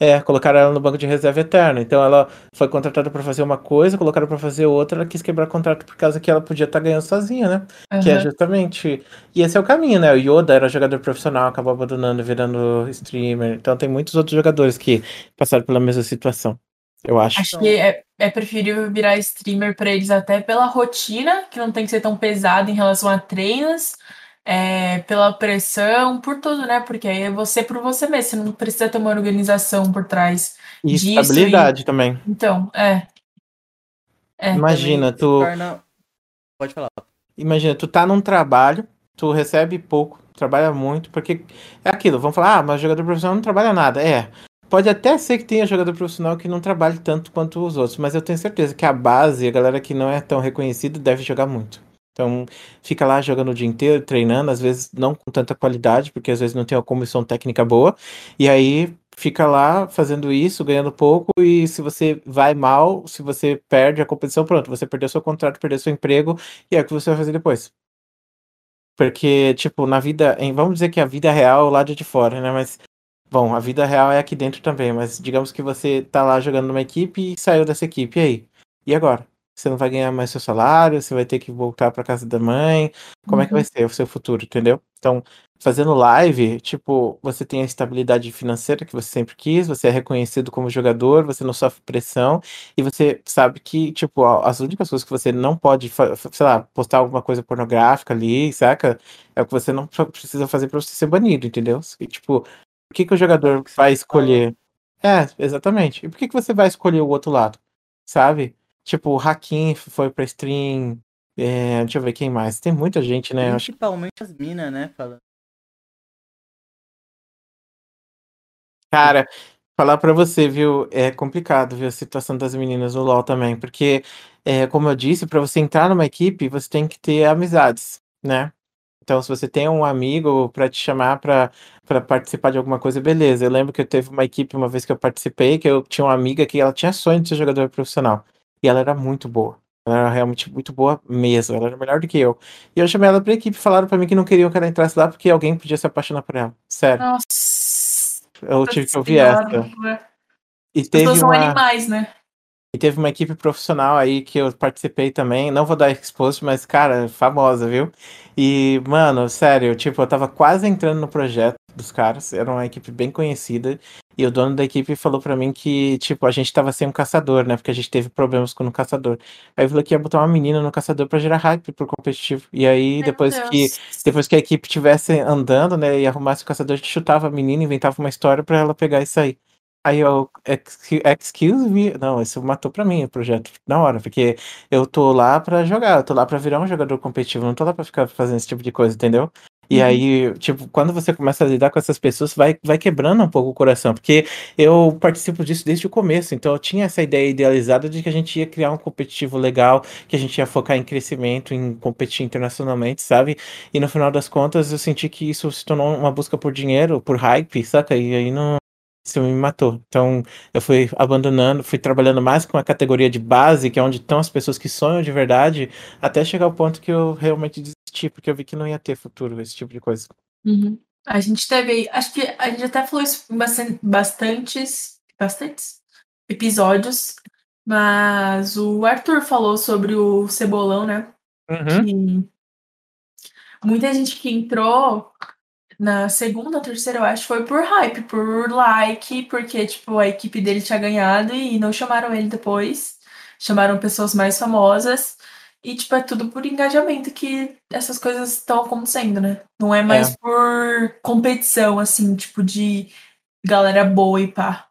É, colocaram ela no banco de reserva eterno. Então ela foi contratada para fazer uma coisa, colocaram para fazer outra, ela quis quebrar o contrato por causa que ela podia estar tá ganhando sozinha, né? Uhum. Que é justamente. E esse é o caminho, né? O Yoda era jogador profissional, acabou abandonando, virando streamer. Então tem muitos outros jogadores que passaram pela mesma situação. Eu acho. Acho que é, é preferível virar streamer para eles até pela rotina, que não tem que ser tão pesada em relação a treinos é, pela pressão, por tudo, né? Porque aí é você por você mesmo, você não precisa ter uma organização por trás e disso. Estabilidade e... também. Então, é. é. Imagina, tu. Torna... Pode falar. Imagina, tu tá num trabalho, tu recebe pouco, trabalha muito, porque é aquilo, vamos falar, ah, mas jogador profissional não trabalha nada. É. Pode até ser que tenha jogador profissional que não trabalhe tanto quanto os outros, mas eu tenho certeza que a base, a galera que não é tão reconhecida, deve jogar muito. Então, fica lá jogando o dia inteiro, treinando, às vezes não com tanta qualidade, porque às vezes não tem uma comissão técnica boa, e aí fica lá fazendo isso, ganhando pouco, e se você vai mal, se você perde a competição, pronto, você perdeu seu contrato, perdeu seu emprego, e é o que você vai fazer depois. Porque, tipo, na vida, em, vamos dizer que a vida real é o lado de fora, né? Mas, bom, a vida real é aqui dentro também, mas digamos que você tá lá jogando numa equipe e saiu dessa equipe, e aí? E agora? Você não vai ganhar mais seu salário, você vai ter que voltar para casa da mãe. Como uhum. é que vai uhum. ser o seu futuro, entendeu? Então, fazendo live, tipo, você tem a estabilidade financeira que você sempre quis, você é reconhecido como jogador, você não sofre pressão e você sabe que, tipo, as únicas coisas que você não pode, sei lá, postar alguma coisa pornográfica ali, saca? É o que você não precisa fazer para você ser banido, entendeu? E, tipo, por que que o jogador vai escolher? É, exatamente. E por que que você vai escolher o outro lado? Sabe? Tipo, o Hakim foi pra stream. É, deixa eu ver quem mais. Tem muita gente, né? Principalmente as minas, né? Falando. Cara, falar pra você, viu? É complicado, viu? A situação das meninas no LoL também. Porque, é, como eu disse, pra você entrar numa equipe, você tem que ter amizades, né? Então, se você tem um amigo para te chamar para participar de alguma coisa, beleza. Eu lembro que eu teve uma equipe uma vez que eu participei, que eu tinha uma amiga que ela tinha sonho de ser jogadora profissional. E ela era muito boa. Ela era realmente muito boa mesmo. Ela era melhor do que eu. E eu chamei ela pra equipe e falaram pra mim que não queriam que ela entrasse lá porque alguém podia se apaixonar por ela. Sério. Nossa. Eu tive que ouvir essa. E teve As uma... são animais, né? E teve uma equipe profissional aí que eu participei também. Não vou dar exposto, mas, cara, famosa, viu? E, mano, sério, tipo, eu tava quase entrando no projeto dos caras. Era uma equipe bem conhecida. E o dono da equipe falou para mim que, tipo, a gente tava sem um caçador, né? Porque a gente teve problemas com o caçador. Aí falou que ia botar uma menina no caçador para gerar hype pro competitivo. E aí, Meu depois que depois que a equipe tivesse andando, né, e arrumasse o caçador, a gente chutava a menina, inventava uma história para ela pegar e sair. Aí eu, excuse me, não, isso matou pra mim o projeto na hora, porque eu tô lá pra jogar, eu tô lá pra virar um jogador competitivo, não tô lá pra ficar fazendo esse tipo de coisa, entendeu? E Uhum. aí, tipo, quando você começa a lidar com essas pessoas, vai, vai quebrando um pouco o coração, porque eu participo disso desde o começo, então eu tinha essa ideia idealizada de que a gente ia criar um competitivo legal, que a gente ia focar em crescimento, em competir internacionalmente, sabe? E no final das contas, eu senti que isso se tornou uma busca por dinheiro, por hype, saca? E aí não. Isso me matou. Então, eu fui abandonando, fui trabalhando mais com a categoria de base, que é onde estão as pessoas que sonham de verdade, até chegar ao ponto que eu realmente desisti, porque eu vi que não ia ter futuro esse tipo de coisa. Uhum. A gente teve, acho que a gente até falou isso em bastan- bastantes, bastantes episódios, mas o Arthur falou sobre o Cebolão, né? Uhum. que muita gente que entrou na segunda terceira, eu acho, foi por hype, por like, porque, tipo, a equipe dele tinha ganhado e não chamaram ele depois. Chamaram pessoas mais famosas. E, tipo, é tudo por engajamento que essas coisas estão acontecendo, né? Não é mais por competição, assim, tipo, de galera boa e pá.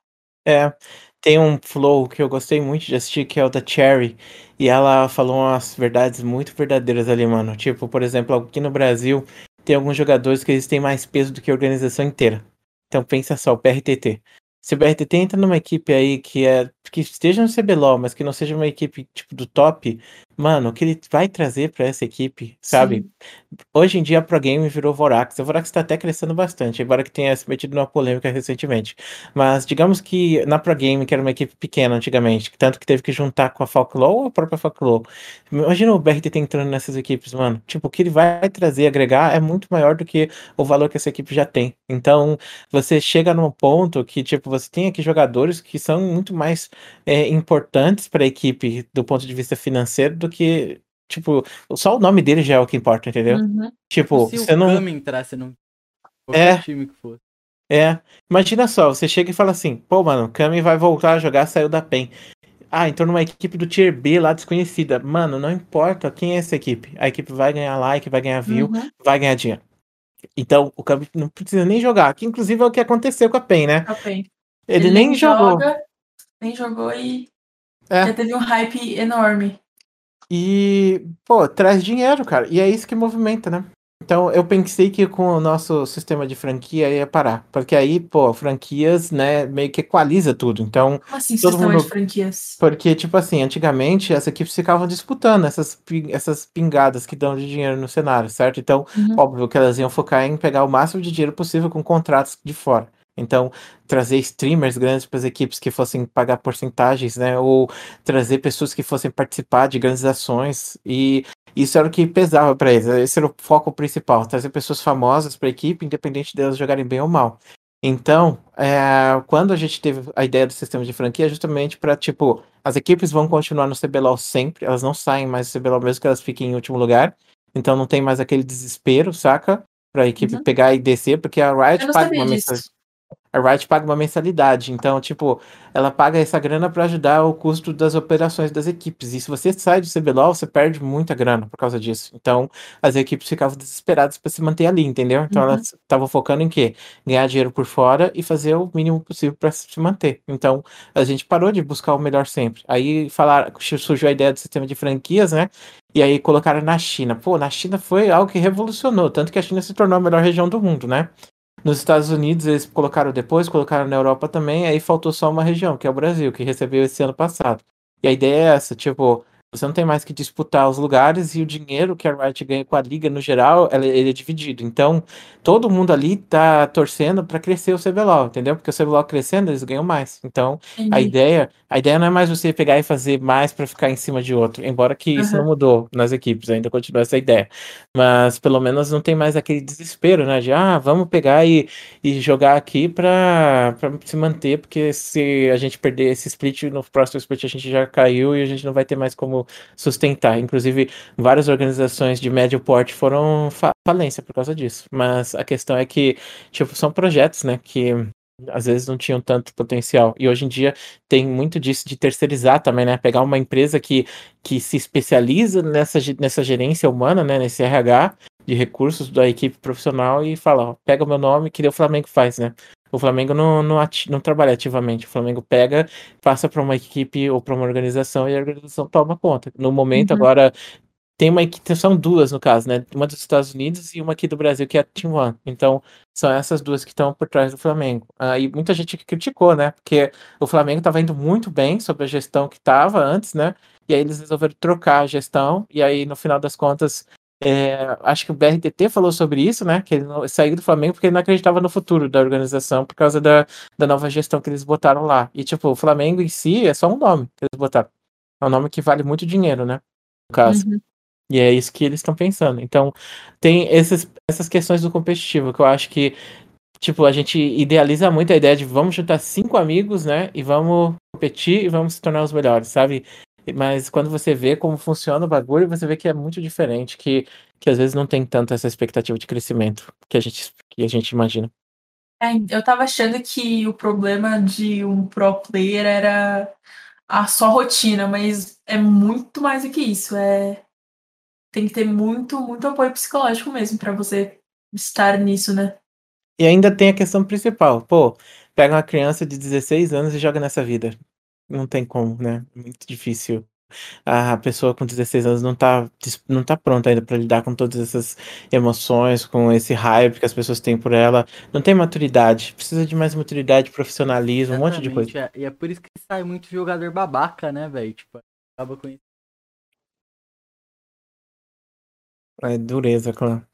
É, tem um flow que eu gostei muito de assistir, que é o da Cherry, e ela falou umas verdades muito verdadeiras ali, mano. Tipo, por exemplo, aqui no Brasil, tem alguns jogadores que eles têm mais peso do que a organização inteira. Então pensa só, o BRTT. Se o BRTT entra numa equipe aí que é que esteja no CBLOL, mas que não seja uma equipe tipo do top, mano, o que ele vai trazer pra essa equipe, sabe? Sim. Hoje em dia a Pro Game virou Vorax. A Vorax tá até crescendo bastante, embora que tenha se metido numa polêmica recentemente. Mas digamos que na Pro Game, que era uma equipe pequena antigamente, tanto que teve que juntar com a Falclaw ou a própria Falclaw. Imagina o BRTT entrando nessas equipes, mano. Tipo, o que ele vai trazer, agregar, é muito maior do que o valor que essa equipe já tem. Então, você chega num ponto que, tipo, você tem aqui jogadores que são muito mais é, importantes para a equipe do ponto de vista financeiro do que, tipo, só o nome dele já é o que importa, entendeu? Uhum. Tipo, se você o não. Kami entrasse no qualquer É. time que fosse. É, imagina só, você chega e fala assim, pô, mano, o Kami vai voltar a jogar, saiu da PEN. Ah, entrou numa equipe do Tier B lá desconhecida. Mano, não importa quem é essa equipe. A equipe vai ganhar like, vai ganhar view, Uhum. vai ganhar dinheiro. Então, o Kami não precisa nem jogar, que inclusive é o que aconteceu com a PEN, né? Ok. Ele, nem jogou. joga, nem jogou e É. já teve um hype enorme. E, pô, traz dinheiro, cara. E é isso que movimenta, né? Então, eu pensei que com o nosso sistema de franquia ia parar. Porque aí, pô, franquias, né, meio que equaliza tudo. Então, Como assim, Todo sistema mundo- de franquias? porque, tipo assim, antigamente as equipes ficavam disputando essas, essas pingadas que dão de dinheiro no cenário, certo? Então, Uhum. óbvio que elas iam focar em pegar o máximo de dinheiro possível com contratos de fora. Então, trazer streamers grandes para as equipes que fossem pagar porcentagens, né? Ou trazer pessoas que fossem participar de grandes ações. E isso era o que pesava para eles. Esse era o foco principal: trazer pessoas famosas para a equipe, independente delas jogarem bem ou mal. Então, é, quando a gente teve a ideia do sistema de franquia, justamente para, tipo, as equipes vão continuar no CBLOL sempre, elas não saem mais do CBLOL mesmo que elas fiquem em último lugar. Então não tem mais aquele desespero, saca? Pra equipe Uhum. pegar e descer, porque a Riot paga uma disso. mensalidade. A Riot paga uma mensalidade, então, tipo, ela paga essa grana para ajudar o custo das operações das equipes. E se você sai do CBLOL, você perde muita grana por causa disso. Então, as equipes ficavam desesperadas para se manter ali, entendeu? Então, Uhum. elas estavam focando em quê? Ganhar dinheiro por fora e fazer o mínimo possível para se manter. Então, a gente parou de buscar o melhor sempre. Aí falaram, surgiu a ideia do sistema de franquias, né? E aí colocaram na China. Pô, na China foi algo que revolucionou, tanto que a China se tornou a melhor região do mundo, né? Nos Estados Unidos eles colocaram depois, colocaram na Europa também, aí faltou só uma região, que é o Brasil, que recebeu esse ano passado. E a ideia é essa, tipo, você não tem mais que disputar os lugares e o dinheiro que a Riot ganha com a liga no geral, ela- ele é dividido. Então, todo mundo ali tá torcendo para crescer o CBLOL, entendeu? Porque o CBLOL crescendo, eles ganham mais. Então, a Entendi. ideia, a ideia não é mais você pegar e fazer mais para ficar em cima de outro, embora que isso não mudou nas equipes, ainda continua essa ideia. Mas pelo menos não tem mais aquele desespero, né? De ah, vamos pegar e, e jogar aqui para se manter, porque se a gente perder esse split, no próximo split a gente já caiu e a gente não vai ter mais como sustentar. Inclusive, várias organizações de médio porte foram fa falência por causa disso. Mas a questão é que, tipo, são projetos, né? Que às vezes não tinham tanto potencial. E hoje em dia tem muito disso de terceirizar também, né? Pegar uma empresa que, que se especializa nessa, nessa gerência humana, né? Nesse RH de recursos da equipe profissional e fala, pega o meu nome, que o Flamengo faz, né? O Flamengo não, não, ati- não trabalha ativamente. O Flamengo pega, passa para uma equipe ou para uma organização e a organização toma conta. No momento, Uhum. agora, tem uma que são duas no caso, né? Uma dos Estados Unidos e uma aqui do Brasil, que é a Team One. Então, são essas duas que estão por trás do Flamengo. Ah, e muita gente criticou, né? Porque o Flamengo estava indo muito bem sobre a gestão que estava antes, né? E aí eles resolveram trocar a gestão, e aí, no final das contas, é, acho que o BRTT falou sobre isso, né? Que ele saiu do Flamengo porque ele não acreditava no futuro da organização por causa da, da nova gestão que eles botaram lá. E, tipo, o Flamengo em si é só um nome que eles botaram. É um nome que vale muito dinheiro, né? No caso. Uhum. E é isso que eles estão pensando. Então, tem esses, essas questões do competitivo que eu acho que, tipo, a gente idealiza muito a ideia de vamos juntar cinco amigos, né? E vamos competir e vamos se tornar os melhores, sabe? Mas quando você vê como funciona o bagulho, você vê que é muito diferente, que, que às vezes não tem tanto essa expectativa de crescimento que a gente, que a gente imagina. É, eu tava achando que o problema de um pro player era a sua rotina, mas é muito mais do que isso. É tem que ter muito, muito apoio psicológico mesmo para você estar nisso, né? E ainda tem a questão principal. Pô, pega uma criança de 16 anos e joga nessa vida. Não tem como, né? Muito difícil. A pessoa com 16 anos não tá, não tá pronta ainda para lidar com todas essas emoções, com esse hype que as pessoas têm por ela. Não tem maturidade. Precisa de mais maturidade, profissionalismo, Exatamente, um monte de coisa. É. E é por isso que sai muito jogador babaca, né, velho? Tipo, acaba com isso. É dureza, claro.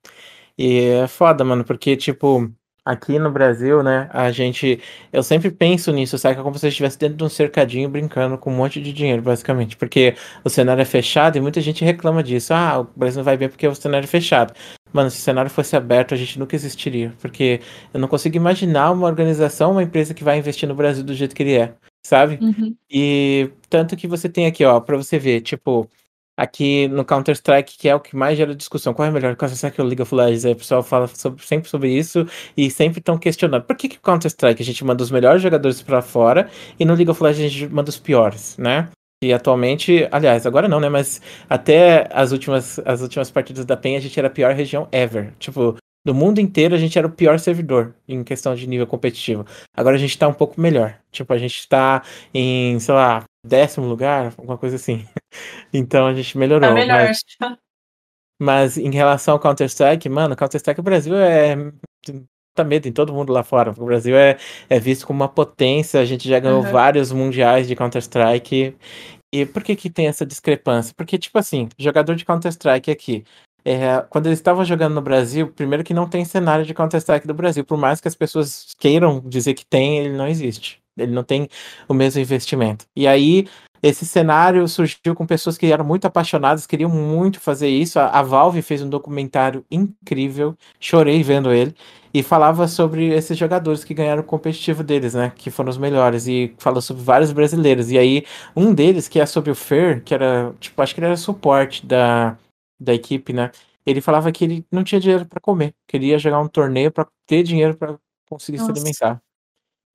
E é foda, mano, porque, tipo, aqui no Brasil, né, a gente. Eu sempre penso nisso, sabe? É como se você estivesse dentro de um cercadinho brincando com um monte de dinheiro, basicamente. Porque o cenário é fechado e muita gente reclama disso. Ah, o Brasil não vai bem porque o cenário é fechado. Mano, se o cenário fosse aberto, a gente nunca existiria. Porque eu não consigo imaginar uma organização, uma empresa que vai investir no Brasil do jeito que ele é, sabe? Uhum. E tanto que você tem aqui, ó, pra você ver, tipo aqui no Counter-Strike, que é o que mais gera discussão. Qual é o melhor Counter-Strike ou League of Legends? Aí o pessoal fala sobre, sempre sobre isso e sempre estão questionando. Por que, que o Counter-Strike a gente manda os melhores jogadores para fora e no League of Legends a gente manda os piores, né? E atualmente, aliás, agora não, né? Mas até as últimas, as últimas partidas da PEN a gente era a pior região ever. Tipo, do mundo inteiro a gente era o pior servidor em questão de nível competitivo. Agora a gente tá um pouco melhor. Tipo, a gente tá em, sei lá, décimo lugar, alguma coisa assim. Então a gente melhorou. Tá melhor. Mas, mas em relação ao Counter-Strike, mano, Counter-Strike o Brasil é tá medo em todo mundo lá fora. O Brasil é, é visto como uma potência, a gente já ganhou uhum. vários mundiais de Counter-Strike. E por que que tem essa discrepância? Porque, tipo assim, jogador de Counter-Strike aqui, é, quando eles estavam jogando no Brasil, primeiro que não tem cenário de Counter-Strike do Brasil, por mais que as pessoas queiram dizer que tem, ele não existe. Ele não tem o mesmo investimento. E aí, esse cenário surgiu com pessoas que eram muito apaixonadas, queriam muito fazer isso. A, a Valve fez um documentário incrível, chorei vendo ele, e falava sobre esses jogadores que ganharam o competitivo deles, né? Que foram os melhores, e falou sobre vários brasileiros. E aí, um deles, que é sobre o Fer, que era, tipo, acho que ele era suporte da, da equipe, né? Ele falava que ele não tinha dinheiro para comer, queria jogar um torneio para ter dinheiro para conseguir Nossa. se alimentar.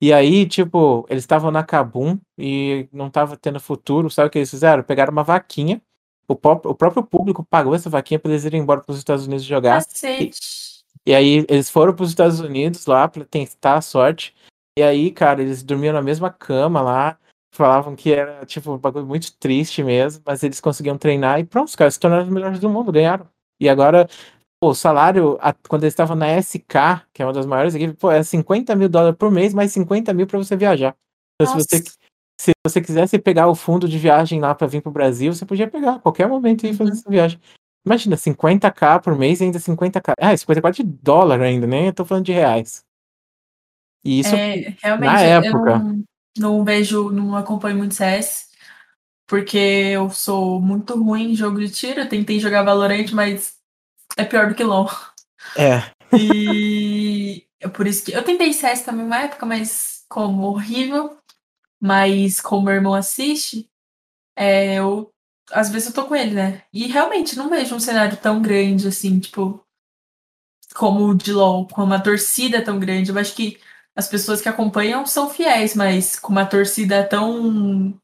E aí, tipo, eles estavam na Kabum e não tava tendo futuro. Sabe o que eles fizeram? Pegaram uma vaquinha. O, o próprio público pagou essa vaquinha para eles irem embora para os Estados Unidos jogar. E, e, aí eles foram para os Estados Unidos lá para tentar a sorte. E aí, cara, eles dormiam na mesma cama lá. Falavam que era, tipo, um bagulho muito triste mesmo. Mas eles conseguiam treinar e pronto, os caras se tornaram os melhores do mundo, ganharam. E agora o salário, a, quando eles estavam na SK, que é uma das maiores equipes, pô, é 50 mil dólares por mês, mais 50 mil para você viajar. Então, se você, se você quisesse pegar o fundo de viagem lá para vir pro Brasil, você podia pegar a qualquer momento e fazer uhum. essa viagem. Imagina, 50k por mês e ainda 50k. Ah, 54 de dólar ainda, nem eu tô falando de reais. E isso é, realmente, na época. Não, não, vejo, não acompanho muito CS, porque eu sou muito ruim em jogo de tiro. Eu tentei jogar Valorant, mas é pior do que LOL. É. E é por isso que eu tentei CS também uma época, mas como horrível. Mas como meu irmão assiste, é, eu às vezes eu tô com ele, né? E realmente não vejo um cenário tão grande assim, tipo, como o de LoL, com uma torcida tão grande. Eu acho que as pessoas que acompanham são fiéis, mas com uma torcida tão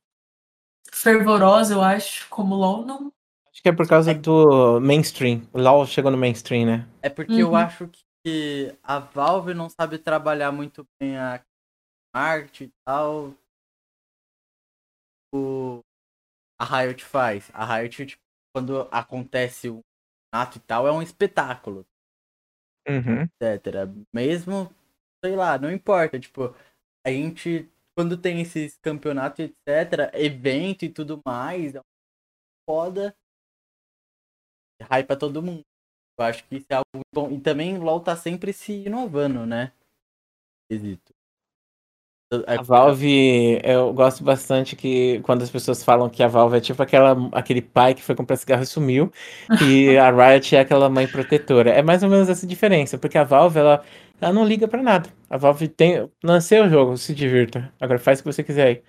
fervorosa, eu acho, como o LoL, não, Acho que é por causa do mainstream. O LoL chegou no mainstream, né? É porque uhum. eu acho que a Valve não sabe trabalhar muito bem a arte e tal. O... A Riot faz. A Riot tipo, quando acontece o ato e tal, é um espetáculo, Uhum. etc. Mesmo, sei lá, não importa, tipo, a gente, quando tem esses campeonatos, etc., evento e tudo mais, é uma foda, hype pra todo mundo. Eu acho que isso é algo bom. E também LoL tá sempre se inovando, né? Quesito. A Valve, eu gosto bastante que quando as pessoas falam que a Valve é tipo aquela, aquele pai que foi comprar cigarro e sumiu, e a Riot é aquela mãe protetora. É mais ou menos essa diferença, porque a Valve, ela, ela não liga pra nada. A Valve tem. Lancei o jogo, se divirta. Agora faz o que você quiser aí.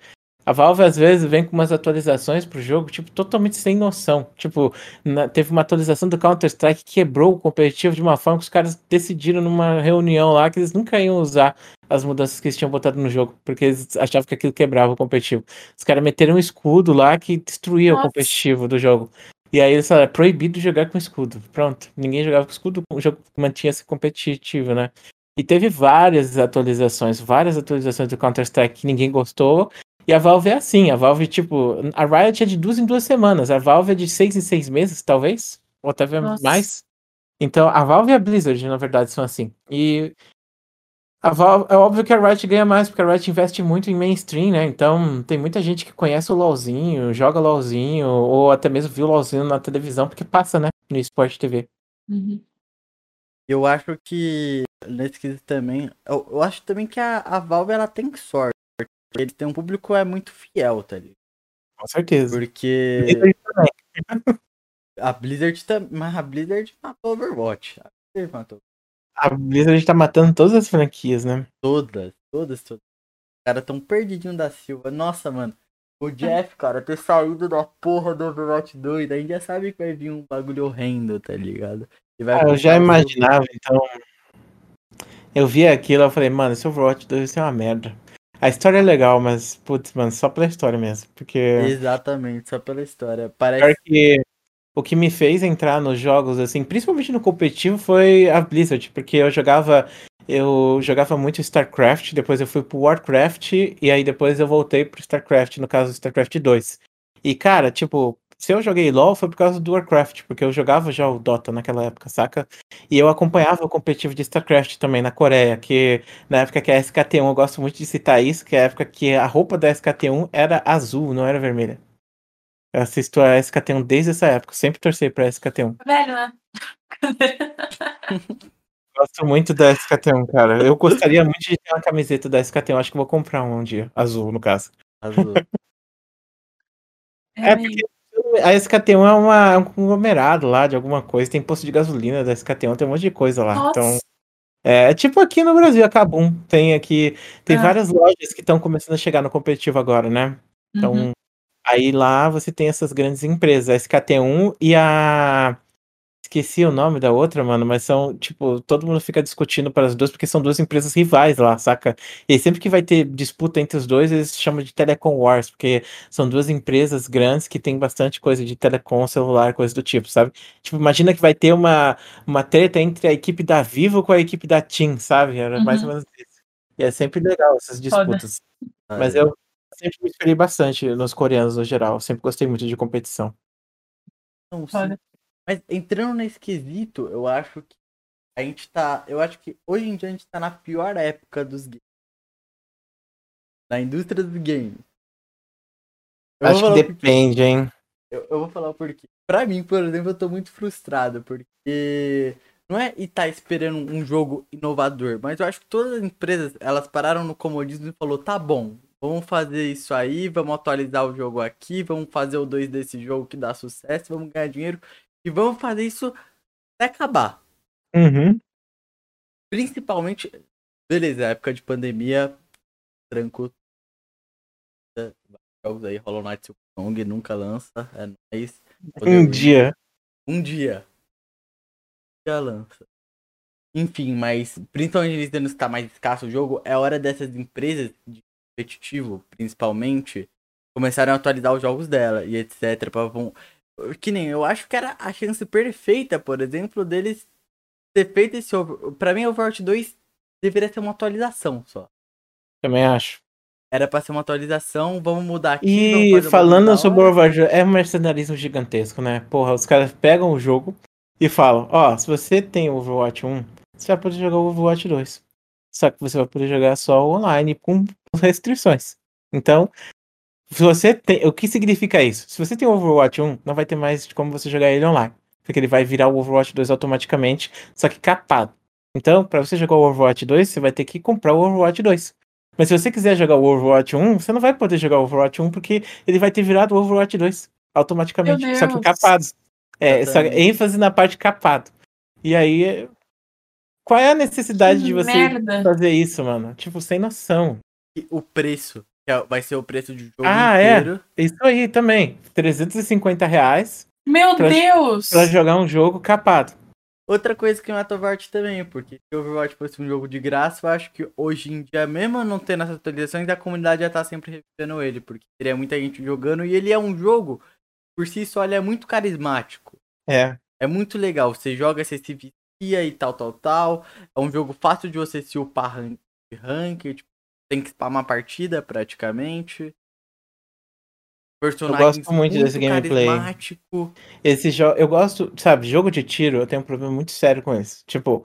A Valve às vezes vem com umas atualizações pro jogo, tipo, totalmente sem noção. Tipo, na- teve uma atualização do Counter-Strike que quebrou o competitivo de uma forma que os caras decidiram numa reunião lá que eles nunca iam usar as mudanças que eles tinham botado no jogo, porque eles achavam que aquilo quebrava o competitivo. Os caras meteram um escudo lá que destruía o Nossa. competitivo do jogo. E aí eles falaram, é proibido jogar com escudo. Pronto, ninguém jogava com escudo, o jogo mantinha-se competitivo, né? E teve várias atualizações, várias atualizações do Counter-Strike que ninguém gostou. E a Valve é assim, a Valve, tipo, a Riot é de duas em duas semanas, a Valve é de seis em seis meses, talvez, ou até Nossa. mais. Então, a Valve e a Blizzard, na verdade, são assim. E a Valve, é óbvio que a Riot ganha mais, porque a Riot investe muito em mainstream, né? Então, tem muita gente que conhece o LoLzinho, joga LoLzinho, ou até mesmo viu o LoLzinho na televisão, porque passa, né? No Sport TV. Uhum. Eu acho que nesse quesito também. Eu, eu acho também que a, a Valve ela tem sorte. Eles têm um público é muito fiel, tá ligado? Com certeza. Porque Blizzard também. a Blizzard também. Mas a Blizzard matou Overwatch. A Blizzard matou A Blizzard tá matando todas as franquias, né? todas, todas, todas. Os caras tão perdidinho da Silva. Nossa, mano. O Jeff, cara, ter saído da porra do Overwatch 2, a gente já sabe que vai vir um bagulho horrendo, tá ligado? Ah, eu já imaginava, então. Eu vi aquilo, eu falei, mano, esse Overwatch 2 vai ser uma merda. A história é legal, mas, putz, mano, só pela história mesmo. Porque. Exatamente, só pela história. Parece que o que me fez entrar nos jogos, assim, principalmente no competitivo, foi a Blizzard, porque eu jogava. Eu jogava muito StarCraft, depois eu fui pro Warcraft, e aí depois eu voltei pro StarCraft, no caso StarCraft 2. E, cara, tipo, se eu joguei LoL foi por causa do Warcraft, porque eu jogava já o Dota naquela época, saca? E eu acompanhava o competitivo de StarCraft também na Coreia, que na época que a SKT1, eu gosto muito de citar isso, que é a época que a roupa da SKT1 era azul, não era vermelha. Eu assisto a SKT1 desde essa época, sempre torci pra SKT1. Velho, né? Gosto muito da SKT1, cara. Eu gostaria muito de ter uma camiseta da SKT1, acho que vou comprar uma um dia, azul, no caso. azul. É meio- porque a SKT1 é, uma, é um conglomerado lá de alguma coisa, tem posto de gasolina da SKT1, tem um monte de coisa lá. Nossa. Então, é tipo aqui no Brasil, a Kabum, tem aqui, tem Ah. várias lojas que estão começando a chegar no competitivo agora, né? Então, Uhum. aí lá você tem essas grandes empresas, a SKT1 e a. Esqueci o nome da outra, mano, mas são, tipo, todo mundo fica discutindo para as duas, porque são duas empresas rivais lá, saca? E aí sempre que vai ter disputa entre os dois, eles chamam de Telecom Wars, porque são duas empresas grandes que tem bastante coisa de telecom, celular, coisa do tipo, sabe? Tipo, imagina que vai ter uma, uma treta entre a equipe da Vivo com a equipe da TIM, sabe? Era mais ou Uhum. menos isso. E é sempre legal essas Foda. disputas. Mas eu sempre me inspirei bastante nos coreanos no geral. Sempre gostei muito de competição. Não, sim. Mas entrando nesse quesito, eu acho que a gente tá. Eu acho que hoje em dia a gente tá na pior época dos games. Na indústria dos games. Eu Acho que depende, hein? Eu, eu vou falar o porquê. Pra mim, por exemplo, eu tô muito frustrado, porque não é estar esperando um jogo inovador, mas eu acho que todas as empresas, elas pararam no comodismo e falou, tá bom, vamos fazer isso aí, vamos atualizar o jogo aqui, vamos fazer o 2 desse jogo que dá sucesso, vamos ganhar dinheiro e vamos fazer isso até acabar. Uhum. Principalmente, beleza, época de pandemia, trancou é, jogos aí, Hollow Knight Silk Song nunca lança, é nóis. Um dia. Um dia. Dia lança. Enfim, mas principalmente nesse ano que tá mais escasso o jogo, é hora dessas empresas de competitivo, principalmente, começarem a atualizar os jogos dela e etc. Pra. Que nem, eu acho que era a chance perfeita, por exemplo, deles ter feito esse over... Pra mim, Overwatch 2 deveria ser uma atualização só. Também acho. era pra ser uma atualização, vamos mudar aqui. E falando sobre o. Overwatch, é um mercenarismo gigantesco, né? Porra, os caras pegam o jogo e falam: Ó, se você tem o Overwatch 1, você vai poder jogar o Overwatch 2. Só que você vai poder jogar só o online com restrições. Então, se você tem. O que significa isso? Se você tem o Overwatch 1, não vai ter mais como você jogar ele online. Porque ele vai virar o Overwatch 2 automaticamente, só que capado. Então, pra você jogar o Overwatch 2, você vai ter que comprar o Overwatch 2. Mas se você quiser jogar o Overwatch 1, você não vai poder jogar o Overwatch 1 porque ele vai ter virado o Overwatch 2 automaticamente. Só que capado. É, só ênfase na parte capado. E aí, qual é a necessidade Que de você merda. fazer isso, mano? Tipo, sem noção. E o preço, vai ser o preço de jogo Ah, é? inteiro. Isso aí também. 350 reais Meu Pra- Deus! pra jogar um jogo capado. Outra coisa que mata o Overwatch também, porque se o Overwatch fosse um jogo de graça, eu acho que hoje em dia, mesmo não tendo essas atualizações, a comunidade já tá sempre revivendo ele, porque teria muita gente jogando e ele é um jogo, por si só, ele é muito carismático. É. É muito legal, você joga, você se vicia e tal, tal, tal. É um jogo fácil de você se upar rank, rank tipo, tem que spamar partida praticamente. Personagens gosto muito desse gameplay. Esse jogo, eu gosto, sabe, jogo de tiro, eu tenho um problema muito sério com isso. Tipo,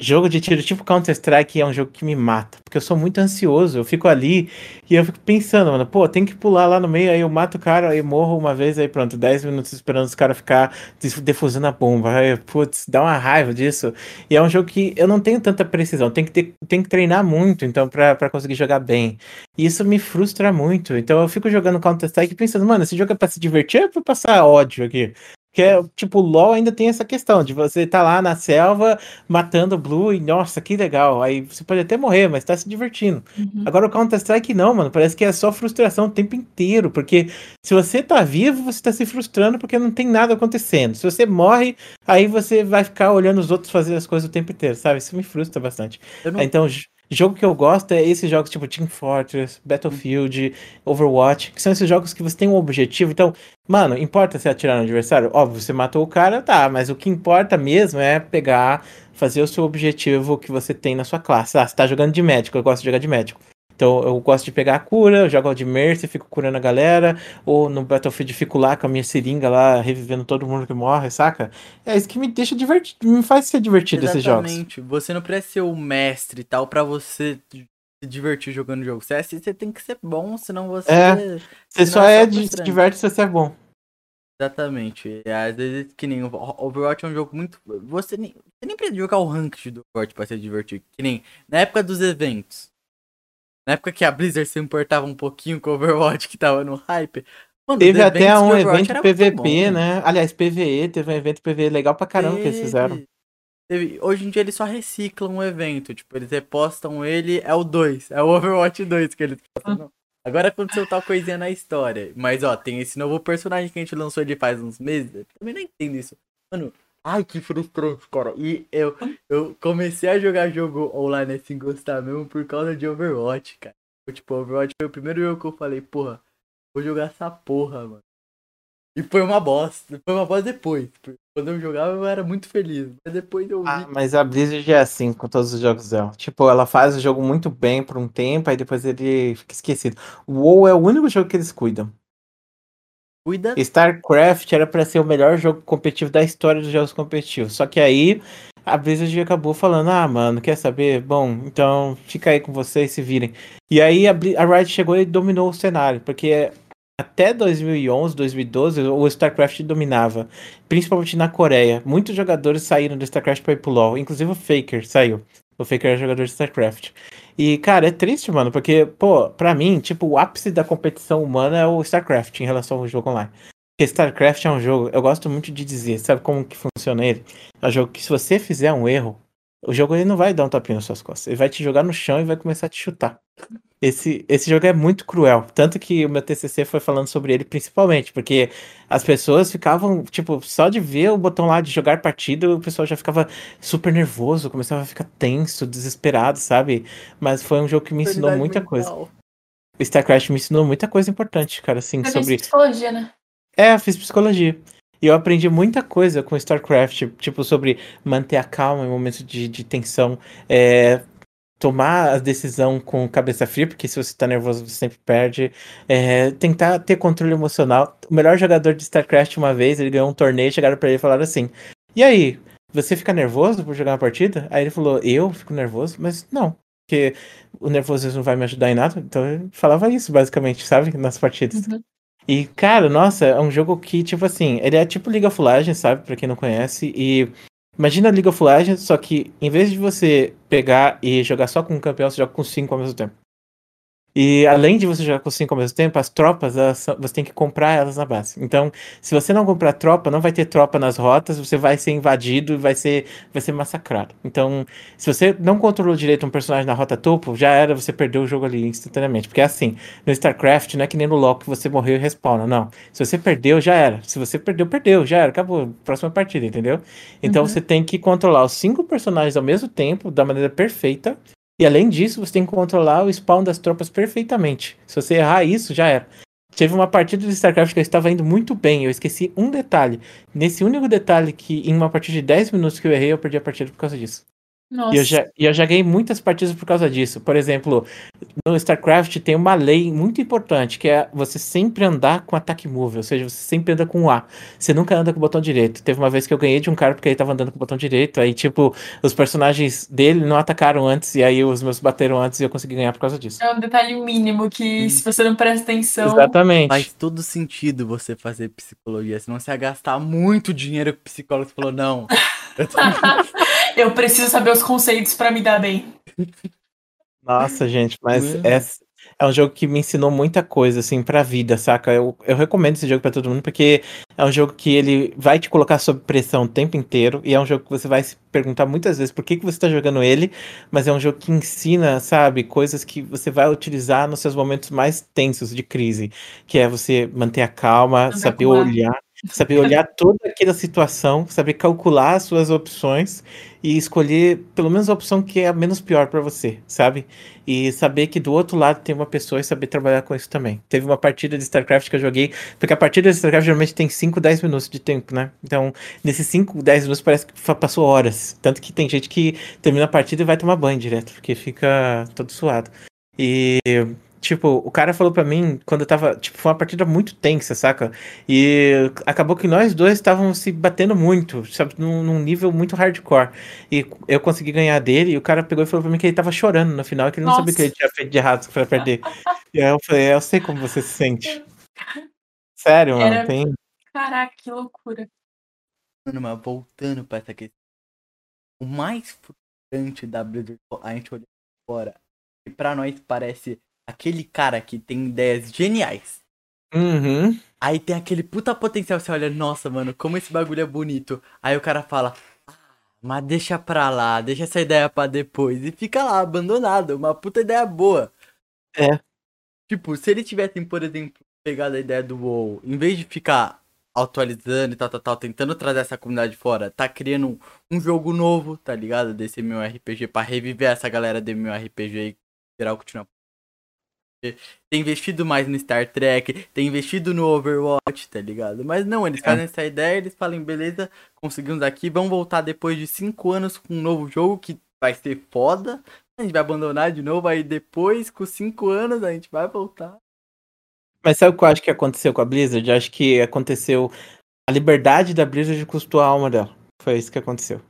jogo de tiro, tipo Counter-Strike, é um jogo que me mata. Porque eu sou muito ansioso, eu fico ali e eu fico pensando, mano, pô, tem que pular lá no meio, aí eu mato o cara, aí morro uma vez, aí pronto, 10 minutos esperando os caras ficar defusando a bomba. Aí, putz, dá uma raiva disso. E é um jogo que eu não tenho tanta precisão, tem que, ter, tem que treinar muito, então, pra conseguir jogar bem. E isso me frustra muito. Então eu fico jogando Counter-Strike pensando, mano, esse jogo é pra se divertir ou é pra passar ódio aqui? Porque, tipo, o LoL ainda tem essa questão de você tá lá na selva matando o Blue e, nossa, que legal. Aí você pode até morrer, mas tá se divertindo. Uhum. Agora o Counter-Strike não, mano. Parece que é só frustração o tempo inteiro. Porque se você tá vivo, você tá se frustrando porque não tem nada acontecendo. Se você morre, aí você vai ficar olhando os outros fazer as coisas o tempo inteiro, sabe? Isso me frustra bastante. Eu não Então, jogo que eu gosto é esses jogos tipo Team Fortress, Battlefield, Overwatch, que são esses jogos que você tem um objetivo. Então, mano, importa se atirar no adversário? Óbvio, você matou o cara, tá, mas o que importa mesmo é pegar, fazer o seu objetivo que você tem na sua classe. Ah, você tá jogando de médico, eu gosto de jogar de médico. Então eu gosto de pegar a cura, eu jogo de Mercy, fico curando a galera, ou no Battlefield fico lá com a minha seringa lá, revivendo todo mundo que morre, saca? É isso que me deixa divertido, me faz ser divertido esses jogos. Exatamente. Você não precisa ser o mestre e tal pra você se divertir jogando jogo. Você, é assim, você tem que ser bom, senão você. É. Você senão só é de, se diverte se você é bom. Exatamente. E às vezes que nem o Overwatch é um jogo muito. Você nem, você nem precisa jogar o ranked do Overwatch pra se divertir. Que nem na época dos eventos. Na época que a Blizzard se importava um pouquinho com o Overwatch que tava no hype. Mano, Teve até um evento PVP, bom. né? Aliás, PVE, teve um evento PVE legal pra caramba que eles fizeram. Teve- teve- Hoje em dia eles só reciclam o evento. Tipo, eles repostam ele, é o 2. É o Overwatch 2 que eles postam. Agora aconteceu tal coisinha na história. Mas ó, tem esse novo personagem que a gente lançou ele faz uns meses. Eu também não entendo isso. Mano, ai que frustrante, cara. E eu, eu comecei a jogar jogo online assim, gostar mesmo por causa de Overwatch, cara. Tipo, Overwatch foi o primeiro jogo que eu falei, porra, vou jogar essa porra, mano. E foi uma bosta. Foi uma bosta depois. Quando eu jogava eu era muito feliz. Mas depois eu vi. Ah, mas a Blizzard é assim com todos os jogos dela. Tipo, ela faz o jogo muito bem por um tempo, aí depois ele fica esquecido. O WoW é o único jogo que eles cuidam. Cuida. StarCraft era pra ser o melhor jogo competitivo da história dos jogos competitivos. Só que aí a Blizzard acabou falando: ah, mano, quer saber? Bom, então fica aí com vocês, se virem. E aí a, a Riot chegou e dominou o cenário, porque até 2011, 2012, o StarCraft dominava, principalmente na Coreia. Muitos jogadores saíram do StarCraft pra ir pro LoL, inclusive o Faker saiu. O Faker é jogador de StarCraft. E, cara, é triste, mano, porque, pô, pra mim, tipo, o ápice da competição humana é o StarCraft em relação ao jogo online. Porque StarCraft é um jogo, eu gosto muito de dizer, sabe como que funciona ele? É um jogo que se você fizer um erro, o jogo ele não vai dar um tapinha nas suas costas. Ele vai te jogar no chão e vai começar a te chutar. Esse, esse jogo é muito cruel. Tanto que o meu TCC foi falando sobre ele principalmente, porque as pessoas ficavam, tipo, só de ver o botão lá de jogar partida, o pessoal já ficava super nervoso, começava a ficar tenso, desesperado, sabe? Mas foi um jogo que me ensinou muita coisa. mental. O StarCraft me ensinou muita coisa importante, cara, assim, Eu sobre. fiz psicologia, né? É, eu fiz psicologia. E eu aprendi muita coisa com StarCraft, tipo, sobre manter a calma em momentos de, de tensão. É, tomar a decisão com cabeça fria, porque se você tá nervoso você sempre perde. É, tentar ter controle emocional. O melhor jogador de StarCraft uma vez, ele ganhou um torneio, chegaram para ele e falaram assim: "E aí, você fica nervoso por jogar uma partida?" Aí ele falou: "Eu fico nervoso, mas não, porque o nervosismo não vai me ajudar em nada". Então ele falava isso basicamente, sabe, nas partidas. Uhum. E, cara, nossa, é um jogo que, tipo assim, ele é tipo League of Legends, sabe? Pra quem não conhece. E imagina League of Legends, só que em vez de você pegar e jogar só com um campeão, você joga com cinco ao mesmo tempo. E além de você jogar com cinco ao mesmo tempo, as tropas, elas você tem que comprar elas na base. Então, se você não comprar tropa, não vai ter tropa nas rotas, você vai ser invadido e vai ser, vai ser massacrado. Então, se você não controlou direito um personagem na rota topo, já era, você perdeu o jogo ali instantaneamente. Porque é assim, no StarCraft não é que nem no LoL que você morreu e respawna, não. Se você perdeu, já era. Se você perdeu, perdeu, já era, acabou. Próxima partida, entendeu? Então Uhum. você tem que controlar os cinco personagens ao mesmo tempo, da maneira perfeita. E além disso, você tem que controlar o spawn das tropas perfeitamente. Se você errar isso, já era. Teve uma partida de StarCraft que eu estava indo muito bem, eu esqueci um detalhe. Nesse único detalhe que em uma partida de 10 minutos que eu errei, eu perdi a partida por causa disso. Nossa. E eu, já, e eu já ganhei muitas partidas por causa disso. Por exemplo, no StarCraft tem uma lei muito importante, que é você sempre andar com ataque move, ou seja, você sempre anda com o A. Você nunca anda com o botão direito. Teve uma vez que eu ganhei de um cara porque ele tava andando com o botão direito, aí, tipo, os personagens dele não atacaram antes, e aí os meus bateram antes e eu consegui ganhar por causa disso. É um detalhe mínimo que, se você não presta atenção. Exatamente. Faz todo sentido você fazer psicologia, senão você ia gastar muito dinheiro com o psicólogo. Falou, não. eu preciso saber os conceitos pra me dar bem. Nossa, gente, mas Uhum. é, é um jogo que me ensinou muita coisa, assim, pra vida, saca? Eu, eu recomendo esse jogo pra todo mundo, porque é um jogo que ele vai te colocar sob pressão o tempo inteiro, e é um jogo que você vai se perguntar muitas vezes por que, que você tá jogando ele, mas é um jogo que ensina, sabe, coisas que você vai utilizar nos seus momentos mais tensos de crise, que é você manter a calma, Andar saber olhar, saber olhar toda aquela situação, saber calcular as suas opções e escolher pelo menos a opção que é a menos pior pra você, sabe? E saber que do outro lado tem uma pessoa e saber trabalhar com isso também. Teve uma partida de StarCraft que eu joguei, porque a partida de StarCraft geralmente tem 5, 10 minutos de tempo, né? Então, nesses 5, 10 minutos parece que passou horas. Tanto que tem gente que termina a partida e vai tomar banho direto, porque fica todo suado. E, tipo, o cara falou pra mim quando eu tava. Tipo, foi uma partida muito tensa, saca? E acabou que nós dois estávamos se batendo muito, sabe? Num, num nível muito hardcore. E eu consegui ganhar dele, e o cara pegou e falou pra mim que ele tava chorando no final, que ele não sabia o que ele tinha feito de errado pra perder. e aí eu falei, "É, eu sei como você se sente. Sério, mano, Era- tem. Caraca, que loucura. Mano, mas voltando pra essa questão. O mais frustrante da Blizzard, a gente olhando fora, e pra nós parece aquele cara que tem ideias geniais. Uhum. Aí tem aquele puta potencial, você olha, nossa, mano, como esse bagulho é bonito. Aí o cara fala, ah, mas deixa pra lá, deixa essa ideia pra depois. E fica lá, abandonado, uma puta ideia boa. É. Tipo, se eles tivessem, por exemplo, pegado a ideia do WoW, em vez de ficar atualizando e tal, tal, tal, tentando trazer essa comunidade fora, tá criando um, um jogo novo, tá ligado? Desse MMORPG pra reviver essa galera do MMORPG e geral continuar. Tem investido mais no Star Trek, tem investido no Overwatch, tá ligado? Mas não, eles É. fazem essa ideia, eles falam, beleza, conseguimos aqui, vamos voltar depois de cinco anos com um novo jogo que vai ser foda. A gente vai abandonar de novo, aí depois, com cinco anos, a gente vai voltar. Mas sabe o que eu acho que aconteceu com a Blizzard? Eu acho que aconteceu. A liberdade da Blizzard custou a alma dela. Foi isso que aconteceu.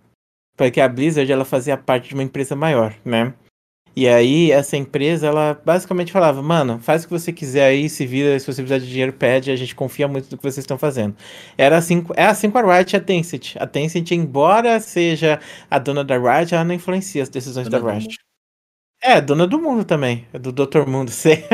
Porque a Blizzard ela fazia parte de uma empresa maior, né? E aí essa empresa ela basicamente falava, mano, faz o que você quiser aí, se vira, se você precisar de dinheiro, pede, a gente confia muito no que vocês estão fazendo. Era assim, é assim com a Riot e a Tencent. A Tencent, embora seja a dona da Riot, ela não influencia as decisões Dona da Riot. mundo. É, dona do mundo também. É do Dr. Mundo, sei.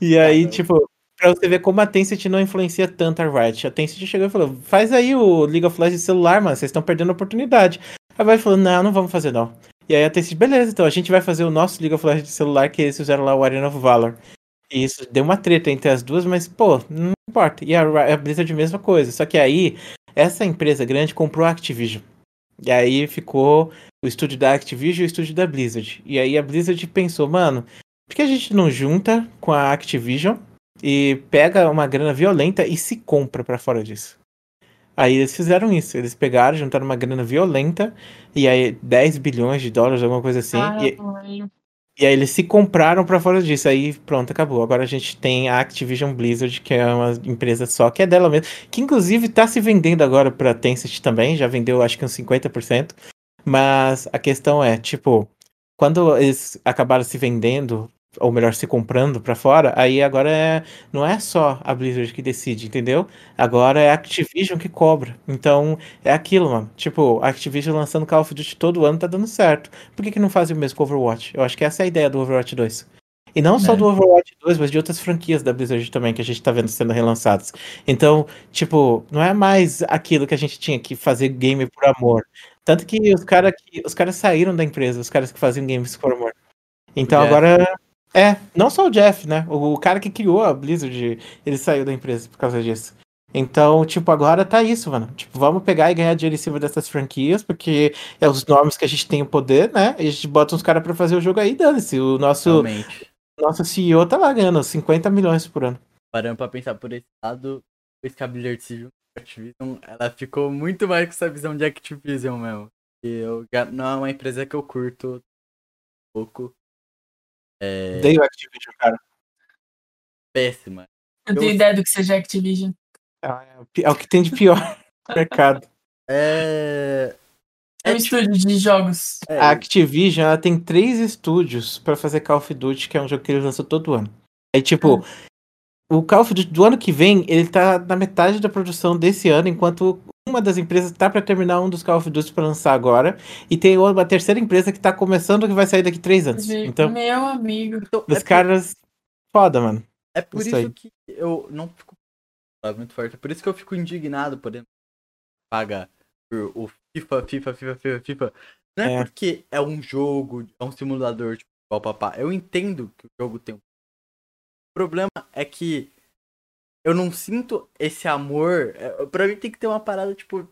e aí, Caramba. tipo, pra você ver como a Tencent não influencia tanto a Riot. A Tencent chegou e falou: faz aí o League of Legends celular, mano, vocês estão perdendo a oportunidade. A Riot falou: não, não vamos fazer não. E aí a Tencent, beleza, então a gente vai fazer o nosso League of Legends celular, que eles fizeram lá o Arena of Valor. E isso deu uma treta entre as duas, mas, pô, não importa. E a, a Blizzard, mesma coisa. Só que aí, essa empresa grande comprou a Activision. E aí ficou o estúdio da Activision e o estúdio da Blizzard. E aí a Blizzard pensou, mano, por que a gente não junta com a Activision e pega uma grana violenta e se compra pra fora disso? Aí eles fizeram isso. Eles pegaram, juntaram uma grana violenta, e aí 10 bilhões de dólares, alguma coisa assim. e, Caralho. e aí eles se compraram pra fora disso. Aí pronto, acabou. Agora a gente tem a Activision Blizzard, que é uma empresa só, que é dela mesmo. Que inclusive tá se vendendo agora pra Tencent também. Já vendeu acho que uns 50%. Mas a questão é, tipo, quando eles acabaram se vendendo, ou melhor, se comprando pra fora, aí agora é, não é só a Blizzard que decide, entendeu? Agora é a Activision que cobra. Então, é aquilo, mano. Tipo, a Activision lançando Call of Duty todo ano tá dando certo. Por que, que não fazem o mesmo com Overwatch? Eu acho que essa é a ideia do Overwatch 2. E não só É. do Overwatch 2, mas de outras franquias da Blizzard também que a gente tá vendo sendo relançadas. Então, tipo, não é mais aquilo que a gente tinha que fazer game por amor. Tanto que os caras que os caras saíram da empresa, os caras que faziam games por amor. Então Jeff. agora é, não só o Jeff, né? O, o cara que criou a Blizzard, ele saiu da empresa por causa disso. Então, tipo, agora tá isso, mano. Tipo, vamos pegar e ganhar dinheiro em cima dessas franquias, porque é os nomes que a gente tem o poder, né? E a gente bota uns caras pra fazer o jogo aí, dane-se. O nosso, Realmente. nosso CEO tá lá ganhando 50 milhões por ano. Parando pra pensar por esse lado, depois que a Blizzard se juntou com a Activision, ela ficou muito mais com essa visão de Activision mesmo. E eu não é uma empresa que eu curto um pouco. É Dei o Activision, cara. péssima. Eu tenho Eu- ideia do que seja Activision. É o é o que tem de pior no mercado. É. É um É tipo- estúdio de jogos. é, A Activision, ela tem três estúdios pra fazer Call of Duty, que é um jogo que eles lançam todo ano. Aí, tipo, o Call of Duty do ano que vem, ele tá na metade da produção desse ano, enquanto uma das empresas tá pra terminar um dos Call of Duty pra lançar agora, e tem uma terceira empresa que tá começando que vai sair daqui três anos. Então, Meu amigo. então, os é por- caras. Foda, mano. É por Isso isso, que eu não fico. É muito forte. É por isso que eu fico indignado, por exemplo, pagar por o FIFA, FIFA, FIFA, FIFA, FIFA. Não é, É. porque é um jogo, é um simulador, tipo, papá. Eu entendo que o jogo tem um. O problema é que eu não sinto esse amor. é, Pra mim tem que ter uma parada, tipo.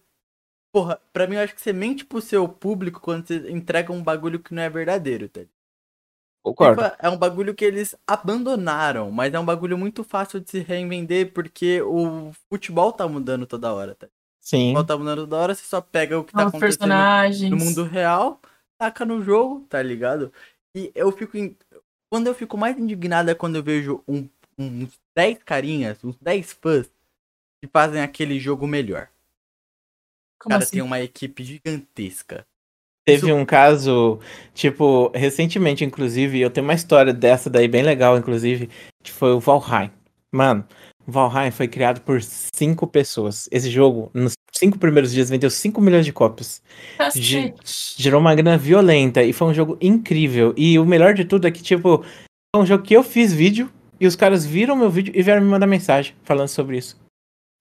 Porra, pra mim eu acho que você mente pro seu público quando você entrega um bagulho que não é verdadeiro, tá Concordo. FIFA é um bagulho que eles abandonaram, mas é um bagulho muito fácil de se reinvender porque o futebol tá mudando toda hora, tá? O Sim. futebol tá mudando toda hora, você só pega o que tá acontecendo personagens. no mundo real, taca no jogo, tá ligado? E eu fico. in- Quando eu fico mais indignado é quando eu vejo um, um- 10 carinhas, uns 10 fãs que fazem aquele jogo melhor. O Como cara assim? tem uma equipe gigantesca. Teve Isso- um caso, tipo, recentemente, inclusive, eu tenho uma história dessa daí bem legal, inclusive, que foi o Valheim. Mano, o Valheim foi criado por cinco pessoas. Esse jogo, nos cinco primeiros dias, vendeu 5 milhões de cópias. Cacete. Gerou uma grana violenta e foi um jogo incrível. E o melhor de tudo é que, tipo, foi um jogo que eu fiz vídeo e os caras viram meu vídeo e vieram me mandar mensagem falando sobre isso.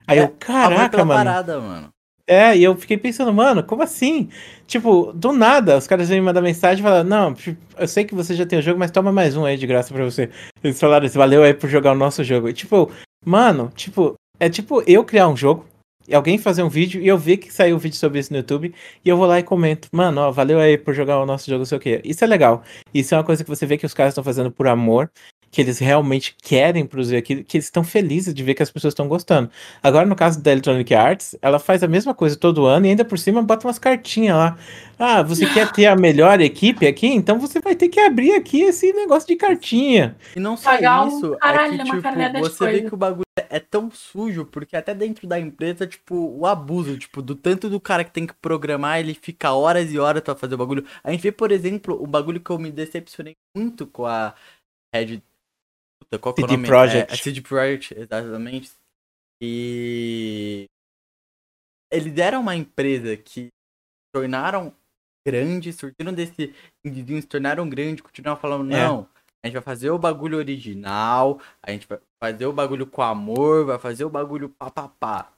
Aí É, eu, caraca, mano. parada, mano. É, e eu fiquei pensando, mano, como assim? Tipo, do nada, os caras vêm me mandar mensagem e falam, não, eu sei que você já tem o jogo, mas toma mais um aí de graça pra você. Eles falaram isso, valeu aí por jogar o nosso jogo. E tipo, mano, tipo, é tipo eu criar um jogo, e alguém fazer um vídeo, e eu ver que saiu um vídeo sobre isso no YouTube, e eu vou lá e comento, mano, ó, valeu aí por jogar o nosso jogo, não sei o quê. Isso é legal. Isso é uma coisa que você vê que os caras estão fazendo por amor, que eles realmente querem produzir aquilo, que eles estão felizes de ver que as pessoas estão gostando. Agora, no caso da Electronic Arts, ela faz a mesma coisa todo ano e ainda por cima bota umas cartinhas lá. Ah, você quer ter a melhor equipe aqui? Então você vai ter que abrir aqui esse negócio de cartinha. E não só Pagar um isso, caralho, é que, uma tipo, você vê que o bagulho é tão sujo, porque até dentro da empresa, tipo, o abuso, tipo, do tanto do cara que tem que programar, ele fica horas e horas pra fazer o bagulho. A gente vê, por exemplo, o bagulho que eu me decepcionei muito com a Red... Puta, qual é CD nome? Projekt. É, a CD Projekt, exatamente. E... Eles eram uma empresa que tornaram grande, surgiram desse indivíduo, se tornaram grande, continuaram falando, É. não, a gente vai fazer o bagulho original, a gente vai fazer o bagulho com amor, vai fazer o bagulho papapá.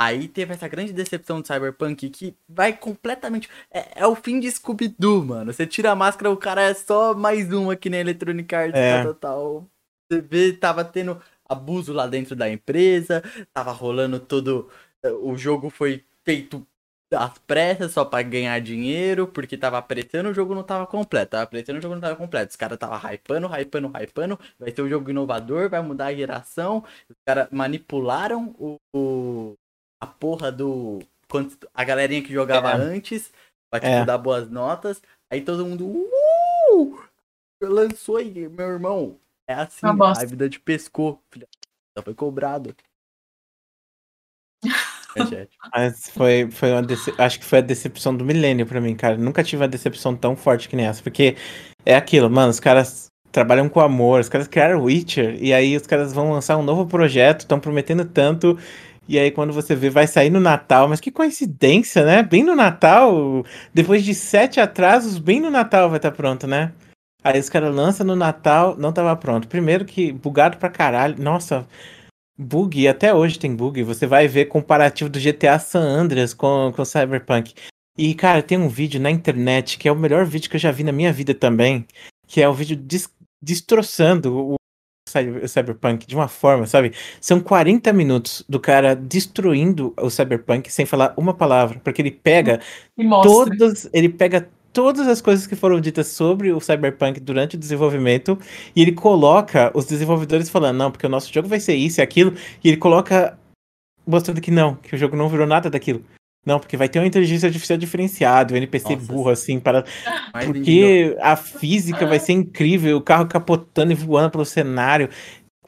Aí teve essa grande decepção do Cyberpunk que vai completamente. É, é o fim de Scooby-Doo, mano. Você tira a máscara, o cara é só mais uma que nem Electronic Arts, É. tal, tal, tal. Você vê, tava tendo abuso lá dentro da empresa, tava rolando todo. O jogo foi feito às pressas só pra ganhar dinheiro, porque tava apreciando o jogo não tava completo. Tava apreciando o jogo não tava completo. Os caras tava hypando, hypando, hypando. Vai ser um jogo inovador, vai mudar a geração. Os caras manipularam o, o- a porra do. A galerinha que jogava É. antes, pra tipo, É. dar boas notas. Aí todo mundo. Uh! Lançou aí, meu irmão. É assim, a vida te pescou, filha. Só foi cobrado. Mas foi, foi uma dece... acho que foi a decepção do milênio pra mim, cara. Nunca tive uma decepção tão forte que nem essa. Porque é aquilo, mano, os caras trabalham com amor, os caras criaram Witcher, e aí os caras vão lançar um novo projeto, estão prometendo tanto. E aí, quando você vê, vai sair no Natal. Mas que coincidência, né? Bem no Natal. Depois de sete atrasos, bem no Natal vai estar pronto, né? Aí os caras lançam no Natal, não tava pronto. Primeiro que bugado pra caralho. Nossa, bug, até hoje tem bug. Você vai ver comparativo do GTA San Andreas com, com Cyberpunk. E, cara, tem um vídeo na internet que é o melhor vídeo que eu já vi na minha vida também. Que é o vídeo des- destroçando o Cy- o Cyberpunk de uma forma, sabe? São 40 minutos do cara destruindo o Cyberpunk sem falar uma palavra. Porque ele pega todas, ele pega todas as coisas que foram ditas sobre o Cyberpunk durante o desenvolvimento e ele coloca os desenvolvedores falando, não, porque o nosso jogo vai ser isso e aquilo, e ele coloca mostrando que não, que o jogo não virou nada daquilo. Não, porque vai ter uma inteligência artificial diferenciada, um NPC Nossa, burro assim, para porque a física vai ser incrível, o carro capotando e voando pelo cenário.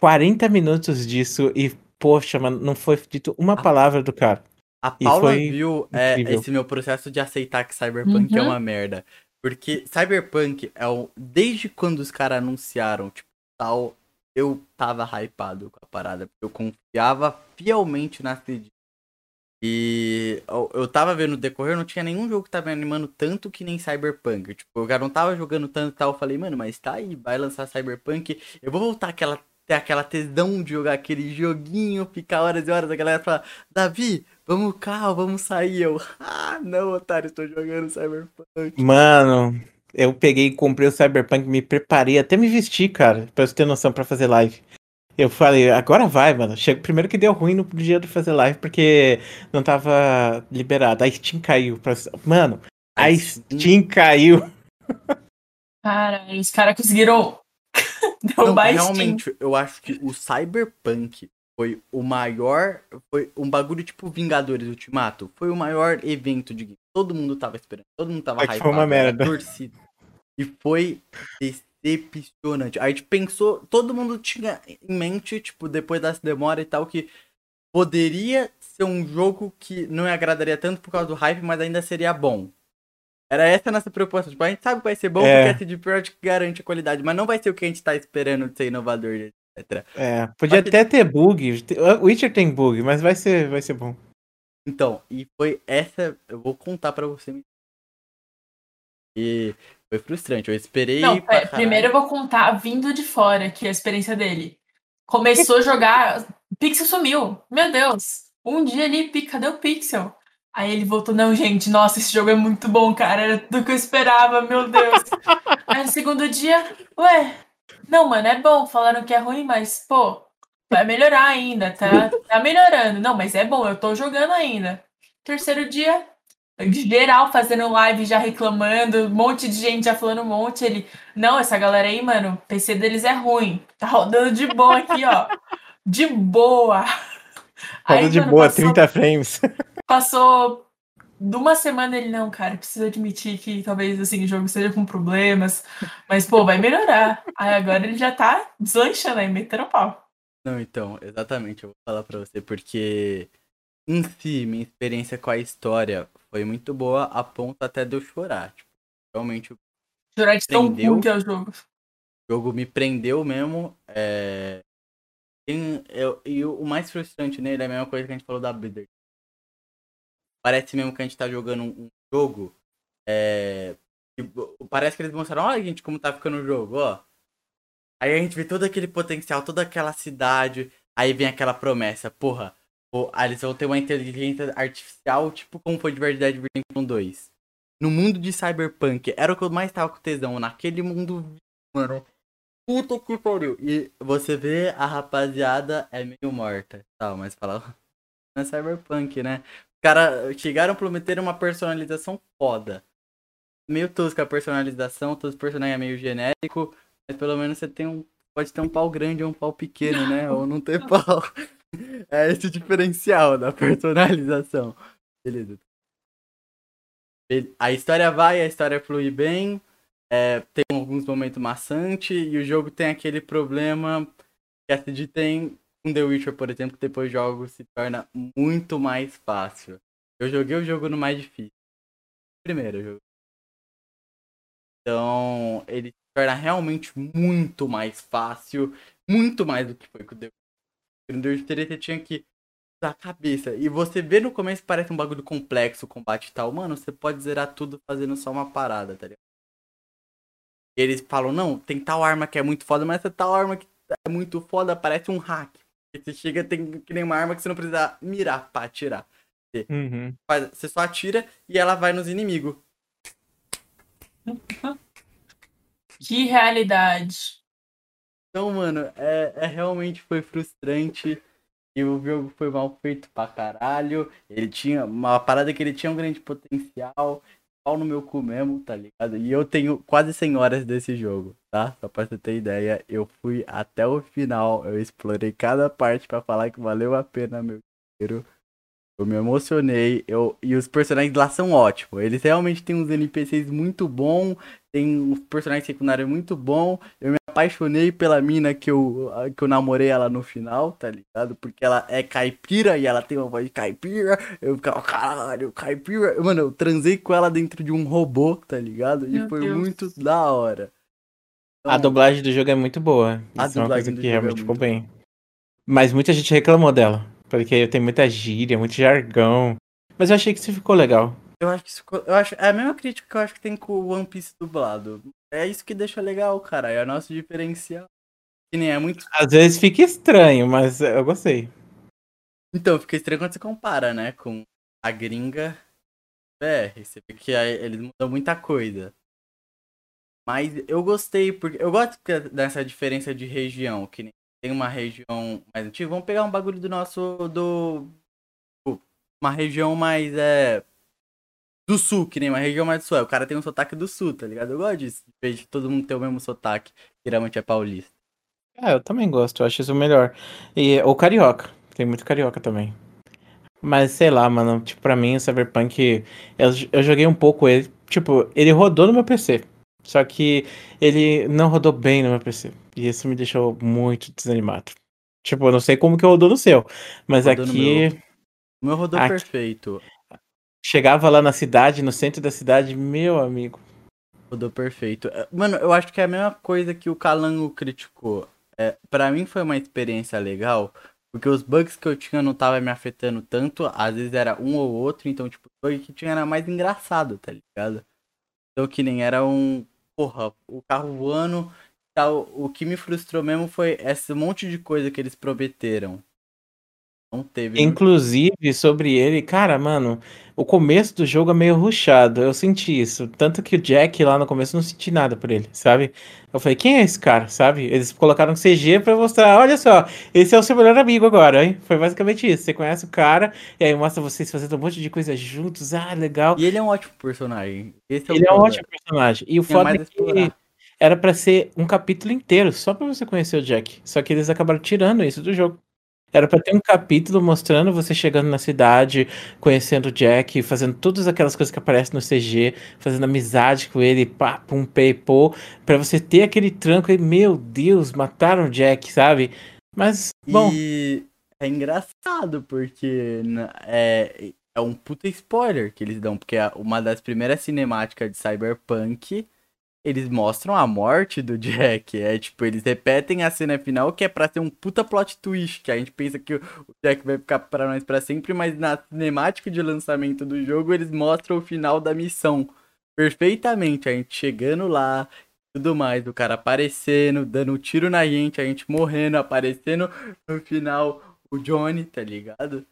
40 minutos disso e, poxa, mano, não foi dito uma Ah. palavra do cara. A Paula viu é, esse meu processo de aceitar que Cyberpunk é Uhum. uma merda. Porque Cyberpunk é o. Desde quando os caras anunciaram, tipo, tal, eu tava hypado com a parada. Eu confiava fielmente na CD. E eu, eu tava vendo o decorrer, não tinha nenhum jogo que tava me animando tanto que nem Cyberpunk. Tipo, eu já não tava jogando tanto e tal. Eu falei, mano, mas tá aí, vai lançar Cyberpunk. Eu vou voltar aquela, ter aquela tesão de jogar aquele joguinho, ficar horas e horas. A galera fala, Davi, vamos cá, vamos sair. Eu, ah, não, otário, estou jogando Cyberpunk. Mano, eu peguei e comprei o Cyberpunk, me preparei, até me vesti, cara, pra você ter noção pra fazer live. Eu falei, agora vai, mano. Chego primeiro que deu ruim no dia de fazer live porque não tava liberado. A Steam caiu. Pra... Mano, a Steam caiu. Cara, os caras conseguiram Não, derrubar a Steam. realmente, eu acho que o Cyberpunk foi o maior. Foi um bagulho tipo Vingadores Ultimato. Foi o maior evento de game. Todo mundo tava esperando. Todo mundo tava Só que hypado. foi uma merda. torcida. E foi decepcionante. A gente pensou, todo mundo tinha em mente, tipo, depois dessa demora e tal, que poderia ser um jogo que não me agradaria tanto por causa do hype, mas ainda seria bom. Era essa a nossa preocupação. Tipo, a gente sabe que vai ser bom É. porque a CD Projekt garante a qualidade, mas não vai ser o que a gente tá esperando de ser inovador, etc. É, podia até ter bug. O Witcher tem bug, mas vai ser, vai ser bom. Então, e foi essa. Eu vou contar pra você. E foi frustrante. Eu esperei. Não, pra primeiro eu vou contar vindo de fora aqui a experiência dele. Começou a jogar, Pixel sumiu. Meu Deus. Um dia ali, cadê o Pixel? Aí ele voltou, não, gente, nossa, esse jogo é muito bom, cara. Era tudo que eu esperava, meu Deus. Aí no segundo dia, ué, não, mano, é bom. Falaram que é ruim, mas, pô, vai melhorar ainda, tá? Tá melhorando. Não, mas é bom, eu tô jogando ainda. Terceiro dia, geral fazendo live já reclamando, um monte de gente já falando um monte. Ele, não, essa galera aí, mano, o PC deles é ruim. Tá rodando de boa aqui, ó. De boa. Roda de mano, boa, passou, 30 frames. passou de uma semana ele, não, cara, preciso admitir que talvez assim, o jogo esteja com problemas. Mas, pô, vai melhorar. Aí agora ele já tá deslanchando aí, metendo pau. Não, então, exatamente, eu vou falar pra você, porque em si, minha experiência com a história foi muito boa, a ponto até de eu chorar. Tipo, realmente o Jurar de tão ruim que é o jogo. jogo me prendeu mesmo. É... tem- eu- e o o mais frustrante nele é a mesma coisa que a gente falou da Blizzard. Parece mesmo que a gente tá jogando um, jogo. É... tipo, Parece que eles mostraram, olha gente como tá ficando o jogo, ó. Aí a gente vê todo aquele potencial, toda aquela cidade. Aí vem aquela promessa, porra. pô, ah, eles vão ter uma inteligência artificial, tipo como foi de verdade Redemption 2. No mundo de Cyberpunk, era o que eu mais tava com tesão. Naquele mundo, mano. Puta que pariu. E você vê a rapaziada é meio morta. Tal, mas fala. Não é Cyberpunk, né? Os caras chegaram a prometer uma personalização foda. Meio tosca a personalização, todos os personagens é meio genérico. Mas pelo menos você tem um. Pode ter um pau grande ou um pau pequeno, né? Ou não ter pau. É esse o diferencial da personalização. Beleza. A história vai, a história flui bem, é, tem alguns momentos maçantes, e o jogo tem aquele problema que a CD tem com The Witcher, por exemplo, que depois jogo se torna muito mais fácil. Eu joguei o jogo no mais difícil. Primeiro jogo. Então, ele se torna realmente muito mais fácil, muito mais do que foi com o The Witcher. No The Witcher você tinha que usar a cabeça. E você vê no começo parece um bagulho complexo, o combate e tal. Mano, você pode zerar tudo fazendo só uma parada, tá ligado? E eles falam, não, tem tal arma que é muito foda, mas essa tal arma que é muito foda parece um hack. Você chega, tem que nem uma arma que você não precisa mirar pra atirar. Você, Uhum. faz- você só atira e ela vai nos inimigos. Que realidade. Então, mano, é, é realmente foi frustrante. E o jogo foi mal feito pra caralho. Ele tinha uma parada que ele tinha um grande potencial. Pau no meu cu mesmo, tá ligado? E eu tenho quase 100 horas desse jogo, tá? Só pra você ter ideia, eu fui até o final. Eu explorei cada parte pra falar que valeu a pena meu dinheiro. Eu me emocionei. Eu... E os personagens lá são ótimos. Eles realmente têm uns NPCs muito bons. Tem um personagem secundário muito bom. Eu me apaixonei pela mina que eu, que eu namorei ela no final, tá ligado? Porque ela é caipira e ela tem uma voz de caipira. Eu ficava, caralho, caipira. Mano, eu transei com ela dentro de um robô, tá ligado? E Meu foi Deus. muito da hora. A Então, dublagem do jogo é muito boa. A Isso é uma dublagem coisa do que jogo é realmente ficou bem. Mas muita gente reclamou dela. Porque tem muita gíria, muito jargão. Mas eu achei que isso ficou legal. Eu acho que isso, ficou- eu acho, é a mesma crítica que eu acho que tem com o One Piece dublado. É isso que deixa legal, cara. É o nosso diferencial. Que nem é muito. Às vezes fica estranho, mas eu gostei. Então, fica estranho quando você compara, né? Com a gringa BR. Você vê que eles mudam muita coisa. Mas eu gostei, porque eu gosto que- dessa diferença de região. Que nem tem uma região mais antiga. Vamos pegar um bagulho do nosso. do. tipo, Uma região mais. é do sul, que nem uma região mais do sul. Aí O cara tem um sotaque do sul, tá ligado? Eu gosto disso. De todo mundo ter o mesmo sotaque. que Geralmente é paulista. É, eu também gosto, eu acho isso melhor. E o carioca, tem muito carioca também. Mas sei lá, mano, tipo, pra mim o Cyberpunk, eu, eu joguei um pouco ele, tipo, ele rodou no meu PC. Só que ele não rodou bem no meu PC. E isso me deixou muito desanimado. Tipo, eu não sei como que rodou no seu, mas Rodou aqui O meu rodou Aqui- perfeito. Chegava lá na cidade, no centro da cidade, meu amigo. Rodou perfeito. É, Mano, eu acho que é a mesma coisa que o Calango criticou. É, pra mim foi uma experiência legal, porque os bugs que eu tinha não tava me afetando tanto, às vezes era um ou outro, então, tipo, o bug que tinha era mais engraçado, tá ligado? Então, que nem era um. Porra, o carro voando. Tal. O que me frustrou mesmo foi esse monte de coisa que eles prometeram. Não teve. Inclusive, sobre ele, cara, mano, o começo do jogo é meio rushado. Eu senti isso. Tanto que o Jack lá no começo não senti nada por ele, sabe? Eu falei, quem é esse cara, sabe? Eles colocaram CG pra mostrar, olha só, esse é o seu melhor amigo agora, hein? Foi basicamente isso. Você conhece o cara, e aí mostra vocês fazendo um monte de coisa juntos. Ah, legal. E ele é um ótimo personagem. É Ele é um ótimo personagem. E o foda é que explorar. era pra ser um capítulo inteiro, só pra você conhecer o Jack. Só que eles acabaram tirando isso do jogo. Era pra ter um capítulo mostrando você chegando na cidade, conhecendo o Jack, fazendo todas aquelas coisas que aparecem no CG, fazendo amizade com ele, pá, pum, pei, pô, pra você ter aquele tranco e, meu Deus, mataram o Jack, sabe? Mas, bom, E é engraçado, porque é, é um puta spoiler que eles dão, porque a- uma das primeiras cinemáticas de Cyberpunk, eles mostram a morte do Jack. É tipo, eles repetem a cena final que é pra ser um puta plot twist, que a gente pensa que o o Jack vai ficar pra nós pra sempre, mas na cinemática de lançamento do jogo eles mostram o final da missão perfeitamente. A gente chegando lá, tudo mais, do cara aparecendo, dando um tiro na gente, a gente morrendo, aparecendo no final o Johnny, tá ligado?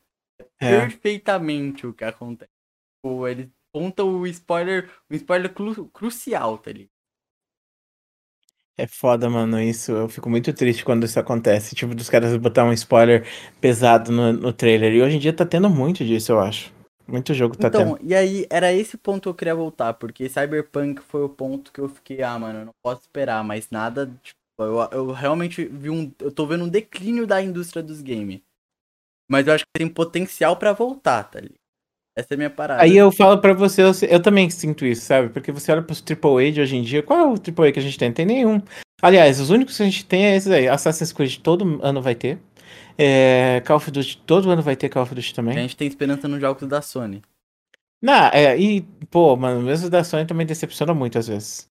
é. Perfeitamente o que acontece. Tipo, eles contam o spoiler, um spoiler cru- crucial, tá ligado? É foda, mano, isso. Eu fico muito triste quando isso acontece. Tipo, dos caras botar um spoiler pesado no, no trailer. E hoje em dia tá tendo muito disso, eu acho. Muito jogo tá Então, tendo. e aí, era esse ponto que eu queria voltar, porque Cyberpunk foi o ponto que eu fiquei, ah, mano, eu não posso esperar mais nada. Tipo, eu, eu realmente vi um. Eu tô vendo um declínio da indústria dos games. Mas eu acho que tem potencial pra voltar, tá ligado? Essa é a minha parada. Aí eu falo pra você, eu, eu também sinto isso, sabe? Porque você olha pros AAA de hoje em dia, qual é o AAA que a gente tem? Não tem nenhum. Aliás, os únicos que a gente tem é esses aí. Assassin's Creed todo ano vai ter. É, Call of Duty todo ano vai ter Call of Duty também. A gente tem esperança nos jogos da Sony. Não, é, e, pô, mano, mesmo da Sony também decepciona muito às vezes.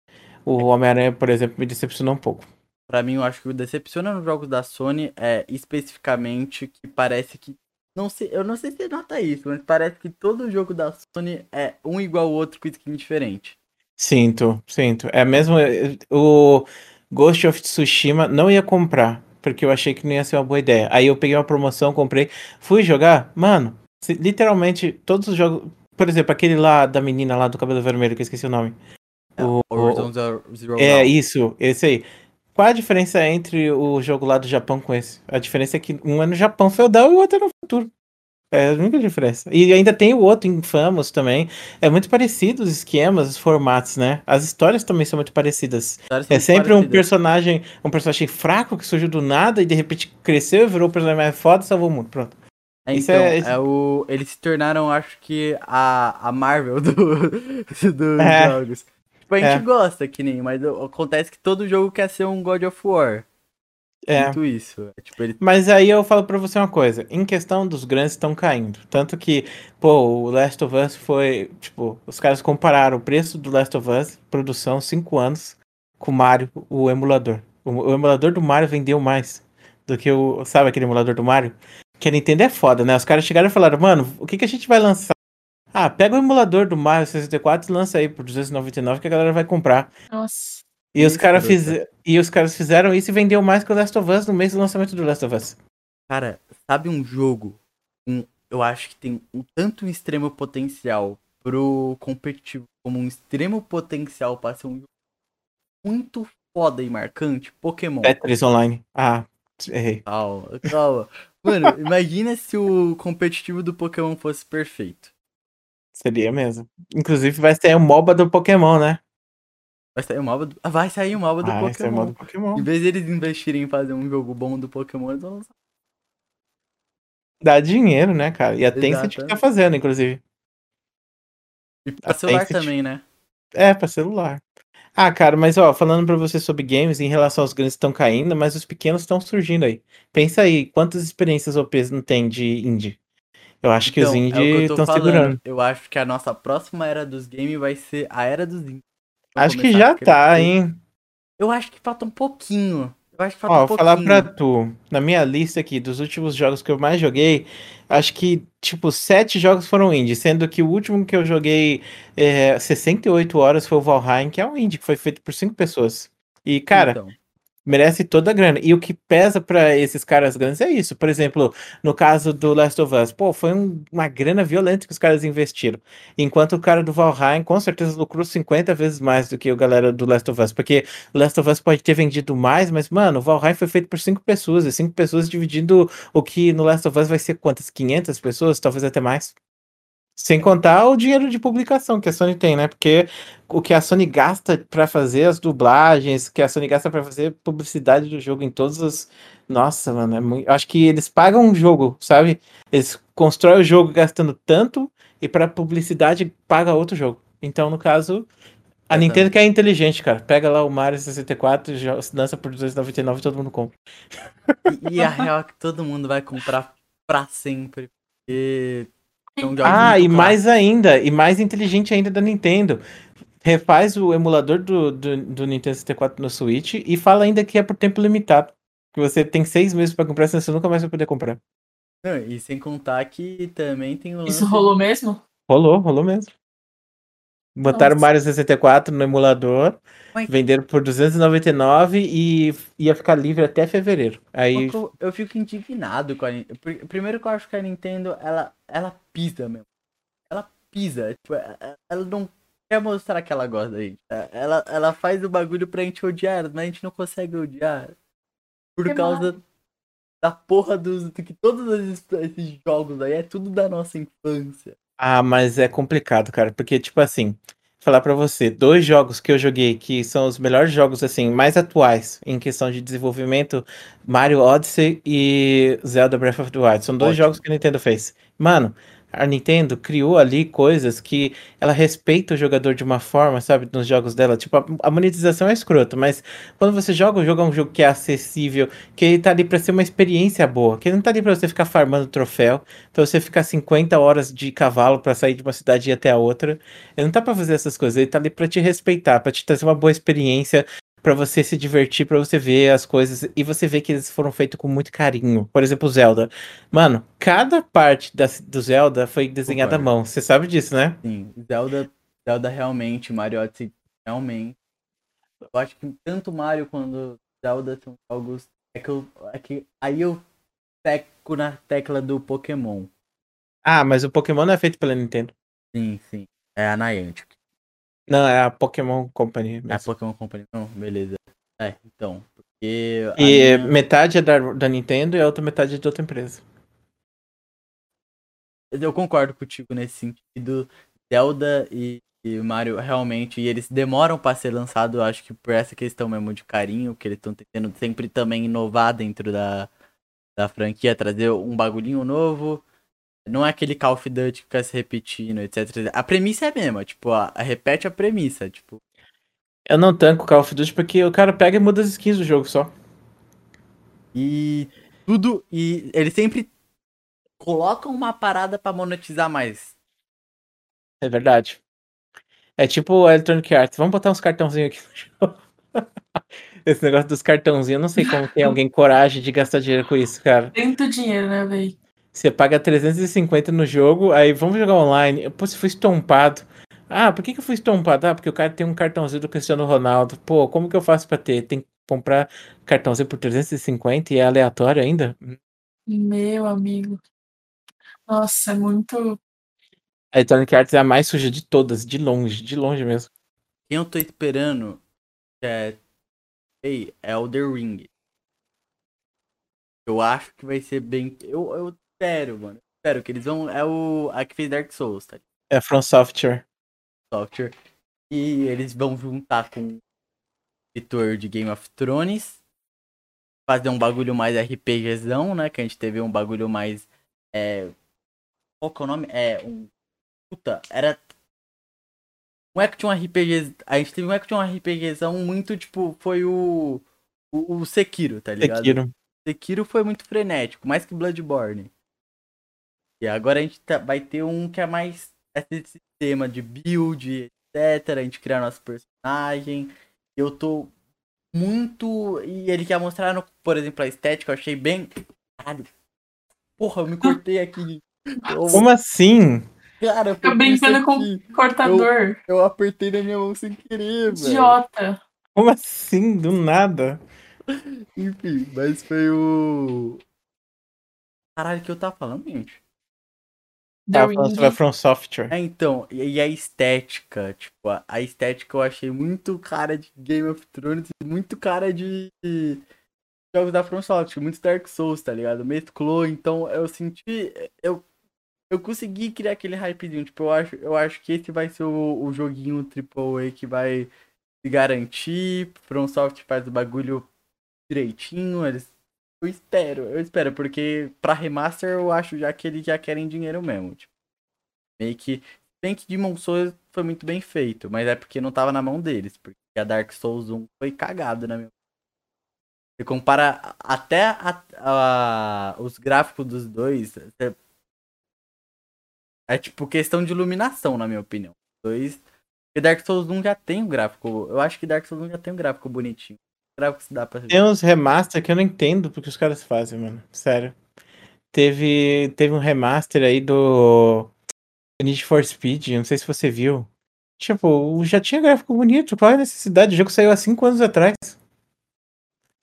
O Homem-Aranha, por exemplo, me decepcionou um pouco. Pra mim, eu acho que o decepciona nos jogos da Sony é especificamente que parece que. Não sei, eu não sei se você nota isso, mas parece que todo jogo da Sony é um igual ao outro com skin diferente. Sinto, sinto. É mesmo. O Ghost of Tsushima não ia comprar, porque eu achei que não ia ser uma boa ideia. Aí eu peguei uma promoção, comprei, fui jogar, mano, literalmente todos os jogos. Por exemplo, aquele lá da menina lá do cabelo vermelho, que eu esqueci o nome. O- Horizon Zero, Zero É, isso, esse aí. Qual a diferença entre o jogo lá do Japão com esse? A diferença é que um é no Japão feudal e o outro é no futuro. É a única diferença. E ainda tem o outro, Infamous, também. É muito parecido os esquemas, os formatos, né? As histórias também são muito parecidas. São É sempre um parecidas. personagem, um personagem fraco que surgiu do nada e de repente cresceu, virou o personagem mais foda e salvou o mundo. Pronto. É, Isso então, é- é, o. Eles se tornaram, acho que, a, a Marvel do, dos É. jogos. Tipo, a gente É. gosta que nem, mas acontece que todo jogo quer ser um God of War. É. Muito isso. É, Tipo, ele Mas aí eu falo pra você uma coisa, em questão dos grandes estão caindo. Tanto que, pô, o Last of Us foi, tipo, os caras compararam o preço do Last of Us, produção, 5 anos, com o Mario, o emulador. O, o emulador do Mario vendeu mais do que o, sabe aquele emulador do Mario? Que a Nintendo é foda, né? Os caras chegaram e falaram, mano, o que que a gente vai lançar? Ah, pega o emulador do Mario 64 e lança aí por 299 que a galera vai comprar. Nossa. E os, cara fiz... e os caras fizeram isso e vendeu mais que o Last of Us no mês do lançamento do Last of Us. Cara, sabe um jogo? Um, eu acho que tem um tanto um extremo potencial pro competitivo, como um extremo potencial pra ser um jogo muito foda e marcante, Pokémon. Tetris Online. Ah, errei. Calma, calma. Mano, imagina se o competitivo do Pokémon fosse perfeito. Seria mesmo. Inclusive vai sair o MOBA do Pokémon, né? Vai sair o MOBA do, ah, vai sair o MOBA do Ah, vai sair o Pokémon. MOBA do Pokémon. Em vez de eles investirem em fazer um jogo bom do Pokémon, eles vão lançar. Dá dinheiro, né, cara? E a Tencent que tá fazendo, inclusive. E pra A celular Tencent. também, né? É, pra celular. Ah, cara, mas ó, falando pra você sobre games, em relação aos grandes estão caindo, mas os pequenos estão surgindo aí. Pensa aí, quantas experiências OPs não tem de indie? Eu acho que os Então, é estão segurando. Eu acho que a nossa próxima era dos games vai ser a era dos indies. Acho que já tá, hein? Eu acho que falta um pouquinho. Eu acho que falta Ó, um vou falar pouquinho. pra tu, na minha lista aqui dos últimos jogos que eu mais joguei, acho que, tipo, sete jogos foram indie, sendo que o último que eu joguei é, 68 horas foi o Valheim, que é um indie, que foi feito por cinco pessoas. E, cara, Então, merece toda a grana. E o que pesa pra esses caras grandes é isso. Por exemplo, no caso do Last of Us, pô, foi um- uma grana violenta que os caras investiram. Enquanto o cara do Valheim com certeza lucrou 50 vezes mais do que o galera do Last of Us. Porque o Last of Us pode ter vendido mais, mas, mano, o Valheim foi feito por cinco pessoas. E cinco pessoas dividindo o que no Last of Us vai ser quantas? 500 pessoas? Talvez até mais. Sem contar o dinheiro de publicação que a Sony tem, né? Porque o que a Sony gasta pra fazer as dublagens, que a Sony gasta pra fazer publicidade do jogo em todos os. Nossa, mano, é muito... acho que eles pagam um jogo, sabe? Eles constroem o jogo gastando tanto e pra publicidade paga outro jogo. Então, no caso, a Exato. Nintendo que é inteligente, cara. Pega lá o Mario 64, jo- lança por 299 e todo mundo compra. e, e a real é que todo mundo vai comprar pra sempre. Porque jogos Ah, e mais ainda, e mais inteligente ainda da Nintendo. Refaz o emulador do, do, do Nintendo 64 no Switch e fala ainda que é por tempo limitado. Que você tem seis meses pra comprar, senão você nunca mais vai poder comprar. Não, e sem contar que também tem o lance. Isso rolou mesmo? Rolou, rolou mesmo. Botaram o Nossa. Mario 64 no emulador, Mas- venderam por 299 e ia ficar livre até fevereiro. Aí, Eu, eu fico indignado com a Nintendo. Primeiro que eu acho que a Nintendo, ela, ela pisa mesmo. Ela pisa. Tipo, ela ela não quer mostrar que ela gosta da gente. Ela, ela faz o bagulho pra gente odiar, mas a gente não consegue odiar. Por Que causa da porra dos. do que todos esses, esses jogos aí é tudo da nossa infância. Ah, mas é complicado, cara, porque, tipo assim, falar pra você, dois jogos que eu joguei que são os melhores jogos, assim, mais atuais em questão de desenvolvimento, Mario Odyssey e Zelda Breath of the Wild. São dois Ótimo. jogos que a Nintendo fez. Mano, a Nintendo criou ali coisas que ela respeita o jogador de uma forma, sabe, nos jogos dela. Tipo, a, monetização é escrota, mas quando você joga o jogo, é um jogo que é acessível, que ele tá ali pra ser uma experiência boa, que ele não tá ali pra você ficar farmando troféu, pra você ficar 50 horas de cavalo pra sair de uma cidade e ir até a outra. Ele não tá pra fazer essas coisas, ele tá ali pra te respeitar, pra te trazer uma boa experiência, pra você se divertir, pra você ver as coisas e você vê que eles foram feitos com muito carinho. Por exemplo, Zelda. Mano, cada parte da, do Zelda foi desenhada à mão. Você sabe disso, né? Sim, Zelda, Zelda realmente, Mario Odyssey realmente. Eu acho que tanto Mario quanto Zelda são jogos. É que, eu, é que aí eu teco na tecla do Pokémon. Ah, mas o Pokémon não é feito pela Nintendo. Sim, sim. É a Niantic. Não, é a Pokémon Company É a mesmo. Pokémon Company. Não, beleza. É, então. Porque. E minha- metade é da, da Nintendo e a outra metade é de outra empresa. Eu concordo contigo nesse sentido. Zelda e, e Mario realmente, e eles demoram pra ser lançado, acho que por essa questão mesmo de carinho, que eles estão tentando sempre também inovar dentro da, da franquia, trazer um bagulhinho novo. Não é aquele Call of Duty que fica se repetindo, etc. A premissa é a mesma, tipo, a, a- repete a premissa, tipo. Eu não tanco Call of Duty porque o cara pega e muda as skins do jogo só. E tudo. E eles sempre colocam uma parada pra monetizar mais. É verdade. É tipo a Electronic Arts. Vamos botar uns cartãozinhos aqui no jogo. Esse negócio dos cartãozinhos, eu não sei como tem alguém coragem de gastar dinheiro com isso, cara. Tem muito dinheiro, né, velho? Você paga 350 no jogo, aí vamos jogar online. Pô, você foi estompado. Ah, por que, que eu fui estompado? Ah, porque o cara tem um cartãozinho do Cristiano Ronaldo. Pô, como que eu faço pra ter? Tem que comprar cartãozinho por 350 e é aleatório ainda? Meu amigo. Nossa, é muito. A Electronic Arts é a mais suja de todas, de longe, de longe mesmo. Quem eu tô esperando é. Ei, é o The Ring. Eu acho que vai ser bem. Eu, eu espero, mano. Espero que eles vão. É o. A que fez Dark Souls, tá? É From Software. Software. E eles vão juntar com o editor de Game of Thrones. Fazer um bagulho mais RPGzão, né? Que a gente teve um bagulho mais. É... Qual que é o nome? É um. Puta, era. Um action RPG. A gente teve um action RPGzão muito tipo. Foi o. O, o Sekiro, tá ligado? Sekiro. Sekiro foi muito frenético, mais que Bloodborne. E agora a gente tá- vai ter um que é mais esse sistema de build, etc. A gente criar nosso personagem. Eu tô muito. E ele quer mostrar, no, por exemplo, a estética, eu achei bem. Caralho. Porra, eu me cortei aqui. Eu- Como assim? Cara, Fica foi isso brincando com aqui. cortador. Eu apertei na minha mão sem querer, velho. Idiota. Como assim? Do nada. Enfim, mas foi o. Caralho, o que eu tava falando, gente? The Tava falando sobre a. From Software. É, então, e e a estética, tipo, a, a estética eu achei muito cara de Game of Thrones e muito cara de jogos da From Software, muito Dark Souls, tá ligado? Mesclou, então eu senti, eu, eu consegui criar aquele hypezinho, tipo, eu acho, eu acho que esse vai ser o, o joguinho AAA que vai se garantir, From Software faz o bagulho direitinho, eles... Eu espero, eu espero, porque pra remaster eu acho já que eles já querem dinheiro mesmo, tipo. Meio que. Bem que Demon Souls foi muito bem feito, mas é porque não tava na mão deles. Porque a Dark Souls 1 foi cagado, na minha Você compara até a- a- os gráficos dos dois. É, é tipo questão de iluminação, na minha opinião. Dois. Porque Dark Souls 1 já tem um gráfico. Eu acho que Dark Souls 1 já tem um gráfico bonitinho. Gráfico que dá pra ver. Tem uns remaster que eu não entendo porque os caras fazem, mano. Sério. Teve, teve um remaster aí do Need for Speed, não sei se você viu. Tipo, já tinha gráfico bonito, qual é a necessidade? O jogo saiu há 5 anos atrás.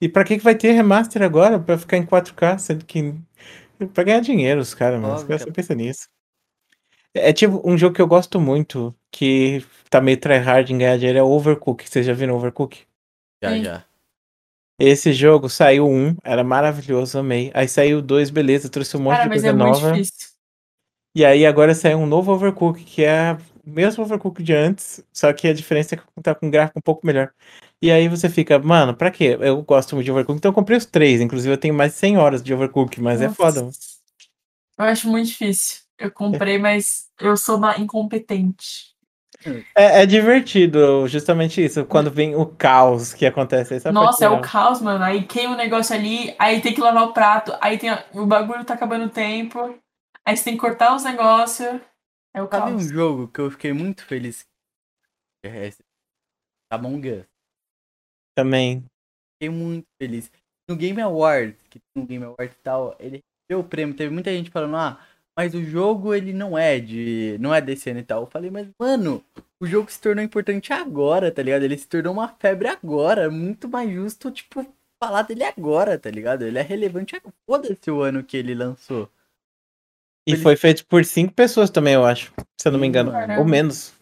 E pra que que vai ter remaster agora? Pra ficar em 4K, sendo que. Pra ganhar dinheiro, os caras, mano. Os Óbvio caras só pensam nisso. É tipo um jogo que eu gosto muito, que tá meio tryhard em ganhar dinheiro, é o Overcooked. Vocês já viram Overcooked? Já, Sim. já. Esse jogo saiu um, era maravilhoso, amei. Aí saiu dois, beleza, trouxe um monte Cara, de coisa é nova. E aí agora saiu um novo Overcooked, que é mesmo Overcooked de antes, só que a diferença é que tá com um gráfico um pouco melhor. E aí você fica, mano, pra quê? Eu gosto muito de Overcooked, então eu comprei os três. Inclusive eu tenho mais de 100 horas de Overcooked, mas é Nossa. foda. Eu acho muito difícil. Eu comprei, mas eu sou uma incompetente. É, é divertido, justamente isso. Quando vem o caos que acontece. Essa Nossa, é o caos, mano. Aí queima o negócio ali, aí tem que lavar o prato, aí tem a- o bagulho tá acabando o tempo, aí você tem que cortar os negócios. É o Sabe um caos. jogo que eu fiquei muito feliz? É. Among Us. também. Fiquei muito feliz. No Game Awards, que tem um Game Awards e tal, ele recebeu o prêmio. Teve muita gente falando, ah, mas o jogo ele não é de. não é desse ano e tal. Eu falei, mas mano, o jogo se tornou importante agora, tá ligado? Ele se tornou uma febre agora. É muito mais justo, tipo, falar dele agora, tá ligado? Ele é relevante agora. Foda-se o ano que ele lançou. E Ele- foi feito por cinco pessoas também, eu acho. Se eu não me engano. caramba. Ou menos.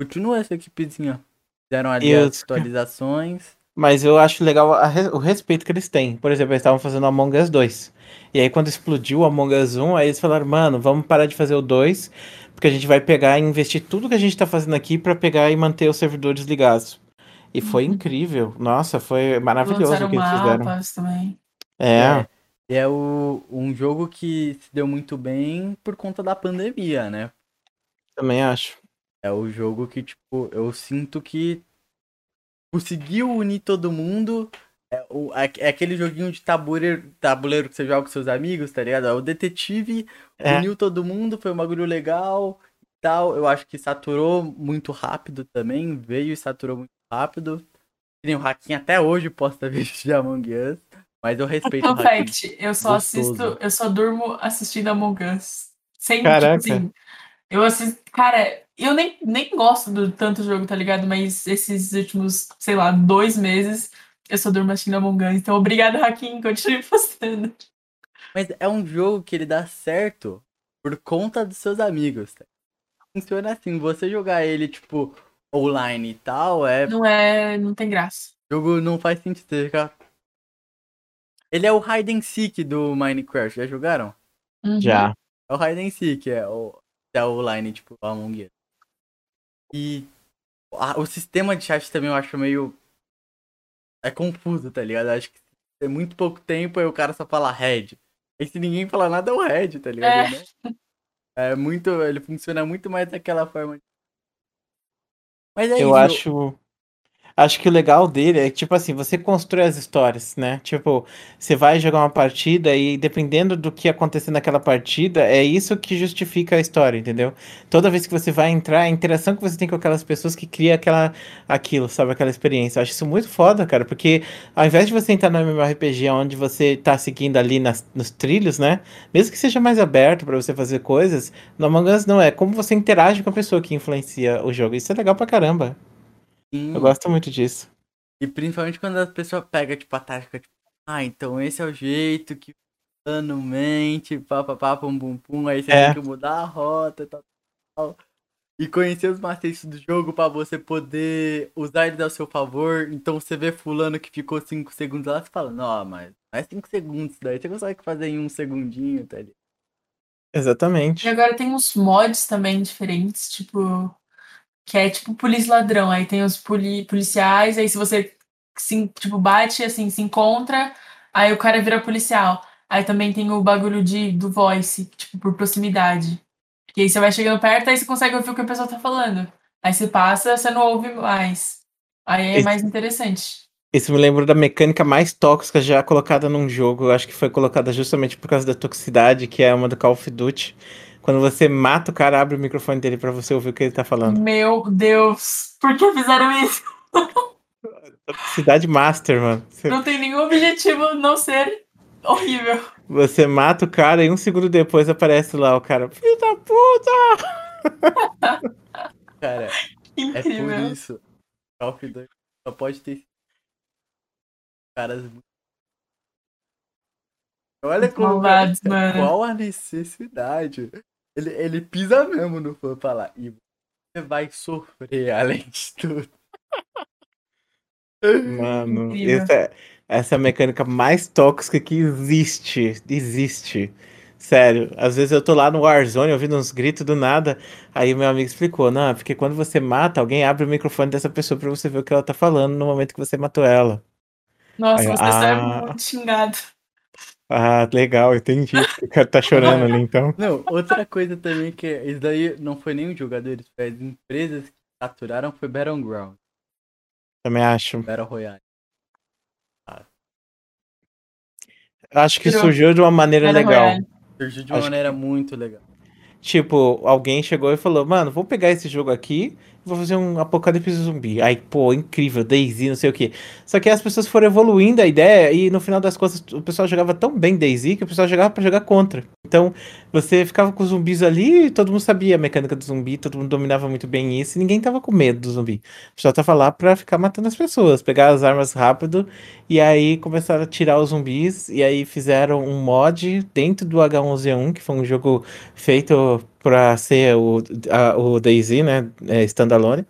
Continua essa equipezinha. Fizeram ali as atualizações. Mas eu acho legal a o respeito que eles têm. Por exemplo, eles estavam fazendo Among Us 2. E aí, quando explodiu o Among Us 1, aí eles falaram, mano, vamos parar de fazer o 2, porque a gente vai pegar e investir tudo que a gente tá fazendo aqui pra pegar e manter os servidores ligados. E foi Uhum. incrível. Nossa, foi maravilhoso o que eles fizeram. também. É, E é o, um jogo que se deu muito bem por conta da pandemia, né? também acho. É o jogo que, tipo, eu sinto que conseguiu unir todo mundo. É, o, é, é aquele joguinho de tabuleiro, tabuleiro que você joga com seus amigos, tá ligado? É o detetive É. uniu todo mundo, foi um bagulho legal e tal. Eu acho que saturou muito rápido também. Veio e saturou muito rápido. Nem o Hakim até hoje posta vídeos de Among Us. Mas eu respeito o Fun Hakim. fact, eu só Gostoso. assisto, eu só durmo assistindo Among Us. Sem, Caraca. tipo assim, eu assisto, cara, eu nem, nem gosto do tanto jogo, tá ligado? Mas esses últimos, sei lá, dois meses, eu só durmo assistindo Among Us. Então, obrigada, Hakim, continue postando. Mas é um jogo que ele dá certo por conta dos seus amigos. Tá? Funciona assim, você jogar ele, tipo, online e tal, é. Não é, não tem graça. O jogo não faz sentido. Você fica... Ele é o hide and seek do Minecraft, já jogaram? Uhum. Já. É o hide and seek, é o, é o online, tipo, Among Us. E a- o sistema de chat também eu acho meio. É confuso, tá ligado? Eu acho que tem muito pouco tempo aí o cara só fala head. Aí se ninguém falar nada é o head, tá ligado? É. Né? É muito. Ele funciona muito mais daquela forma. Mas é Eu isso. acho. Acho que o legal dele é que, tipo assim, você constrói as histórias, né? Tipo, você vai jogar uma partida e dependendo do que acontecer naquela partida, é isso que justifica a história, entendeu? Toda vez que você vai entrar, a interação que você tem com aquelas pessoas que cria aquela, aquilo, sabe? Aquela experiência. Eu acho isso muito foda, cara, porque ao invés de você entrar no MMORPG onde você tá seguindo ali nas, nos trilhos, né? Mesmo que seja mais aberto pra você fazer coisas, no Among Us não é como você interage com a pessoa que influencia o jogo. Isso é legal pra caramba. Sim. Eu gosto muito disso. E principalmente quando a pessoa pega, tipo, a tática, tipo, ah, então esse é o jeito que fulano mente, papapá, pum, pum, pum, aí você É. tem que mudar a rota e tal, tal. E conhecer os macetes do jogo pra você poder usar eles ao seu favor. Então você vê fulano que ficou 5 segundos lá, você fala, não, mas não é 5 segundos isso daí, você consegue fazer em um segundinho, tá ligado? Exatamente. E agora tem uns mods também diferentes, tipo. Que é tipo polícia ladrão. Aí tem os poli policiais, aí se você se, tipo, bate, assim, se encontra, aí o cara vira policial. Aí também tem o bagulho de, do voice, tipo, por proximidade. E aí você vai chegando perto, aí você consegue ouvir o que a pessoa tá falando. Aí você passa, você não ouve mais. Aí é Esse- mais interessante. Isso me lembrou da mecânica mais tóxica já colocada num jogo. Eu acho que foi colocada justamente por causa da toxicidade, que é uma do Call of Duty. Quando você mata o cara, abre o microfone dele pra você ouvir o que ele tá falando. Meu Deus, por que fizeram isso? Toxicidade master, mano. Você, Não tem nenhum objetivo não ser horrível. você mata o cara e um segundo depois aparece lá o cara. Filho da puta! Cara, é por Incrível. isso. Of Duty só pode ter caras muito. Olha como. Malvados, mano. Qual a necessidade? Ele, ele pisa mesmo no fã falar. E você vai sofrer além de tudo. Mano, Incrível. essa é, essa é a mecânica mais tóxica que existe. Existe. Sério, às vezes eu tô lá no Warzone ouvindo uns gritos do nada, aí meu amigo explicou, não, é porque quando você mata, alguém abre o microfone dessa pessoa pra você ver o que ela tá falando no momento que você matou ela. Nossa, Aí, você é ah. muito xingado. Ah, legal, entendi. O cara tá chorando ali, então. Não, outra coisa também que é- isso daí não foi nem os jogadores, foi as empresas que capturaram foi Battleground, Também acho. Battle Royale. Acho que surgiu de uma maneira Battle legal. Royale. Surgiu de uma Acho que- maneira muito legal. Tipo, alguém chegou e falou, mano, vou pegar esse jogo aqui vou fazer um apocalipse zumbi. Aí, pô, incrível, Daisy, não sei o quê. Só que as pessoas foram evoluindo a ideia e no final das contas o pessoal jogava tão bem Daisy que o pessoal jogava pra jogar contra. Então, você ficava com os zumbis ali e todo mundo sabia a mecânica do zumbi, todo mundo dominava muito bem isso e ninguém tava com medo do zumbi. Pessoal tava lá pra ficar matando as pessoas, pegar as armas rápido e aí começaram a tirar os zumbis e aí fizeram um mod dentro do H1Z1, que foi um jogo feito pra ser o, o DayZ, né, é, standalone.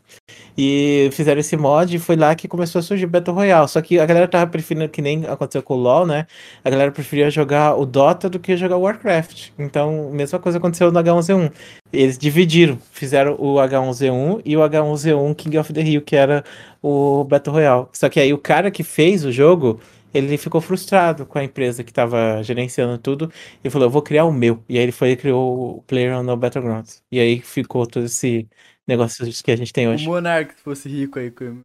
E fizeram esse mod e foi lá que começou a surgir Battle Royale. Só que a galera tava preferindo, que nem aconteceu com o LoL, né? A galera preferia jogar o Dota do que jogar o Warcraft. Então, mesma coisa aconteceu no H1Z1. Eles dividiram, fizeram o H1Z1 e o H1Z1 King of the Hill, que era o Battle Royale. Só que aí o cara que fez o jogo, ele ficou frustrado com a empresa que tava gerenciando tudo e falou, eu vou criar o meu. E aí ele foi e criou o Player no Battlegrounds. E aí ficou todo esse negócio que a gente tem O hoje. Monark, se fosse rico aí com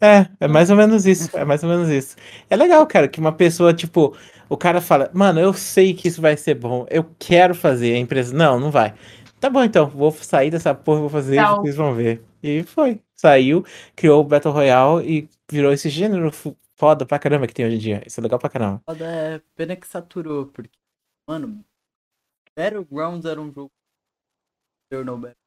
É, é mais ou menos isso, é mais ou menos isso. É legal, cara, que uma pessoa, tipo, o cara fala, mano, eu sei que isso vai ser bom, eu quero fazer, a empresa, não, não vai. Tá bom, então, vou sair dessa porra, vou fazer, Tchau. vocês vão ver. E foi, saiu, criou o Battle Royale e virou esse gênero foda pra caramba que tem hoje em dia. Isso é legal pra caramba. Foda é pena que saturou, porque, mano, Battlegrounds era um jogo. Eu não Battle.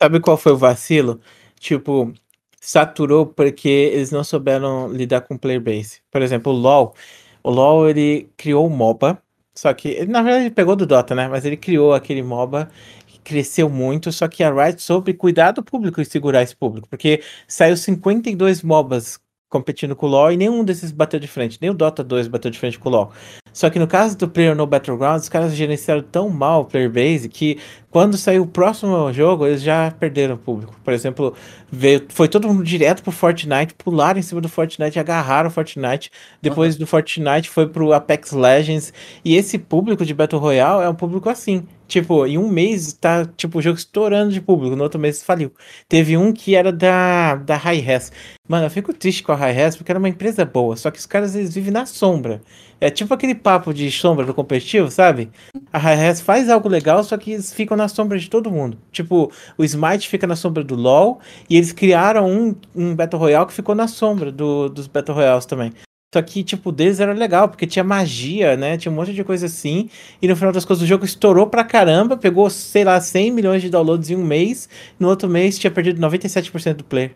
Sabe qual foi o vacilo? Tipo, saturou porque eles não souberam lidar com player base. Por exemplo, o LoL. O LoL ele criou o MOBA, só que na verdade ele pegou do Dota, né? Mas ele criou aquele MOBA que cresceu muito, só que a Riot soube cuidar do público e segurar esse público, porque saiu 52 MOBAs competindo com o LoL e nenhum desses bateu de frente, nem o Dota 2 bateu de frente com o LoL. Só que no caso do Player no Battlegrounds, os caras gerenciaram tão mal o player base que quando saiu o próximo jogo, eles já perderam o público. Por exemplo, veio, foi todo mundo direto pro Fortnite, pularam em cima do Fortnite, agarraram o Fortnite. Depois do Fortnite foi pro Apex Legends. E esse público de Battle Royale é um público assim. Tipo, em um mês tá, tipo, o jogo estourando de público, no outro mês faliu. Teve um que era da, da Hi-Res. Mano, eu fico triste com a Hi-Res porque era uma empresa boa, só que os caras eles vivem na sombra. É tipo aquele papo de sombra do competitivo, sabe? A Hi-Res faz algo legal, só que eles ficam na sombra de todo mundo. Tipo, o Smite fica na sombra do LoL e eles criaram um, um Battle Royale que ficou na sombra do, dos Battle Royales também. Só que, tipo, deles era legal, porque tinha magia, né? Tinha um monte de coisa assim. E no final das contas, o jogo estourou pra caramba. Pegou, sei lá, 100 milhões de downloads em um mês. No outro mês, tinha perdido 97% do player.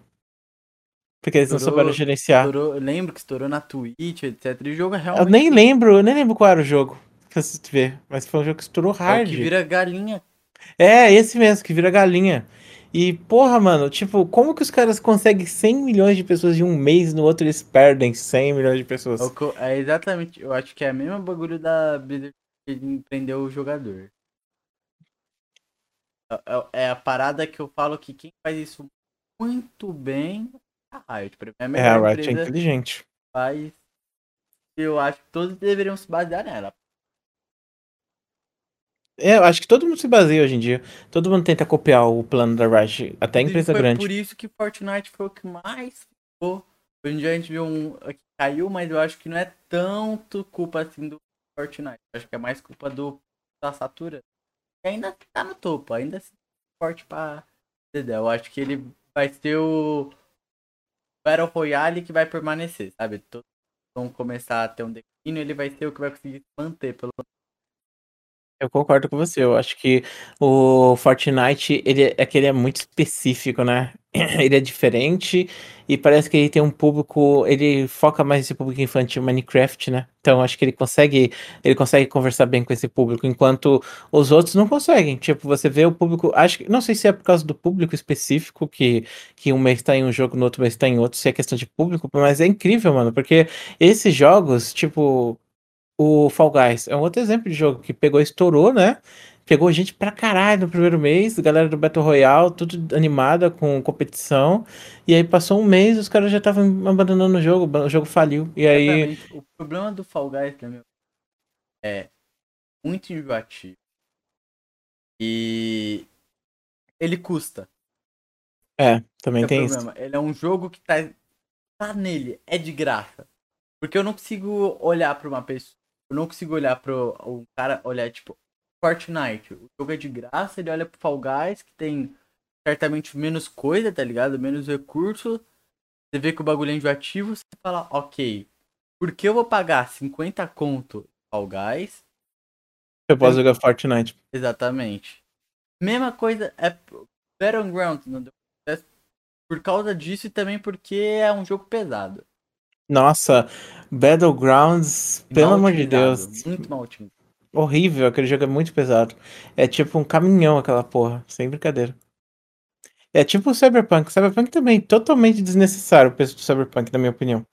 Porque eles não Estourou- souberam gerenciar. Estourou, eu lembro que estourou na Twitch, etc. E o jogo é Eu realmente. nem lembro, eu nem lembro qual era o jogo. Que você vê. Mas foi um jogo que estourou É hard. que vira galinha. É, esse mesmo, que vira galinha. E, porra, mano, tipo, como que os caras conseguem 100 milhões de pessoas em um mês, no outro eles perdem 100 milhões de pessoas? É, eu- é exatamente. Eu acho que é a mesma bagulho da Blizzard que empreendeu o jogador. É- É, é a parada que eu falo que quem faz isso muito bem é a Riot. Pra mim, é a É, melhor a Riot é inteligente. faz. Eu acho que todos deveriam se basear nela. É, eu acho que todo mundo se baseia hoje em dia. Todo mundo tenta copiar o plano da Riot, até a empresa grande. por isso que Fortnite foi o que mais ficou. Hoje em dia a gente viu um que caiu, mas eu acho que não é tanto culpa assim do Fortnite. Eu acho que é mais culpa do da Satura. Que ainda tá no topo, ainda assim forte pra. Eu acho que ele vai ser o Battle Royale que vai permanecer, sabe? Todos vão começar a ter um declínio, ele vai ser o que vai conseguir se manter, pelo Eu concordo com você. Eu acho que o Fortnite, ele é que ele é muito específico, né? Ele é diferente e parece que ele tem um público, ele foca mais nesse público infantil Minecraft, né? Então acho que ele consegue, ele consegue conversar bem com esse público, enquanto os outros não conseguem. Tipo, você vê o público, acho que não sei se é por causa do público específico que que um mês tá em um jogo, no outro mês tá em outro, se é questão de público, mas é incrível, mano, porque esses jogos, tipo, o Fall Guys. É um outro exemplo de jogo que pegou estourou, né? Pegou gente pra caralho no primeiro mês, galera do Battle Royale, tudo animada com competição. E aí passou um mês os caras já estavam abandonando o jogo, o jogo faliu. E aí. O problema do Fall Guys, meu, é muito enjoativo. E ele custa. É, também Esse é tem isso. Ele é um jogo que tá, tá nele, é de graça. Porque eu não consigo olhar pra uma pessoa, eu não consigo olhar pro um cara, olhar tipo Fortnite. O jogo é de graça, ele olha pro Fall Guys, que tem certamente menos coisa, tá ligado? Menos recurso. Você vê que o bagulho é enjoativo, você fala, ok, por que eu vou pagar 50 conto em Fall Guys Eu posso jogar Fortnite. Exatamente. Mesma coisa é Battlegrounds não deu por causa disso e também porque é um jogo pesado. Nossa, Battlegrounds, pelo amor de Deus. Muito mal otimizado. Horrível, aquele jogo é muito pesado. É tipo um caminhão aquela porra, sem brincadeira. É tipo o Cyberpunk. Cyberpunk também, totalmente desnecessário o preço do Cyberpunk, na minha opinião.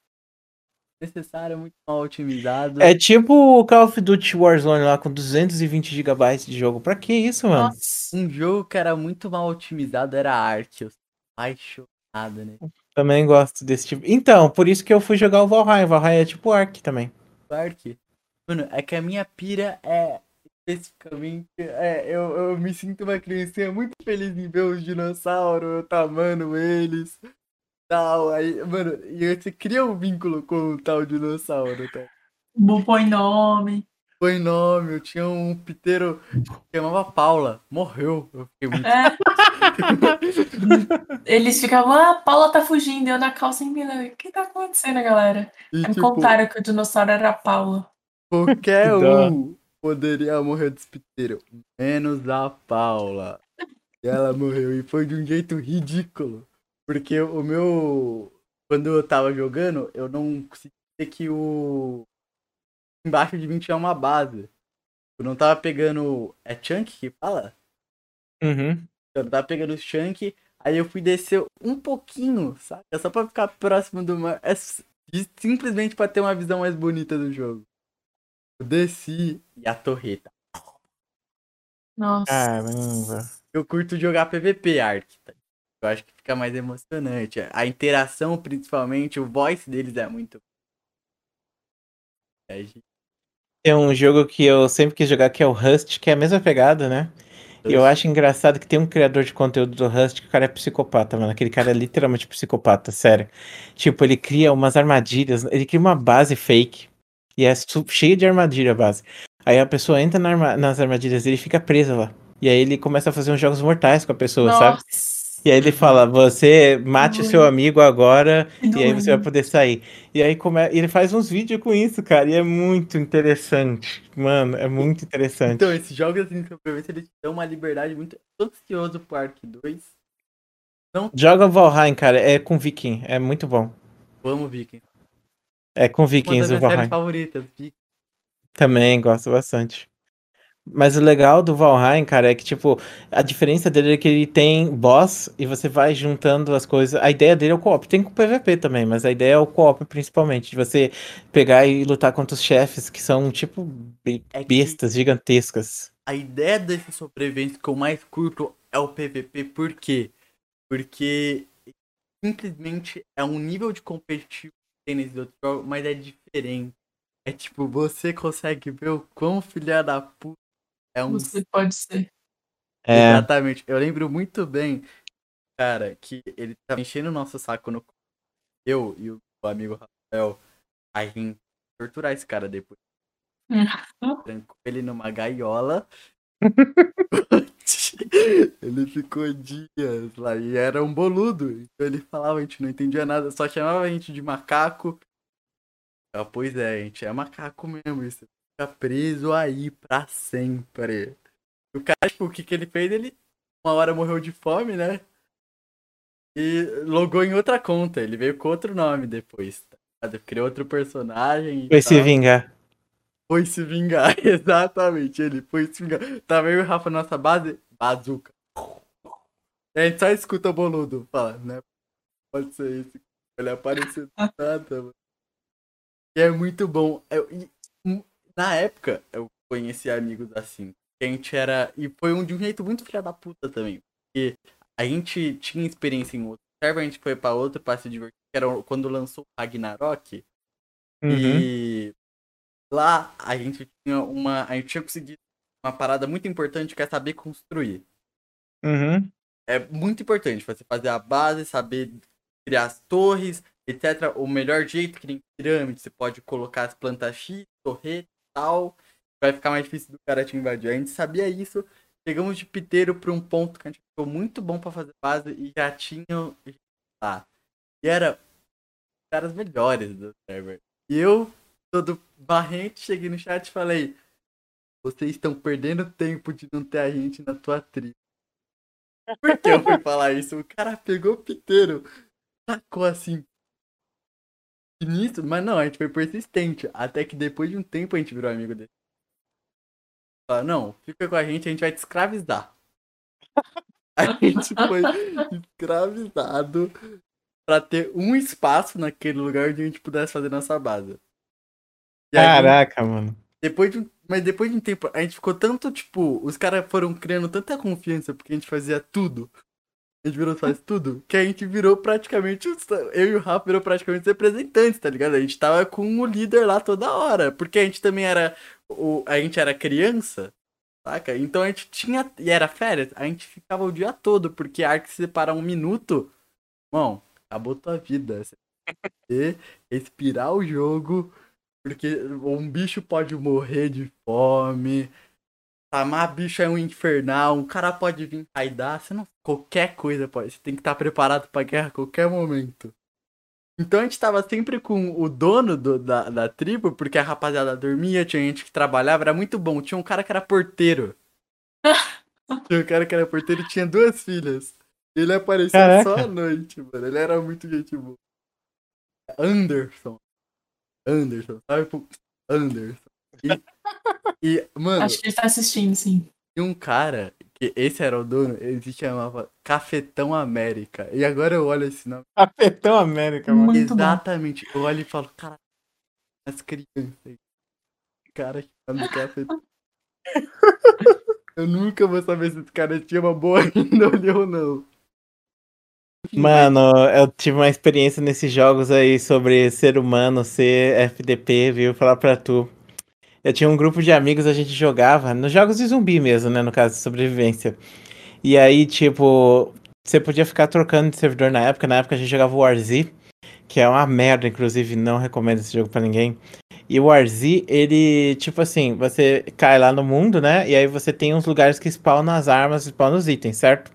Necessário, muito mal otimizado. É tipo o Call of Duty Warzone lá com 220 GB de jogo. Pra que isso, mano? Nossa. Um jogo que era muito mal otimizado era Ark. Eu sou apaixonado, né? Também gosto desse tipo. Então, por isso que eu fui jogar o Valheim. Valheim é tipo Ark também. Ark. Mano, é que a minha pira é especificamente. É, eu, eu me sinto uma criancinha muito feliz em ver os dinossauros, eu tamando eles. Tal, aí, mano, e você cria um vínculo com o tal dinossauro, tá? Põe nome. Foi nome, eu tinha um piteiro que chamava Paula, morreu. Eu fiquei muito. É. Eles ficavam, ah, a Paula tá fugindo, eu na calça em Milão. O que tá acontecendo, galera? E, Aí tipo, contaram que o dinossauro era a Paula. Qualquer Que dó. um poderia morrer desse piteiro, menos a Paula. E ela morreu, e foi de um jeito ridículo. Porque o meu. Quando eu tava jogando, eu não conseguia ver que o. Embaixo de mim tinha uma base. Eu não tava pegando. É chunk que fala? Uhum. Eu tava pegando o chunk, aí eu fui descer um pouquinho, sabe? É só pra ficar próximo do mar. É simplesmente pra ter uma visão mais bonita do jogo. Eu desci e a torreta. Nossa. Caramba. Eu curto jogar PVP, Ark. tá? Eu acho que fica mais emocionante. A interação, principalmente, o voice deles é muito. É, gente, Tem um jogo que eu sempre quis jogar que é o Rust, que é a mesma pegada, né? E eu acho engraçado que tem um criador de conteúdo do Rust que o cara é psicopata, mano. Aquele cara é literalmente psicopata, sério. Tipo, ele cria umas armadilhas, ele cria uma base fake. E é cheia de armadilha a base. Aí a pessoa entra na arma- nas armadilhas dele e fica presa lá. E aí ele começa a fazer uns jogos mortais com a pessoa, sabe? Nossa. E aí ele fala, você mate o seu amigo agora Que e aí você vai poder sair. E aí come... ele faz uns vídeos com isso, cara, e é muito interessante. Mano, é muito interessante. Então, esses jogos assim de sobrevivência, eles te dão uma liberdade muito. Ansioso pro Ark 2. Joga Valheim, cara, é com Viking, é muito bom. Vamos, Viking. É com Uma Vikings das o minhas séries Valheim. favoritas, Viking. Também gosto bastante. Mas o legal do Valheim, cara, é que, tipo, a diferença dele é que ele tem boss e você vai juntando as coisas. A ideia dele é o co-op. Tem com PVP também, mas a ideia é o co-op principalmente. De você pegar e lutar contra os chefes que são, tipo, É bestas gigantescas. A ideia desse sobrevivência que eu mais curto é o PVP, por quê? Porque simplesmente é um nível de competitivo tem nesses outros jogos, mas é diferente. É tipo, você consegue ver o quão filha da puta é um Você pode ser. É, Exatamente. Eu lembro muito bem, cara, que ele tava enchendo o nosso saco no. Eu e o amigo Rafael. A gente torturar esse cara depois. Trancou ele numa gaiola. ele ficou dias lá. E era um boludo. Então ele falava, a gente não entendia nada. Só chamava a gente de macaco. Ah, pois é, a gente é macaco mesmo. Isso fica preso aí pra sempre. O cara, tipo, o que, que ele fez? Ele uma hora morreu de fome, né? E logou em outra conta. Ele veio com outro nome depois. Tá? Criou outro personagem. foi se vingar. Foi se vingar, exatamente. Ele foi se vingar. Tava eu e o Rafa na nossa base, bazuca. A gente só escuta o boludo. Fala, né? Pode ser esse. Ele apareceu do nada, mano. E é muito bom. Eu- e, hum, na época, eu conheci amigos assim. A gente era. E foi um de um jeito muito filha da puta também. Porque a gente tinha experiência em outro server, a gente foi pra outro pra se divertir. Que era quando lançou o Ragnarok. Uhum. E lá a gente tinha uma. A gente tinha conseguido uma parada muito importante que é saber construir. Uhum. É muito importante você fazer a base, saber criar as torres, etc. O melhor jeito, que nem pirâmide, você pode colocar as plantas X, torreta e tal. Vai ficar mais difícil do cara te invadir. A gente sabia isso. Chegamos de piteiro pra um ponto que a gente ficou muito bom pra fazer base e já tinha lá. E era os caras melhores do server. E eu, todo barrente, cheguei no chat e falei: Vocês estão perdendo tempo de não ter a gente na tua tribo. Por que eu fui falar isso? O cara pegou o piteiro, tacou assim. Início, mas não, a gente foi persistente. Até que depois de um tempo a gente virou amigo dele. Fala, não, fica com a gente, a gente vai te escravizar. A gente foi escravizado pra ter um espaço naquele lugar onde a gente pudesse fazer nossa base. Aí, Caraca, mano. depois de mas depois de um tempo, a gente ficou tanto, tipo, os caras foram criando tanta confiança porque a gente fazia tudo. A gente virou faz tudo, que a gente virou praticamente, eu e o Rafa virou praticamente os representantes, tá ligado? A gente tava com o líder lá toda hora, porque a gente também era, o, a gente era criança, saca? Então a gente tinha, e era férias, a gente ficava o dia todo, porque a hora que se separar um minuto, irmão, acabou tua vida. Você tem que ter, respirar o jogo, porque um bicho pode morrer de fome. Tamar bicho é um infernal. Um cara pode vir raidar. Você não. Qualquer coisa pode. Você tem que estar preparado pra guerra a qualquer momento. Então a gente tava sempre com o dono do- da, da tribo, porque a rapaziada dormia, tinha gente que trabalhava, era muito bom. Tinha um cara que era porteiro. tinha um cara que era porteiro e tinha duas filhas. Ele aparecia Caraca. só à noite, mano. Ele era muito gente boa. Anderson. Anderson, sabe? Pô, Anderson. E, e, mano, Acho que ele tá assistindo, sim. tinha um cara que esse era o dono, ele se chamava Cafetão América. E agora eu olho esse nome. Capitão América, mano. Muito bom. Exatamente. Eu olho e falo, cara, as crianças. aí. Cara que tá no cafetão. eu nunca vou saber se esse cara tinha uma boa índole ou não. Mano, eu tive uma experiência nesses jogos aí sobre ser humano, ser FDP, viu? Falar pra tu. Eu tinha um grupo de amigos, a gente jogava nos jogos de zumbi mesmo, né? No caso de sobrevivência. E aí, tipo, você podia ficar trocando de servidor na época. Na época a gente jogava o Warzy, que é uma merda, inclusive, não recomendo esse jogo pra ninguém. E o Warzy, ele, tipo assim, você cai lá no mundo, né? E aí você tem uns lugares que spawnam as armas, spawnam os itens, certo?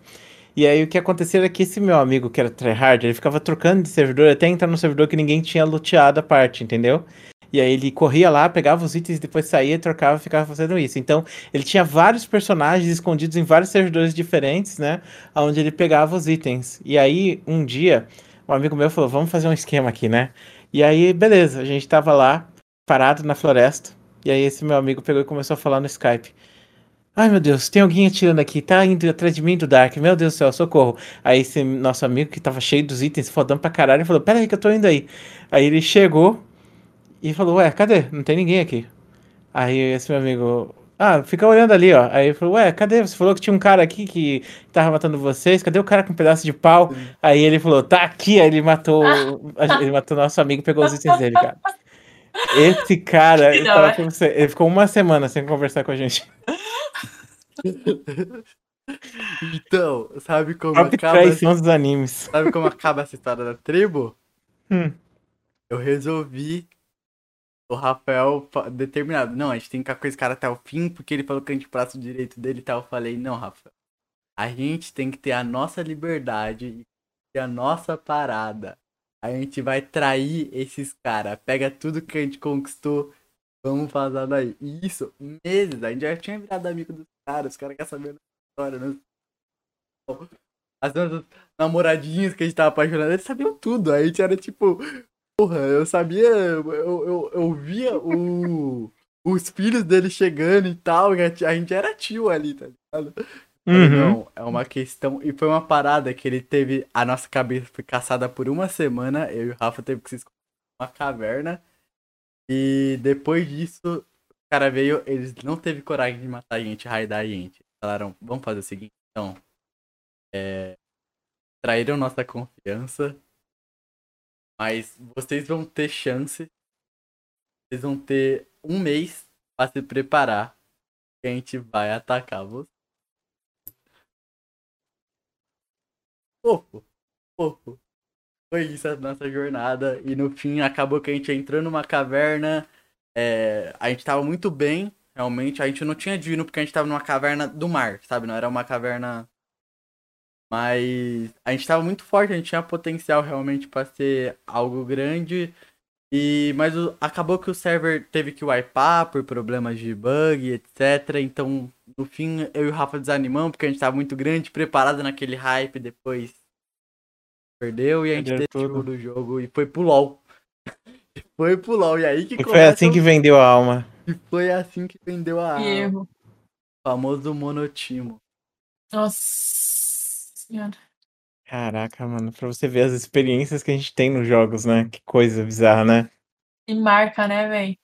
E aí o que acontecia era que esse meu amigo, que era tryhard, ele ficava trocando de servidor até entrar no servidor que ninguém tinha luteado a parte, entendeu? E aí ele corria lá, pegava os itens, depois saía, trocava ficava fazendo isso. Então, ele tinha vários personagens escondidos em vários servidores diferentes, né? Onde ele pegava os itens. E aí, um dia, um amigo meu falou, vamos fazer um esquema aqui, né? E aí, beleza, a gente tava lá, parado na floresta. E aí esse meu amigo pegou e começou a falar no Skype. Ai meu Deus, tem alguém atirando aqui, tá indo atrás de mim do Dark, meu Deus do céu, socorro. Aí esse nosso amigo que tava cheio dos itens, fodão pra caralho, falou: Pera aí que eu tô indo aí. Aí ele chegou e falou: Ué, cadê? Não tem ninguém aqui. Aí esse meu amigo, ah, fica olhando ali, ó. Aí ele falou: Ué, cadê? Você falou que tinha um cara aqui que tava matando vocês, cadê o cara com um pedaço de pau? Aí ele falou: Tá aqui, aí ele matou, ele matou nosso amigo e pegou os itens dele, cara. Esse cara, você, ele ficou uma semana sem conversar com a gente. Então, sabe como Top acaba, dos animes. sabe como acaba essa história da tribo? Hum. Eu resolvi o Rafael fa- determinado. Não, a gente tem que ficar com esse cara até o fim, porque ele falou que a gente braço direito dele e tal. Eu falei, não, Rafael. A gente tem que ter a nossa liberdade e a nossa parada. A gente vai trair esses caras. Pega tudo que a gente conquistou. Vamos vazar daí. Isso, meses. A gente já tinha virado amigo dos caras. Os caras querem saber da história, né? As nossas namoradinhas que a gente tava apaixonado, eles sabiam tudo. A gente era tipo. Porra, eu sabia. Eu, eu, eu via o, os filhos dele chegando e tal. e A gente- a gente era tio ali, tá ligado? Uhum. Não, é uma questão. E foi uma parada que ele teve. A nossa cabeça foi caçada por uma semana. Eu e o Rafa teve que se esconder numa caverna. E depois disso, cara veio, eles não teve coragem de matar a gente, raidar a gente. Falaram, vamos fazer o seguinte, então. É, traíram nossa confiança. Mas vocês vão ter chance. Vocês vão ter um mês pra se preparar. Que a gente vai atacar vocês. Fofo. Fofo. Foi isso a nossa jornada. E no fim acabou que a gente entrou numa caverna. É, a gente tava muito bem, realmente. A gente não tinha dino porque a gente tava numa caverna do mar, sabe? Não era uma caverna. Mas a gente tava muito forte, a gente tinha potencial realmente para ser algo grande. E mas o- acabou que o server teve que wipear por problemas de bug, etc. Então, no fim, eu e o Rafa desanimamos porque a gente tava muito grande, preparado naquele hype, depois perdeu e a gente Perderam desistiu tudo. do jogo e foi pro LoL. foi pro LoL. E aí que E foi assim o- que vendeu a alma. e foi assim que vendeu a Que erro. o famoso monotimo. Nossa senhora. Caraca, mano, pra você ver as experiências que a gente tem nos jogos, né? Que coisa bizarra, né? E marca, né, velho?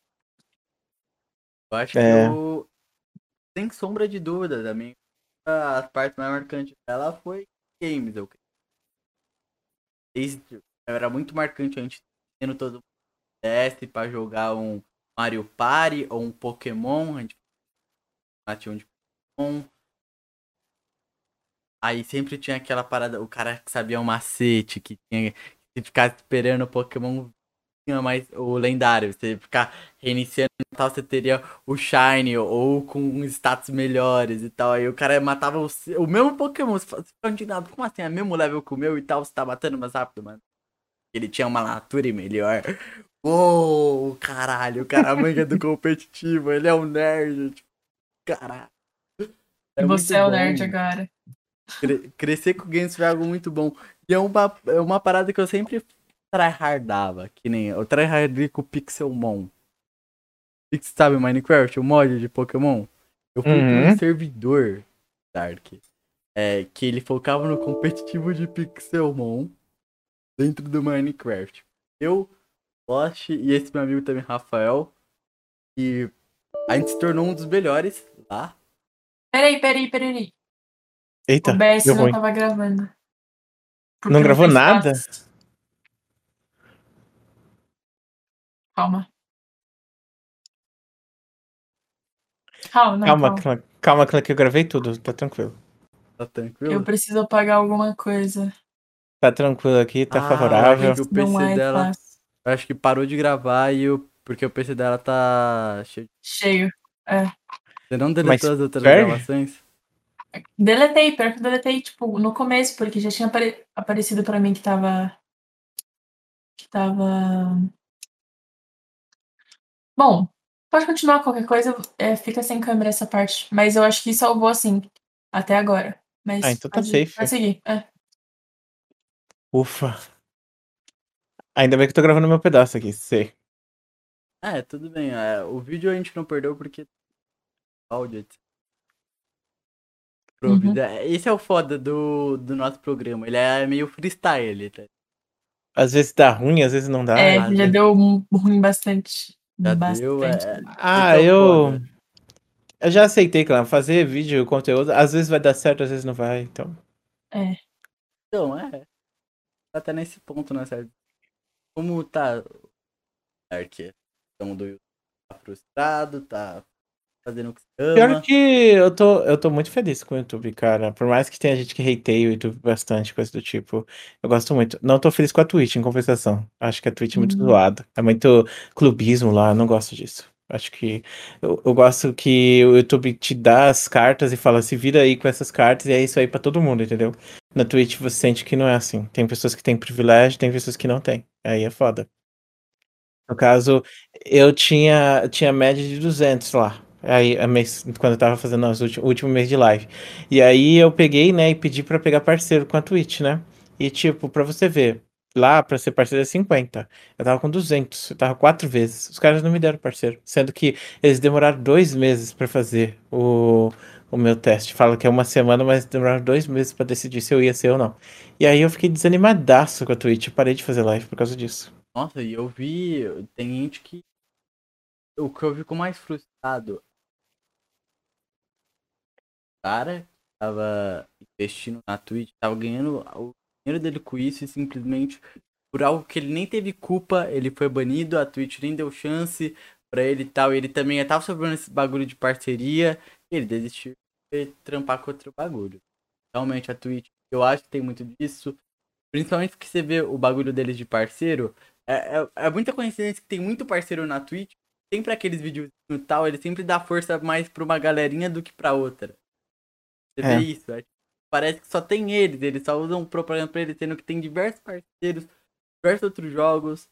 Eu acho É. que eu, sem sombra de dúvida, da minha a parte mais marcante dela foi games, eu creio. Desde, era muito marcante a gente tendo todo teste pra jogar um Mario Party ou um Pokémon, a gente batia um de Pokémon. Aí sempre tinha aquela parada, o cara que sabia o macete, que tinha que ficar esperando o Pokémon mais o lendário, você ficar reiniciando e tal, você teria o Shine ou com status melhores e tal. Aí o cara matava o, o mesmo Pokémon, você fala- você fica indignado, como assim? É mesmo level que o meu e tal, você tá matando mais rápido, mano. Ele tinha uma natura melhor. Uou, caralho, o cara manga do competitivo, ele é um nerd, tipo, caralho. É Você é o nerd agora. Cre- crescer com games foi algo muito bom. E é uma, é uma parada que eu sempre tryhardava, que nem eu tryhardei com o Pixelmon. Pix, sabe o Minecraft, o mod de Pokémon? Eu fui pra um Uhum. servidor, Dark, é, que ele focava no competitivo de Pixelmon dentro do Minecraft. Eu, Lost e esse meu amigo também, Rafael, e a gente se tornou um dos melhores lá. Peraí, peraí, peraí. Eita, o BS não ruim. tava gravando. Porque Não gravou nada? status. Calma. Calma, não, Calma, calma. calma, calma, calma, que eu gravei tudo, tá tranquilo. Tá tranquilo? Eu preciso apagar alguma coisa. Tá tranquilo aqui, tá Ah, favorável. acho que o PC é dela. fácil. Eu acho que parou de gravar e o. Porque o PC dela tá cheio. Cheio. Você não Mas deletou as outras perde? gravações? Deletei, pior que eu deletei, tipo, no começo, porque já tinha apare- aparecido pra mim que tava. Que tava. Bom, pode continuar qualquer coisa, é, fica sem câmera essa parte. Mas eu acho que salvou assim, até agora. Mas Ah, então tá pode, safe. Pode seguir. É. Ufa. Ainda bem que eu tô gravando meu pedaço aqui, sei. É, tudo bem. é, o vídeo a gente não perdeu porque. Áudio, Uhum. É, Esse é o foda do, do nosso programa. Ele é meio freestyle, tá? Às vezes dá ruim, às vezes não dá. É, ah, já né? deu ruim bastante. Já bastante. deu. É, Ah, esse é o eu. Eu já aceitei, claro. Fazer vídeo, conteúdo, às vezes vai dar certo, às vezes não vai. Então. Então, é. Tá até nesse ponto, né, certo? Como tá. Arque? Então, do tá frustrado, tá fazendo o que se Pior ama. que eu tô, eu tô muito feliz com o YouTube, cara. Por mais que tenha gente que hateia o YouTube bastante, coisa do tipo. Eu gosto muito. Não tô feliz com a Twitch, em compensação. Acho que a Twitch é muito Uhum. zoada. É muito clubismo lá, eu não gosto disso. Acho que. Eu, eu gosto que o YouTube te dá as cartas e fala, se vira aí com essas cartas e é isso aí pra todo mundo, entendeu? Na Twitch você sente que não é assim. Tem pessoas que têm privilégio, tem pessoas que não têm. Aí é foda. No caso, eu tinha, tinha média de 200 lá. Aí, mês, quando eu tava fazendo o último mês de live. E aí eu peguei, né, e pedi pra pegar parceiro com a Twitch, né? E tipo, pra você ver, lá pra ser parceiro é 50. Eu tava com 200, eu tava quatro vezes. Os caras não me deram parceiro. Sendo que eles demoraram dois meses pra fazer o, o meu teste. Fala que é uma semana, mas demoraram dois meses pra decidir se eu ia ser ou não. E aí eu fiquei desanimadaço com a Twitch. Eu parei de fazer live por causa disso. Nossa, e eu vi. Tem gente que. o que eu fico mais frustrado. Cara tava investindo na Twitch, tava ganhando o dinheiro dele com isso e simplesmente por algo que ele nem teve culpa, ele foi banido, a Twitch nem deu chance pra ele e tal. Ele também tava sofrendo esse bagulho de parceria, ele desistiu de trampar com outro bagulho. Realmente a Twitch, eu acho que tem muito disso. Principalmente porque você vê o bagulho deles de parceiro. É, é, é muita coincidência que tem muito parceiro na Twitch. Sempre aqueles vídeos e tal, ele sempre dá força mais pra uma galerinha do que pra outra. Você É. vê isso? é, parece que só tem eles, eles só usam propaganda pra eles, sendo que tem diversos parceiros, diversos outros jogos.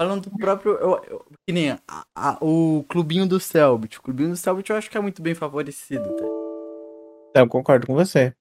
Falando do próprio. Eu, eu- que nem a- a- o clubinho do Selbit. O clubinho do Selbit eu acho que é muito bem favorecido, tá? Eu concordo com você.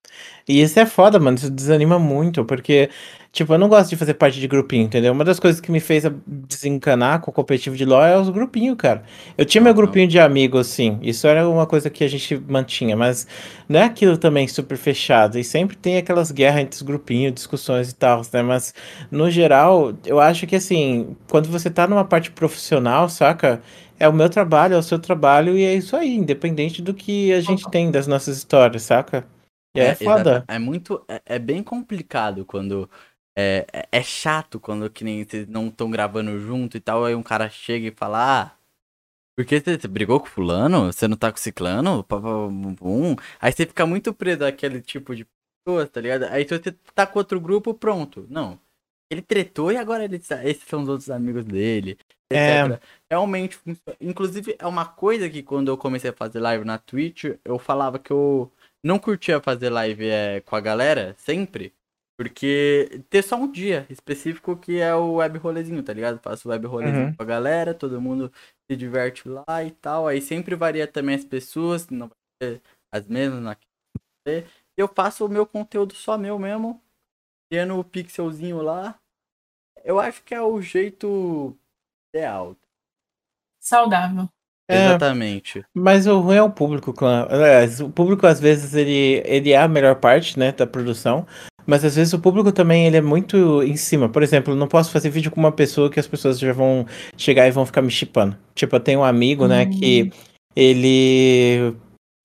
E isso é foda, mano. Isso desanima muito, porque, tipo, eu não gosto de fazer parte de grupinho, entendeu? Uma das coisas que me fez a- desencanar com o competitivo de LoL é os grupinhos, cara. Eu tinha meu grupinho de amigos, sim. Isso era uma coisa que a gente mantinha, mas não é aquilo também super fechado. E sempre tem aquelas guerras entre os grupinhos, discussões e tal, né? Mas, no geral, eu acho que, assim, quando você tá numa parte profissional, saca? É o meu trabalho, é o seu trabalho, e é isso aí, independente do que a gente tem das nossas histórias, saca? E é, foda. exata- É muito. É, é bem complicado quando. É, é, é chato quando que nem vocês não estão gravando junto e tal. Aí um cara chega e fala: Ah, por que você, brigou com fulano? Você não tá com ciclano? Bum. Aí você fica muito preso àquele tipo de pessoa, tá ligado? Aí se você tá com outro grupo, pronto. Não. Ele tretou e agora ele, sa- esses são os outros amigos dele. É. etc. Realmente funciona. Inclusive, é uma coisa que quando eu comecei a fazer live na Twitch, eu falava que eu não curtia fazer live é, com a galera, sempre. Porque ter só um dia específico que é o web rolezinho, tá ligado? Faço web rolezinho Uhum. com a galera, todo mundo se diverte lá e tal. Aí sempre varia também as pessoas, não vai ser as mesmas na eu faço o meu conteúdo só meu mesmo, criando o pixelzinho lá. Eu acho que é o jeito ideal. Saudável. É. Exatamente. Mas o ruim é o público. clã. Aliás, o público às vezes ele, ele é a melhor parte, né, da produção. Mas às vezes o público também ele é muito em cima. Por exemplo, eu não posso fazer vídeo com uma pessoa que as pessoas já vão chegar e vão ficar me chipando. Tipo, eu tenho um amigo, né, Hum. que ele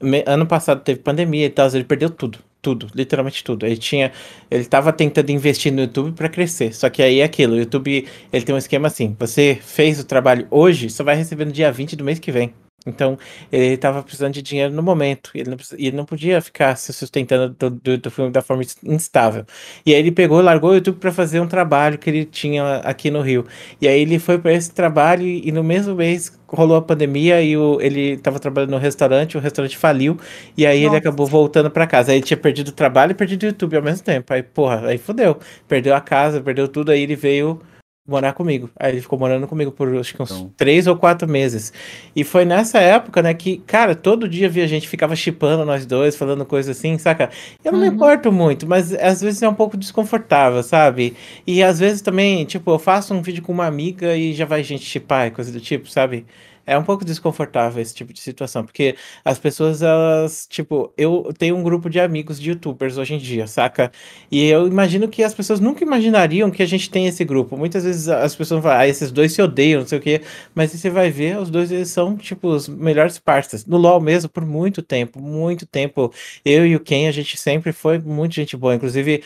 me- ano passado teve pandemia e tal, ele perdeu tudo, tudo, literalmente tudo. Ele tinha, ele tava tentando investir no YouTube pra crescer. Só que aí é aquilo, o YouTube, ele tem um esquema assim, você fez o trabalho hoje, só vai receber no dia 20 do mês que vem. Então, ele tava precisando de dinheiro no momento. E ele não, ele não podia ficar se sustentando do, do, do filme da forma ins- instável. E aí ele pegou, largou o YouTube pra fazer um trabalho que ele tinha aqui no Rio. E aí ele foi pra esse trabalho e, no mesmo mês rolou a pandemia e o, ele tava trabalhando no restaurante, o restaurante faliu. E aí ele Nossa. acabou voltando pra casa. Aí ele tinha perdido o trabalho e perdido o YouTube ao mesmo tempo. Aí, porra, aí fodeu. Perdeu a casa, perdeu tudo. Aí ele veio morar comigo. Aí ele ficou morando comigo por acho que uns Então. três ou quatro meses. E foi nessa época, né, que, cara, todo dia via gente ficava chipando nós dois, falando coisas assim, saca? Eu não me Uhum. importo muito, mas às vezes é um pouco desconfortável, sabe? E às vezes também, tipo, eu faço um vídeo com uma amiga e já vai gente chipar e coisa do tipo, sabe? É um pouco desconfortável esse tipo de situação, porque as pessoas, elas, tipo, eu tenho um grupo de amigos de youtubers hoje em dia, saca? E eu imagino que as pessoas nunca imaginariam que a gente tem esse grupo. Muitas vezes as pessoas falam, ah, esses dois se odeiam, não sei o quê. Mas você vai ver, os dois eles são, tipo, os melhores parceiros. No LoL mesmo, por muito tempo, muito tempo. Eu e o Ken, a gente sempre foi muito gente boa. Inclusive,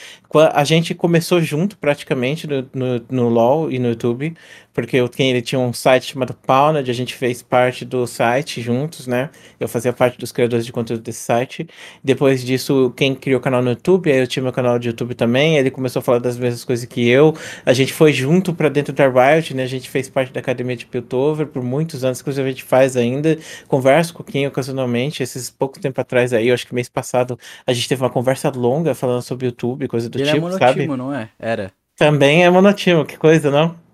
a gente começou junto praticamente no, no, no LoL e no YouTube. Porque o Ken ele tinha um site chamado Pounded, a gente fez parte do site juntos, né? Eu fazia parte dos criadores de conteúdo desse site. Depois disso, quem criou o canal no YouTube, aí eu tinha meu canal de YouTube também. Ele começou a falar das mesmas coisas que eu. A gente foi junto pra dentro da Riot, né? A gente fez parte da academia de Piltover por muitos anos, inclusive a gente faz ainda. Converso com quem ocasionalmente, esses pouco tempo atrás aí, eu acho que mês passado, a gente teve uma conversa longa falando sobre YouTube, coisa do Ele é tipo, sabe? monotimo, não é? Era. Também é monotimo, que coisa, não?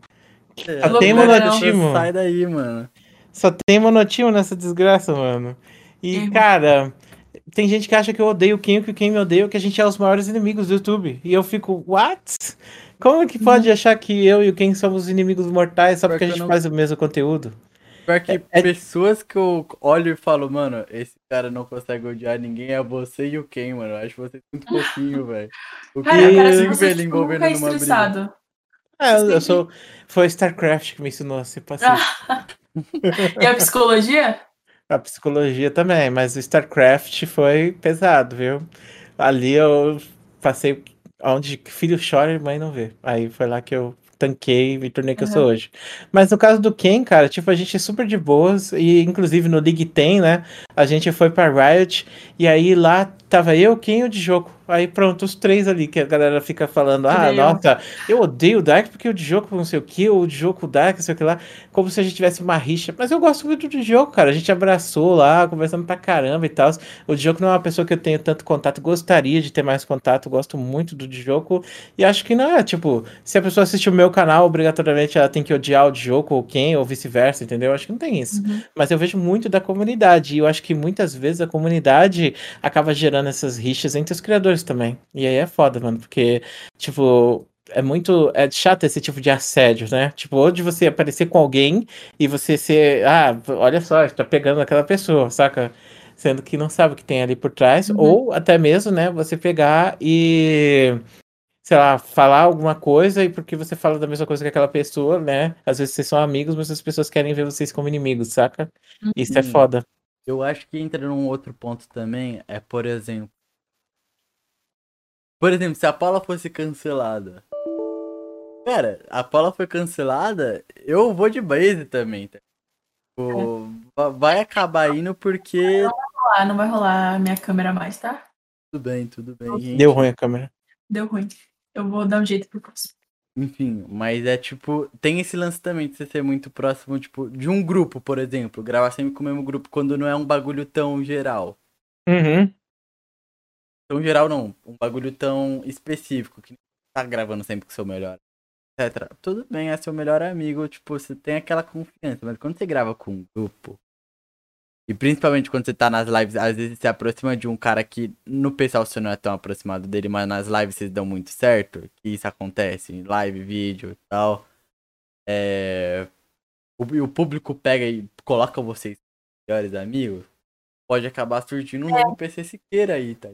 É, Só tem monotimo. Sai daí, mano. Só tem monotimo nessa desgraça, mano. E, Uhum. cara, tem gente que acha que eu odeio o Kim, que o Kim me odeia, que a gente é os maiores inimigos do YouTube. E eu fico, what? Como que pode achar que eu e o Ken somos inimigos mortais só Pior porque a gente não- faz o mesmo conteúdo? Pior que É- pessoas que eu olho e falo, mano, esse cara não consegue odiar ninguém, é você e o Ken, mano. Eu acho você muito fofinho, velho. O Cara, Ken ele tipo, envolvendo nunca é numa briga. estressado. É, eu, eu sou. Foi StarCraft que me ensinou a ser pacífico. e a psicologia? A psicologia também, mas o StarCraft foi pesado, viu? Ali eu passei onde filho chora e mãe não vê. Aí foi lá que eu tanquei e me tornei que eu sou hoje. Mas no caso do Ken, cara, tipo, a gente é super de boas, e inclusive no League tem, né? A gente foi pra Riot, e aí lá tava eu, Ken e o Djoco. Aí pronto, os três ali que a galera fica falando, ah, nossa, eu odeio o Dark porque o Djoco não sei o que, o Djoco o Dark, não sei o que lá, como se a gente tivesse uma rixa. Mas eu gosto muito do Djoco, cara. A gente abraçou lá, conversando pra caramba e tal. O Djoco não é uma pessoa que eu tenho tanto contato, gostaria de ter mais contato, gosto muito do Djoco. E acho que não é, tipo, se a pessoa assiste o meu canal, obrigatoriamente ela tem que odiar o Djoco ou quem, ou vice-versa, entendeu? Acho que não tem isso. Uhum. Mas eu vejo muito da comunidade, e eu acho que muitas vezes a comunidade acaba gerando essas rixas entre os criadores também. E aí é foda, mano, porque, tipo, é muito. É chato esse tipo de assédio, né? Tipo, ou de você aparecer com alguém e você ser. Ah, olha só, tá pegando aquela pessoa, saca? Sendo que não sabe o que tem ali por trás, Uhum. ou até mesmo, né, você pegar e. Sei lá, falar alguma coisa e porque você fala da mesma coisa que aquela pessoa, né? Às vezes vocês são amigos, mas as pessoas querem ver vocês como inimigos, saca? Isso é Uhum. foda. Eu acho que entra num outro ponto também, é, por exemplo. Por exemplo, se a Paula fosse cancelada. Cara, a Paula foi cancelada, eu vou de base também, tá? Tipo, va- vai acabar indo porque. Não vai rolar a minha câmera mais, tá? Tudo bem, tudo bem. gente. Deu ruim a câmera. Deu ruim. Eu vou dar um jeito pro próximo. Enfim, mas é tipo, tem esse lance também de você ser muito próximo, tipo, de um grupo, por exemplo. Gravar sempre com o mesmo grupo quando não é um bagulho tão geral. Uhum. Tão geral não, um bagulho tão específico, que tá gravando sempre com seu melhor, etc. Tudo bem, é seu melhor amigo, tipo, você tem aquela confiança, mas quando você grava com um grupo, e principalmente quando você tá nas lives, às vezes você se aproxima de um cara que no pessoal você não é tão aproximado dele, mas nas lives vocês dão muito certo, que isso acontece, em live, vídeo e tal. É... O, e o público pega e coloca vocês melhores amigos, pode acabar surgindo um novo PC Siqueira aí, tá?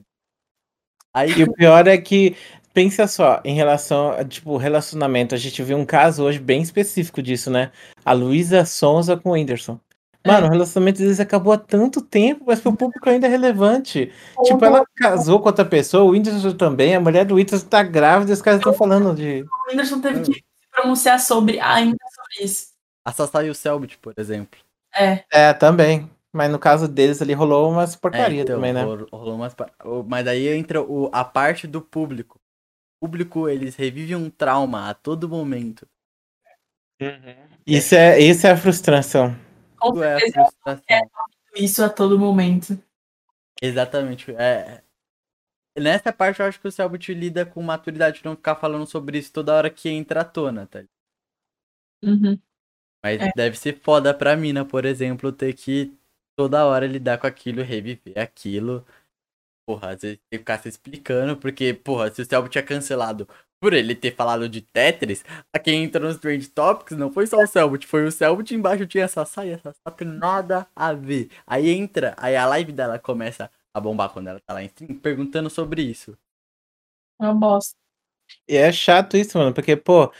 Aí E o pior é que, pensa só, em relação a, tipo, relacionamento, a gente viu um caso hoje bem específico disso, né? A Luísa Sonza com o Whindersson. Mano, o relacionamento deles acabou há tanto tempo, mas pro público ainda é relevante. Tipo, ela casou com outra pessoa, o Whindersson também, a mulher do Whindersson tá grávida os caras estão falando de. O Whindersson teve que se pronunciar sobre ainda sobre isso. a Sassá e o Selbit, por exemplo. É, É, também. Mas no caso deles ali rolou umas É, porcaria então, também, né? rolo- rolou umas Mas daí entra o, a parte do público. O público, eles revivem um trauma a todo momento. Isso é, isso é a frustração. Com é a frustração. isso a todo momento. Exatamente. É... Nessa parte eu acho que o Selbit lida com maturidade de não ficar falando sobre isso toda hora que entra à tona, tá? Uhum. Mas É. deve ser foda pra mina, por exemplo, ter que toda hora lidar com aquilo, reviver aquilo. Porra, às vezes tem que ficar se explicando, porque, porra, se o Selbit é cancelado por ele ter falado de Tetris, a quem entrou nos Trend Topics não foi só o Selbit, foi o Selbit embaixo tinha essa saia, essa saia tem nada a ver. Aí entra, aí a live dela começa a bombar quando ela tá lá em stream, perguntando sobre isso. É uma bosta. E é chato isso, mano, porque, pô,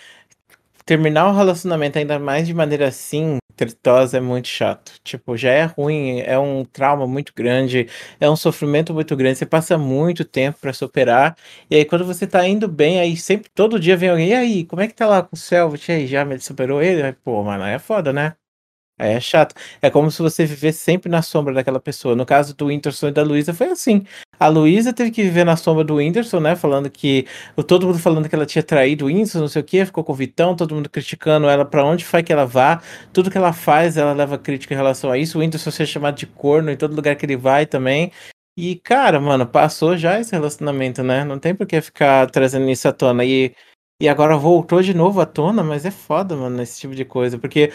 terminar um relacionamento ainda mais de maneira assim, tritosa, é muito chato. Tipo, já é ruim, é um trauma muito grande, é um sofrimento muito grande, você passa muito tempo pra superar, e aí quando você tá indo bem, aí sempre, todo dia vem alguém, e aí, como é que tá lá com o Selvit? Aí, já me superou ele? Aí, Pô, mano, é foda, né? Aí é chato. É como se você vivesse sempre na sombra daquela pessoa. No caso do Whindersson e da Luísa, foi assim. A Luísa teve que viver na sombra do Whindersson, né? Falando que. Todo mundo falando que ela tinha traído o Whindersson, não sei o quê, ficou com o Vitão, todo mundo criticando ela pra onde vai que ela vá. Tudo que ela faz, ela leva crítica em relação a isso. O Whindersson ser chamado de corno em todo lugar que ele vai também. E, cara, mano, passou já esse relacionamento, né? Não tem por que ficar trazendo isso à tona. E, e agora voltou de novo à tona, mas é foda, mano, esse tipo de coisa. Porque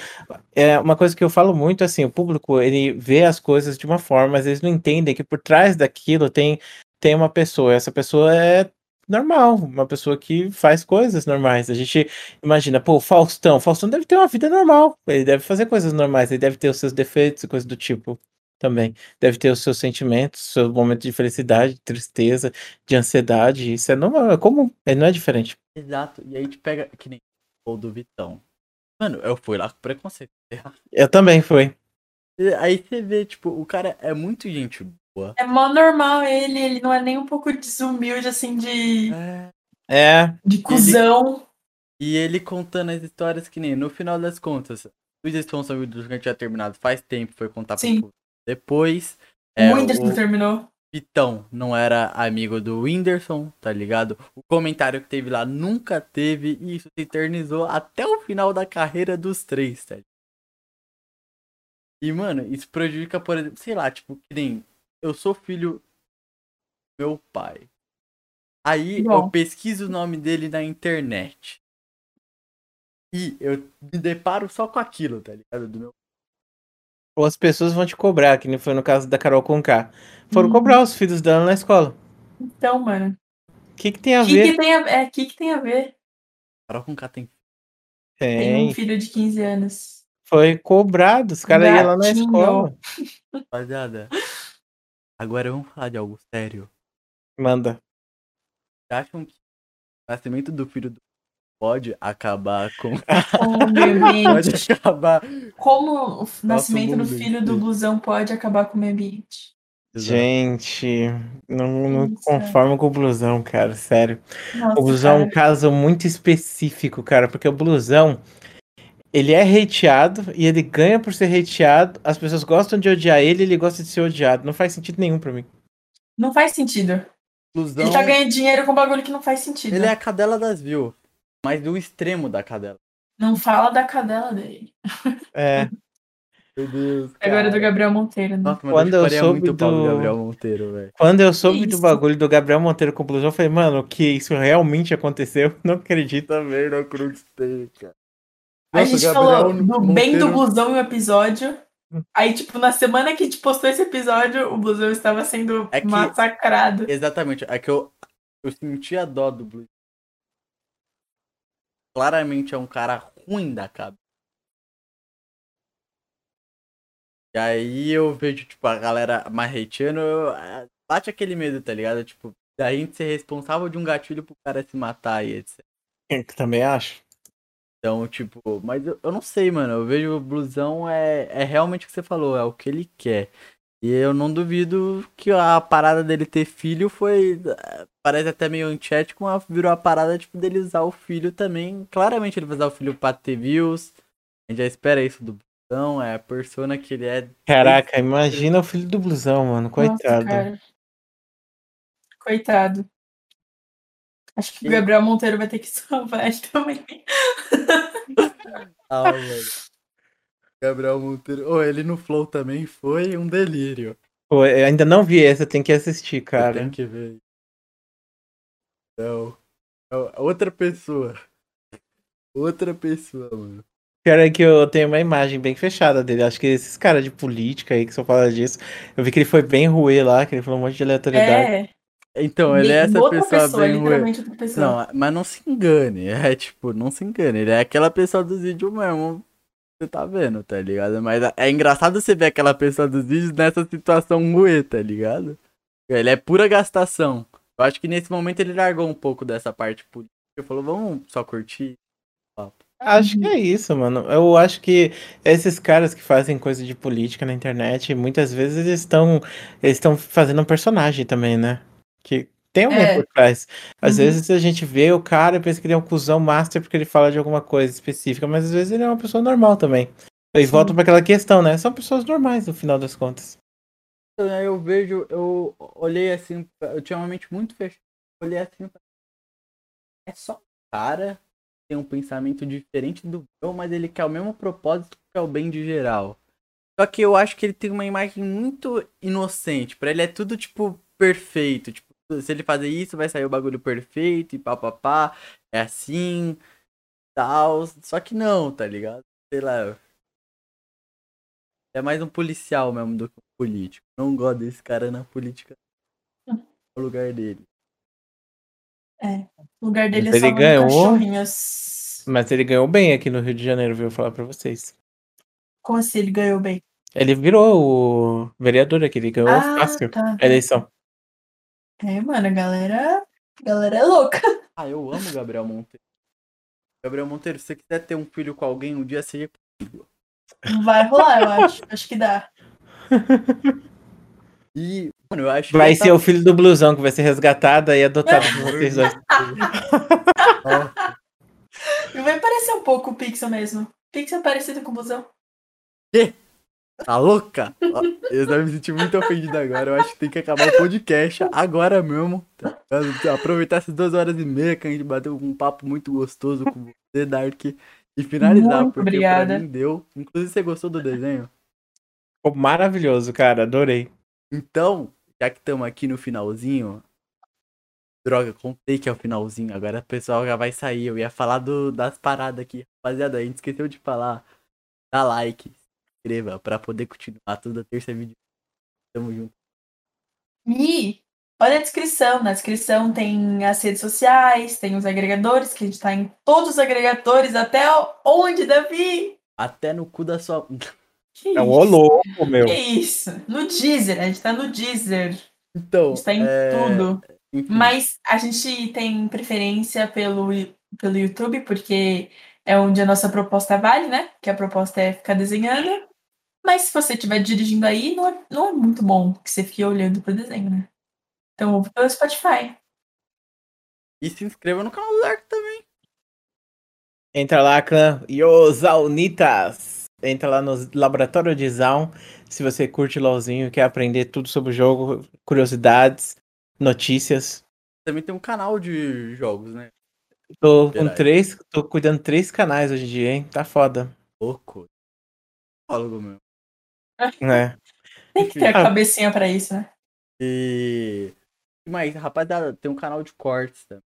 é uma coisa que eu falo muito, assim, o público, ele vê as coisas de uma forma, mas eles não entendem que por trás daquilo tem, tem uma pessoa. Essa pessoa é normal, uma pessoa que faz coisas normais. A gente imagina, pô, Faustão. Faustão deve ter uma vida normal. Ele deve fazer coisas normais, ele deve ter os seus defeitos e coisas do tipo também. Deve ter os seus sentimentos, seus momentos de felicidade, de tristeza, de ansiedade. Isso é normal, é comum, ele não é diferente. Exato. E aí te pega. Que nem. ou do Vitão. Mano, eu fui lá com preconceito. Eu também fui. E Aí você vê, tipo, o cara é muito gente boa. É mó normal ele, ele não é nem um pouco desumilde, assim, de, É. É, de cuzão. E ele contando as histórias que nem, no final das contas, os responsáveis do que tinha terminado faz tempo, foi contar pro Sim. público depois. É, o Whindersson o terminou. Vitão não era amigo do Whindersson, tá ligado? O comentário que teve lá nunca teve e isso se eternizou até o final da carreira dos três, tá ligado? E, mano, isso prejudica, por exemplo, sei lá, tipo, que nem eu sou filho do meu pai. Aí eu Bom. pesquiso o nome dele na internet. E eu me deparo só com aquilo, tá ligado? Do meu... ou as pessoas vão te cobrar, que nem foi no caso da Carol Conká. Foram Uhum. cobrar os filhos dela na escola. Então, mano. O que, que tem a O que, ver? que tem a, é, que, que tem a ver? Carol com K tem Tem um Tem. filho de 15 anos. Foi cobrado. Os caras iam lá na escola. rapaziada. Agora vamos falar de algo sério. Manda. Vocês acham que o nascimento do filho do pode acabar com. Oh, meu pode Deus. acabar. Como o nascimento do filho do blusão pode acabar com o meio ambiente? Gente, não, não Isso. conformo com o blusão, cara, sério. Nossa, O blusão é um caso muito específico, cara, porque o blusão, ele é hateado e ele ganha por ser hateado. As pessoas gostam de odiar ele, ele gosta de ser odiado. Não faz sentido nenhum pra mim. Não faz sentido. Inclusão, Ele tá ganhando dinheiro com bagulho que não faz sentido. ele é a cadela das views. Mas do extremo da cadela. Não fala da cadela dele. É, Meu Deus. Agora é do cara. Gabriel Monteiro, né? Nossa, Quando eu soube do do- Gabriel Monteiro, velho. quando eu soube do Isso. bagulho do Gabriel Monteiro com o blusão, eu falei, mano, que isso realmente aconteceu? Não acredito. Também não acreditei, cara. a Nossa, gente o falou Gabriel do bem do blusão em um episódio. Aí, tipo, na semana que a gente postou esse episódio, o blusão estava sendo É que- massacrado. Exatamente. É que eu, eu senti a dó do Blue. Claramente é um cara ruim da cabeça. E aí eu vejo, tipo, a galera eu- ah, bate aquele medo, tá ligado? Tipo, da gente ser responsável de um gatilho pro cara se matar e etc. Eu também acho. Então, tipo, mas eu, eu não sei, mano. Eu vejo o blusão é, é realmente o que você falou, é o que ele quer. E eu não duvido que a parada dele ter filho foi. Parece até meio antiético, mas virou a parada tipo, dele usar o filho também. Claramente ele vai usar o filho pra ter views. A gente já espera isso do blusão, é a persona que ele é. Caraca, imagina o filho do blusão, mano. Coitado. Nossa. Coitado. Acho que o Gabriel Monteiro vai ter que salvar ele também. Ah, mano. Gabriel Monteiro. Oh, ele no Flow também foi um delírio. Pô, eu ainda não vi essa, tem que assistir, cara. Tem que ver. Não. É Outra pessoa. Outra pessoa, mano. Pior é que eu tenho uma imagem bem fechada dele. Acho que esses caras de política aí que só fala disso. Eu vi que ele foi bem ruê lá, que ele falou um monte de aleatoriedade. É. Então, ele é essa outra pessoa, pessoa, bem pessoa. Não, mas não se engane. É tipo, não se engane. Ele é aquela pessoa dos vídeos mesmo. Você tá vendo, tá ligado? Mas é engraçado você ver aquela pessoa dos vídeos nessa situação ruê, tá ligado? Ele é pura gastação. Eu acho que nesse momento ele largou um pouco dessa parte política. Ele falou, vamos só curtir. Acho que é isso, mano. Eu acho que esses caras que fazem coisa de política na internet, muitas vezes eles estão eles estão fazendo um personagem também, né? Que tem alguém É. por trás. Às Uhum. vezes a gente vê o cara e pensa que ele é um cuzão master porque ele fala de alguma coisa específica, mas às vezes ele é uma pessoa normal também. Eles Sim. voltam para aquela questão, né? São pessoas normais no final das contas. Então, aí eu vejo, eu olhei assim, eu tinha uma mente muito fechada. Olhei assim, é só um cara tem um pensamento diferente do meu, mas ele quer o mesmo propósito que é o bem de geral. Só que eu acho que ele tem uma imagem muito inocente. Pra ele é tudo, tipo, perfeito. Tipo, se ele fazer isso, vai sair o bagulho perfeito e papapá. É assim, tal. Só que não, tá ligado? Sei lá. É mais um policial mesmo do que político. Não gosto desse cara na política. No lugar dele. O lugar dele Mas é só ele ganhou? cachorrinhos. Mas ele ganhou bem aqui no Rio de Janeiro, viu? Falar pra vocês. Como assim ele ganhou bem? Ele virou o vereador aqui, ele ganhou ah, fácil tá. a eleição. É, mano, a galera. A galera é louca. Ah, eu amo o Gabriel Monteiro. Gabriel Monteiro, se você quiser ter um filho com alguém, um dia seja comigo. Vai rolar, eu acho. Acho que dá. E, mano, eu acho que Vai já ser o filho do blusão que vai ser resgatado e adotado por vocês dois. tá- Vai parecer um pouco o Pixel mesmo. Pixel é parecido com o Busão. Tá louca? Eu já me senti muito ofendido agora. Eu acho que tem que acabar o podcast agora mesmo. Aproveitar essas duas horas e meia que a gente bateu um papo muito gostoso com você, Dark. E finalizar, Muito porque obrigada. pra mim deu. Inclusive, você gostou do desenho? Ficou maravilhoso, cara. Adorei. Então, já que estamos aqui no finalzinho. Droga, contei que é o finalzinho. Agora o pessoal já vai sair. Eu ia falar do, das paradas aqui. Rapaziada, a gente esqueceu de falar. Dá like, se inscreva pra poder continuar toda terça vídeo. Tamo junto. E olha a descrição. Na descrição tem as redes sociais, tem os agregadores, que a gente tá em todos os agregadores. Até onde, Davi? Até no cu da sua. Que É o isso? louco, meu. Que isso? No Deezer, a gente tá no Deezer. A Então. gente tá em é, tudo. enfim, Mas a gente tem preferência pelo, pelo YouTube, porque é onde a nossa proposta vale, né? Que a proposta é ficar desenhando. Mas se você estiver dirigindo aí, não é, não é muito bom que você fique olhando pro desenho, né? Então ouve pelo Spotify. E se inscreva no canal do Dark também. Entra lá, clã Yosaunitas. Entra lá no Laboratório de Zaun. Se você curte LOLzinho, quer aprender tudo sobre o jogo, curiosidades, notícias. Também tem um canal de jogos, né? Tô com três, tô cuidando de três canais hoje em dia, hein? Tá foda. Louco. Psicólogo meu. né? Tem que ter a Ah. cabecinha pra isso, né? E. Mas, rapaziada, tem um canal de cortes também.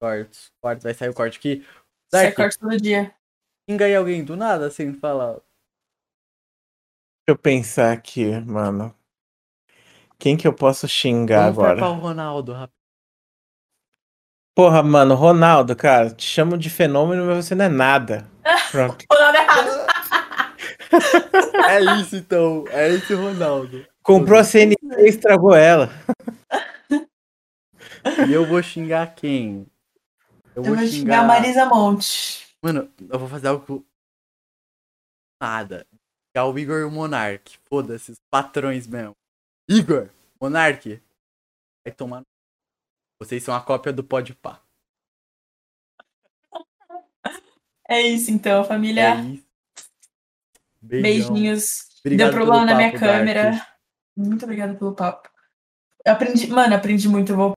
Cortes. Cortes, vai sair o corte aqui. Você Dark, corta todo dia. Xinga aí alguém do nada sem falar. Deixa eu pensar aqui, mano. Quem que eu posso xingar Vamos agora? o Ronaldo, rapaz. Porra, mano, Ronaldo, cara, te chamo de fenômeno, mas você não é nada. Pronto. O nome errado. É isso então. É esse Ronaldo. Comprou a CNT e estragou ela. E eu vou xingar quem? Eu Eu vou xingar a Marisa Monte. Mano, eu vou fazer algo. Nada. É o Igor e o Monark. Foda-se, os patrões mesmo. Igor, Monark. Vai tomar. Vocês são a cópia do Podpah. É isso então, É família. isso. Beijão. Beijinhos. Obrigado Deu problema na minha Dark. câmera. Muito obrigada pelo papo. Eu aprendi, mano, aprendi muito. Eu vou